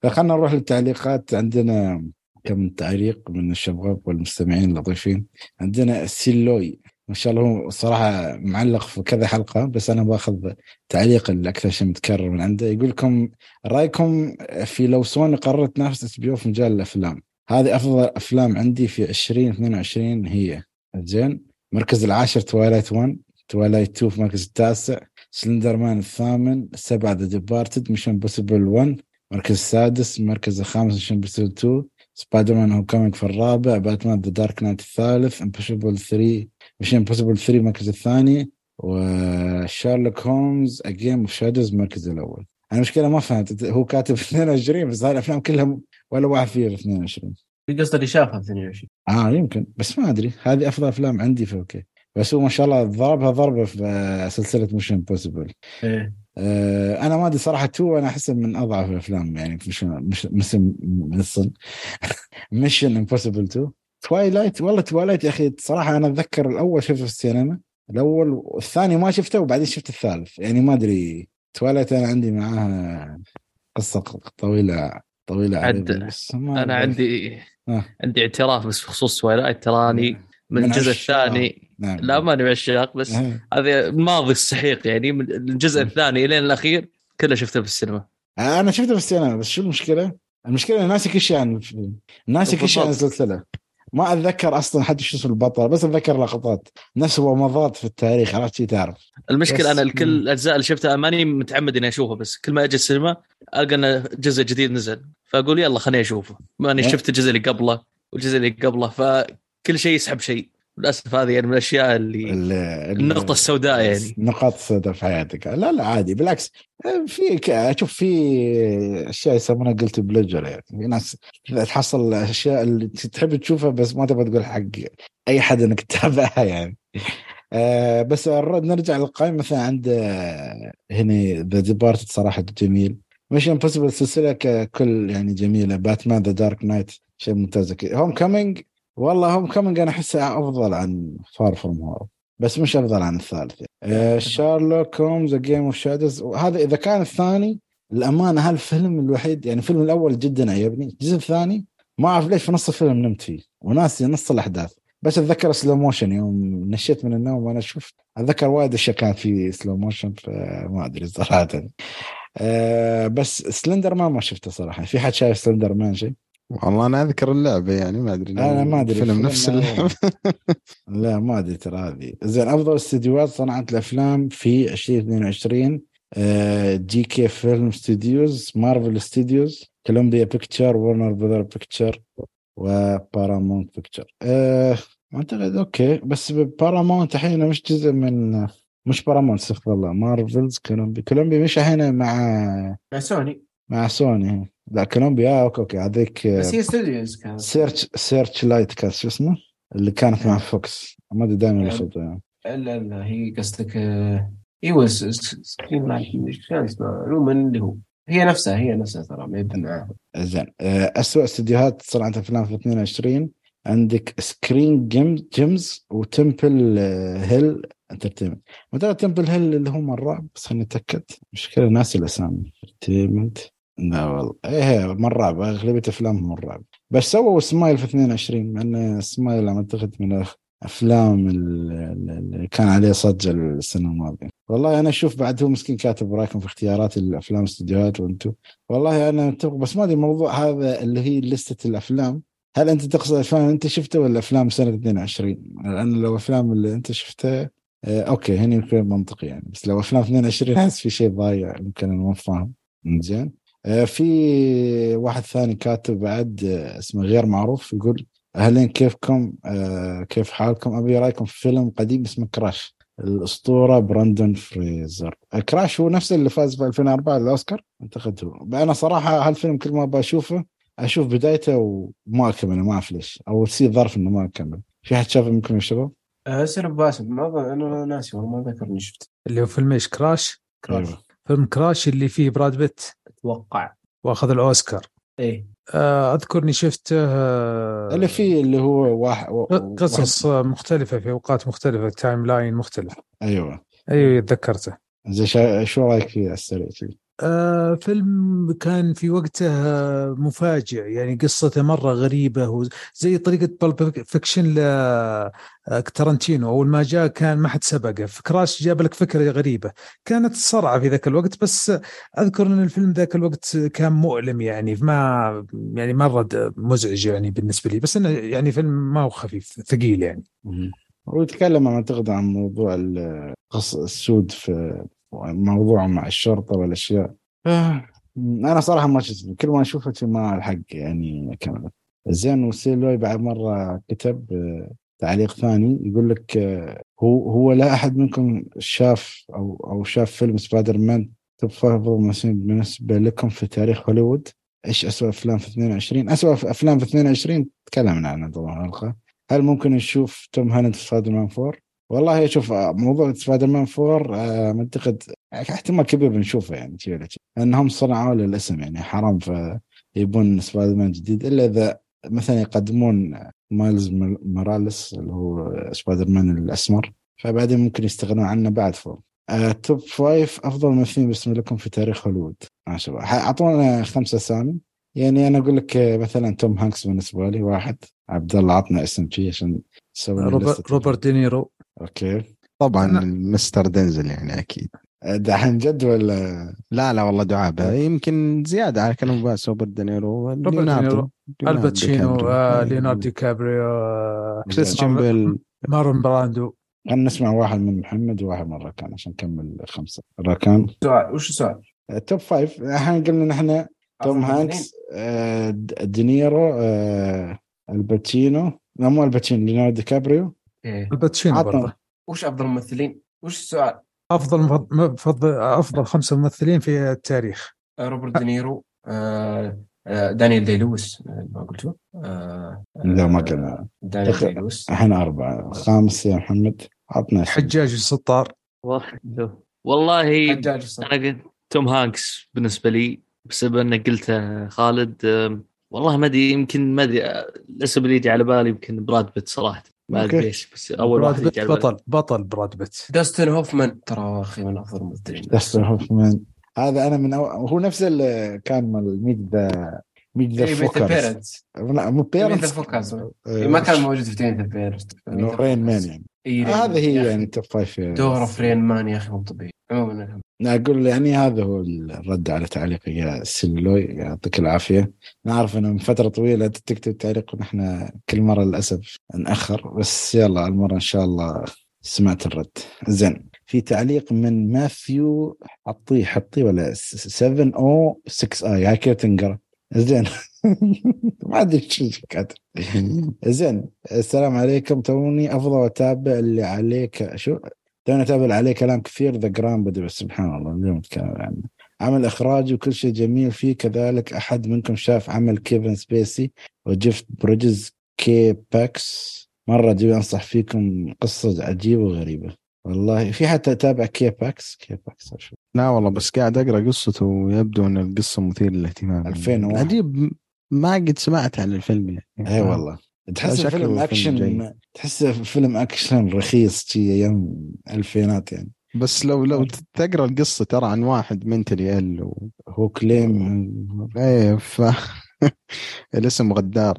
فخلنا نروح للتعليقات. عندنا كم تعليق من الشباب والمستمعين اللطيفين. عندنا سيلوي. ما شاء الله هو صراحة معلق في كذا حلقة بس أنا باخذ تعليق الاكثر شيء متكرر من عنده. يقول لكم رأيكم في لو سوني قررت تنافس اس بي في مجال الأفلام؟ هذه أفضل أفلام عندي في 2022 هي. زين. المركز العاشر Twilight 1 Twilight 2 في المركز التاسع Slender Man الثامن السابع The Departed Mission Impossible 1 المركز السادس المركز الخامس Mission Impossible 2 Spider-Man Homecoming في الرابع Batman The Dark Knight الثالث Impossible 3 Mission Impossible 3 المركز الثاني و Sherlock Holmes A Game of Shadows المركز الأول أنا المشكلة ما فهمت. هو كاتب 22 بس هاي الافلام كلها ولا واحد فيها في 22 في قصد اللي شافها في 22 آه يمكن بس ما أدري. هذه أفضل أفلام عندي في أوكي بس هو ما شاء الله ضربها ضربة في سلسلة Mission Impossible إيه آه أنا ما أدري صراحة two أنا احسها من أضعف الأفلام يعني مش مش مش مش Mission Impossible 2 Twilight والله Twilight يا أخي صراحة أنا أتذكر الأول شفته في السينما الأول والثاني ما شفته وبعدين شفت الثالث يعني ما أدري توايلايت أنا عندي معاها قصة طويله طويلة عد- بس ما أنا. عندي آه. عندي اعتراف بس بخصوص Twilight تراني من من الجزء. الثاني نعم لا ماني بعشاق بس آه. هذا الماضي السحيق يعني من الجزء م. الثاني إلين الأخير كله شفته في السينما أنا شفته في السينما بس شو المشكلة؟ المشكلة ناسي كل شيء عن الفيلم ناسي كل شيء عن. السلسلة ما أتذكر أصلا حتى شو اسم البطل بس أتذكر لقطات نفس ومضات في التاريخ عرفت شي تعرف المشكلة بس- أنا الكل. الأجزاء اللي شفتها ماني متعمد إني أشوفها بس كل ما أجي السينما ألقى انه جزء جديد نزل فأقول يلا خليني أشوفه ماني. شفت الجزء اللي قبله والجزء اللي قبله فكل شيء يسحب شيء للأسف هذه يعني من الأشياء اللي ال- ال- النقطة السوداء يعني. النقاط السوداء في حياتك. لا لا عادي. بالعكس في أشوف في أشياء يسمونها guilty pleasure يعني. في ناس تحصل الاشياء اللي تحب تشوفها بس ما تبغى تقول حق أي حد إنك تتابعها يعني. آه بس نرجع للقائمة. مثلا عند هنا The Departed صراحة جميل. Mission Impossible سلسلة ككل يعني جميلة. Batman The Dark Knight شيء ممتاز. Homecoming والله Homecoming أنا احسه أفضل عن Far From Home بس مش أفضل عن الثالث يعني. Sherlock Holmes Game of Shadows وهذا إذا كان الثاني الأمانة هالفيلم الوحيد يعني الفيلم الأول جدا عجبني الجزء الثاني ما أعرف ليش في نص الفيلم نمت فيه وناسي نص الأحداث. بس أتذكر slow motion يوم نشيت من النوم وأنا شفت. أتذكر وايد أشياء كانت في slow motion فما أدري صراحة. أه بس Slender Man ما شفته صراحة. في حد شايف Slender Man شيء؟ والله أنا أذكر اللعبة يعني ما أدري أنا ما أدري فيلم نفس اللعبة. لا ما أدري ترى هذه. زين أفضل استديوهات صنعت الأفلام في 2022 GK Film Studios Marvel Studios Columbia Picture Warner Brother Picture و Paramount Picture أه أعتقد okay. بس بارامونت الحين مش جزء من مش بارامونت استغفر الله. Marvels Columbia Columbia مش الحين مع مع سوني مع سوني لا Columbia okay okay هذيك بس هي studios كانت Search Searchlight كانت شو اسمه اللي كانت مع Fox ما ادري دائما يلخبطوا يعني لا لا هي قصدك أيوه Screen Light إيش كان اسمه عموما اللي هو هي نفسها هي نفسها ترى ما يبدو معاها زين اسوء استديوهات صنعت افلام في 22 عندك Screen Gems Gems و Temple Hill Entertainment مثلا Temple Hill اللي هو مرة بس خليني اتاكد مشكله ناسي الاسامي Entertainment لا والله. إيه من رعب أغلبية أفلامهم الرعب بس سووا سمايل في 22 مع إن سمايل أعتقد من الافلام اللي كان عليه صجه السنة الماضية. والله أنا أشوف بعد هو مسكين كاتب رأيكم في اختيارات الأفلام استديوهات وأنتم. والله أنا أتفق بس ما أدري الموضوع هذا اللي هي لستة الأفلام. هل أنت تقصد الافلام اللي أنت شفتها ولا أفلام سنة 22 لأن لو أفلام اللي أنت شفتها آه okay هنا يمكن منطقي يعني. بس لو أفلام 22 أحس في شيء ضايع يمكن أنا ما فاهم. زين في واحد ثاني كاتب بعد آه اسمه غير معروف يقول أهلين كيفكم؟ آه كيف حالكم؟ أبي رأيكم في فيلم قديم اسمه كراش الأسطورة براندون فريزر. كراش هو نفس اللي فاز في 2004 الأوسكار؟ أعتقد هو. أنا صراحة هالفيلم كل ما بشوفه أشوف بدايته وما اكمل ما أعرف ليش أو تصير ظرف إنه ما أكمل. في حد شافه منكم يا شباب؟ سلم باسم ما أنا ناسي والله ما ذكر إني شفت اللي هو فيلم إيش؟ Crash Crash؟ أيوة. فيلم Crash اللي فيه براد بيت. أتوقع. وأخذ الأوسكار. إيه. آه، أذكر إني شفته آه، اللي فيه اللي هو واحد قصص مختلفة في أوقات مختلفة timeline مختلف. أيوه. أيوه تذكرته. زي شا... شو رأيك فيه على السريع كذي؟ آه فيلم كان في وقته مفاجئ يعني قصته مرة غريبة وز- زي طريقة Pulp Fiction لترنتينو أول ما جاء كان ما حد سبقه في كراش جاب لك فكرة غريبة. كانت صرعة في ذاك الوقت بس أذكر أن الفيلم ذاك الوقت كان مؤلم يعني ما يعني مرة د- مزعج يعني بالنسبة لي بس إنه يعني فيلم ما هو خفيف ثقيل يعني. هو يتكلم اعتقد عن موضوع السود في موضوع مع الشرطة والأشياء. آه، أنا صراحة ما شفت كل ما أشوفه ما ألحق يعني أكمل. زين وسيلوي بعد مرة كتب آه، تعليق ثاني يقول لك آه، هو هو لا أحد منكم شاف أو أو شاف فيلم Spider-Man top five ممثلين بالنسبة لكم في تاريخ هوليوود؟ إيش اسوء أفلام في 22 اسوء أفلام في 22 تكلمنا عنها طبعا الحلقة هل ممكن نشوف توم هالاند في سبايدر مان 4 والله شوف آه، موضوع سبايدر مان 4 آه، أعتقد احتمال كبير بنشوفه يعني ولا شي. لأنهم صنعوا له الاسم يعني حرام فيبون سبايدر مان جديد إلا إذا مثلا يقدمون Miles Morales اللي هو سبايدر مان الأسمر فبعدين ممكن يستغنون عنه بعد four. آه، top five أفضل ممثلين باسم لكم في تاريخ هوليوود. ما شاء الله. أعطونا خمسة اسامي يعني أنا أقول لك مثلا توم هانكس بالنسبة لي واحد. عبد الله عطنا اسم فيه عشان روبرت, لستة. روبرت دينيرو. okay. طبعا أنا- mister Denzel يعني أكيد. آه، دحين جد ولا؟ لا لا والله دعابة. يمكن زيادة على كلام باس روبرت دينيرو روبرت دينيرو ألباتشينو. آه،. ليوناردو دي كابريو كريستيان بيل. مارلون براندو. خلينا نسمع واحد من محمد وواحد من راكان عشان نكمل خمسه راكان؟ سؤال وش السؤال؟ top five الحين قلنا نحن توم هانكس د- دينيرو ألباتشينو. لا مو ألباتشينو ليوناردو دي كابريو. إيه. الباتشينو عطنا. برضه وش أفضل ممثلين؟ وش السؤال؟ أفضل مفض- مفضل أفضل خمسة ممثلين في التاريخ آه، روبرت دينيرو آه، آه، دانيال دي لويس ما قلته آه، لا ما قلنا دانيال دي لويس الحين أربعة خامس يا محمد عطنا. حجاج السطار والله حجاج الصراحة. أنا قلت توم هانكس بالنسبة لي بسبب أنك قلته خالد والله ما أدري يمكن ما أدري الاسم اللي يجي على بالي يمكن براد بيت صراحة ما أدري. ليش بس أول واحد بالي بطل بطل براد بيت. داستن هوفمان. ترى أخي من أفضل الممثلين. داستن هوفمان. هذا أنا من أو... هو نفس اللي كان مال Meet the Meet the إيه، Parents. لا مو بيرنتس. Focus. ما كان موجود في Meet the Parents. Rain Man يعني. هذا هي يعني top five دوره في Rain Man يا أخي مو طبيعي. عموما أقول يعني هذا هو الرد على تعليقك يا سلوي يعطيك العافية. نعرف إنه من فترة طويلة انت تكتب تعليق ونحن كل مرة للأسف نأخر. بس يلا المرة إن شاء الله سمعت الرد. زين في تعليق من ماثيو. حطيه حطيه ولا 7 أو 6 آي. هاي كيف تنقرأ. زين. ما أدري شو كاتب. زين السلام عليكم. توني أفضل اتابع اللي عليك. شو؟ توني اتابع عليه كلام كثير ذا جرام بدي بس سبحان الله اليوم نتكلم عنه. عمل إخراجي وكل شيء جميل فيه. كذلك أحد منكم شاف عمل كيفن سبيسي وجيف بريدجز K-PAX مرة جيب أنصح فيكم. قصة عجيبة وغريبة. والله في حتى أتابع K-PAX K-PAX أشوف. لا والله بس قاعد أقرأ قصته ويبدو إن القصة مثيرة للاهتمام. 2001. عجيب ما قد سمعت عن الفيلم يعني. اي والله. تحس فيلم اكشن جيد. تحس فيلم أكشن رخيص شي أيام ألفينات يعني. بس لو لو تقرأ القصة ترى عن واحد منتلي ال و... هو كليم. إيه ف الاسم غدار.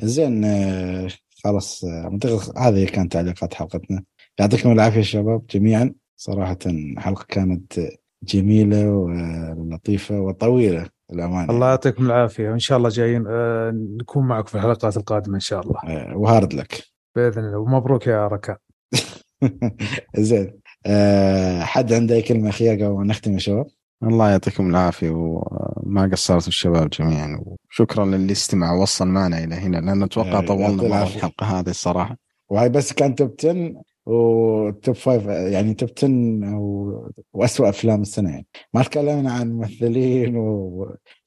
زين آه، خلاص آه، هذه كانت تعليقات حلقتنا. يعطيكم العافية شباب جميعا. صراحة حلقة كانت جميلة ولطيفه وطويلة. الأمانة. الله يعطيكم العافية. وإن شاء الله جايين آه، نكون معكم في الحلقات القادمة إن شاء الله. آه، وهارد لك. بإذن الله. ومبروك يا ركان زين. آه، حد عنده أي كلمة أخيرة قبل ما نختم يا شباب؟ الله يعطيكم العافية. وما قصرتوا الشباب جميعا. وشكرا للي استمع. ووصل معنا إلى هنا لأن أتوقع طولنا. الحلقة هذه الصراحة. وهاي بس كان توب 10 وتوب 5 يعني توب 10 و... واسوء أفلام السنة يعني. ما تكلمنا عن ممثلين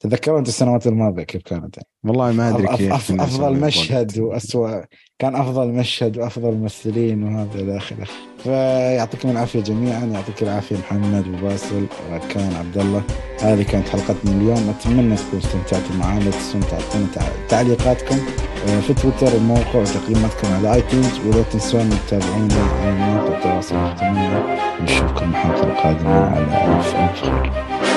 وتذكروا انت السنوات الماضية كيف كانت؟ يعني. والله ما أدري كيف أف- أفضل مشهد. واسوء كان أفضل مشهد وأفضل ممثلين وهذا إلى آخره. فيعطيكم العافية جميعا. يعطيك العافية محمد وباسل وكان عبد الله هذه كانت حلقتنا اليوم. أتمنى تكونوا استمتعتوا معنا تنسون تعطونا تع- تعليقاتكم آه، في تويتر الموقع وتقييماتكم على آيتونز. ولا تنسون تتابعونا على مواقع التواصل الاجتماعي. نشوفكم الحلقة القادمة على ألف ألف خير.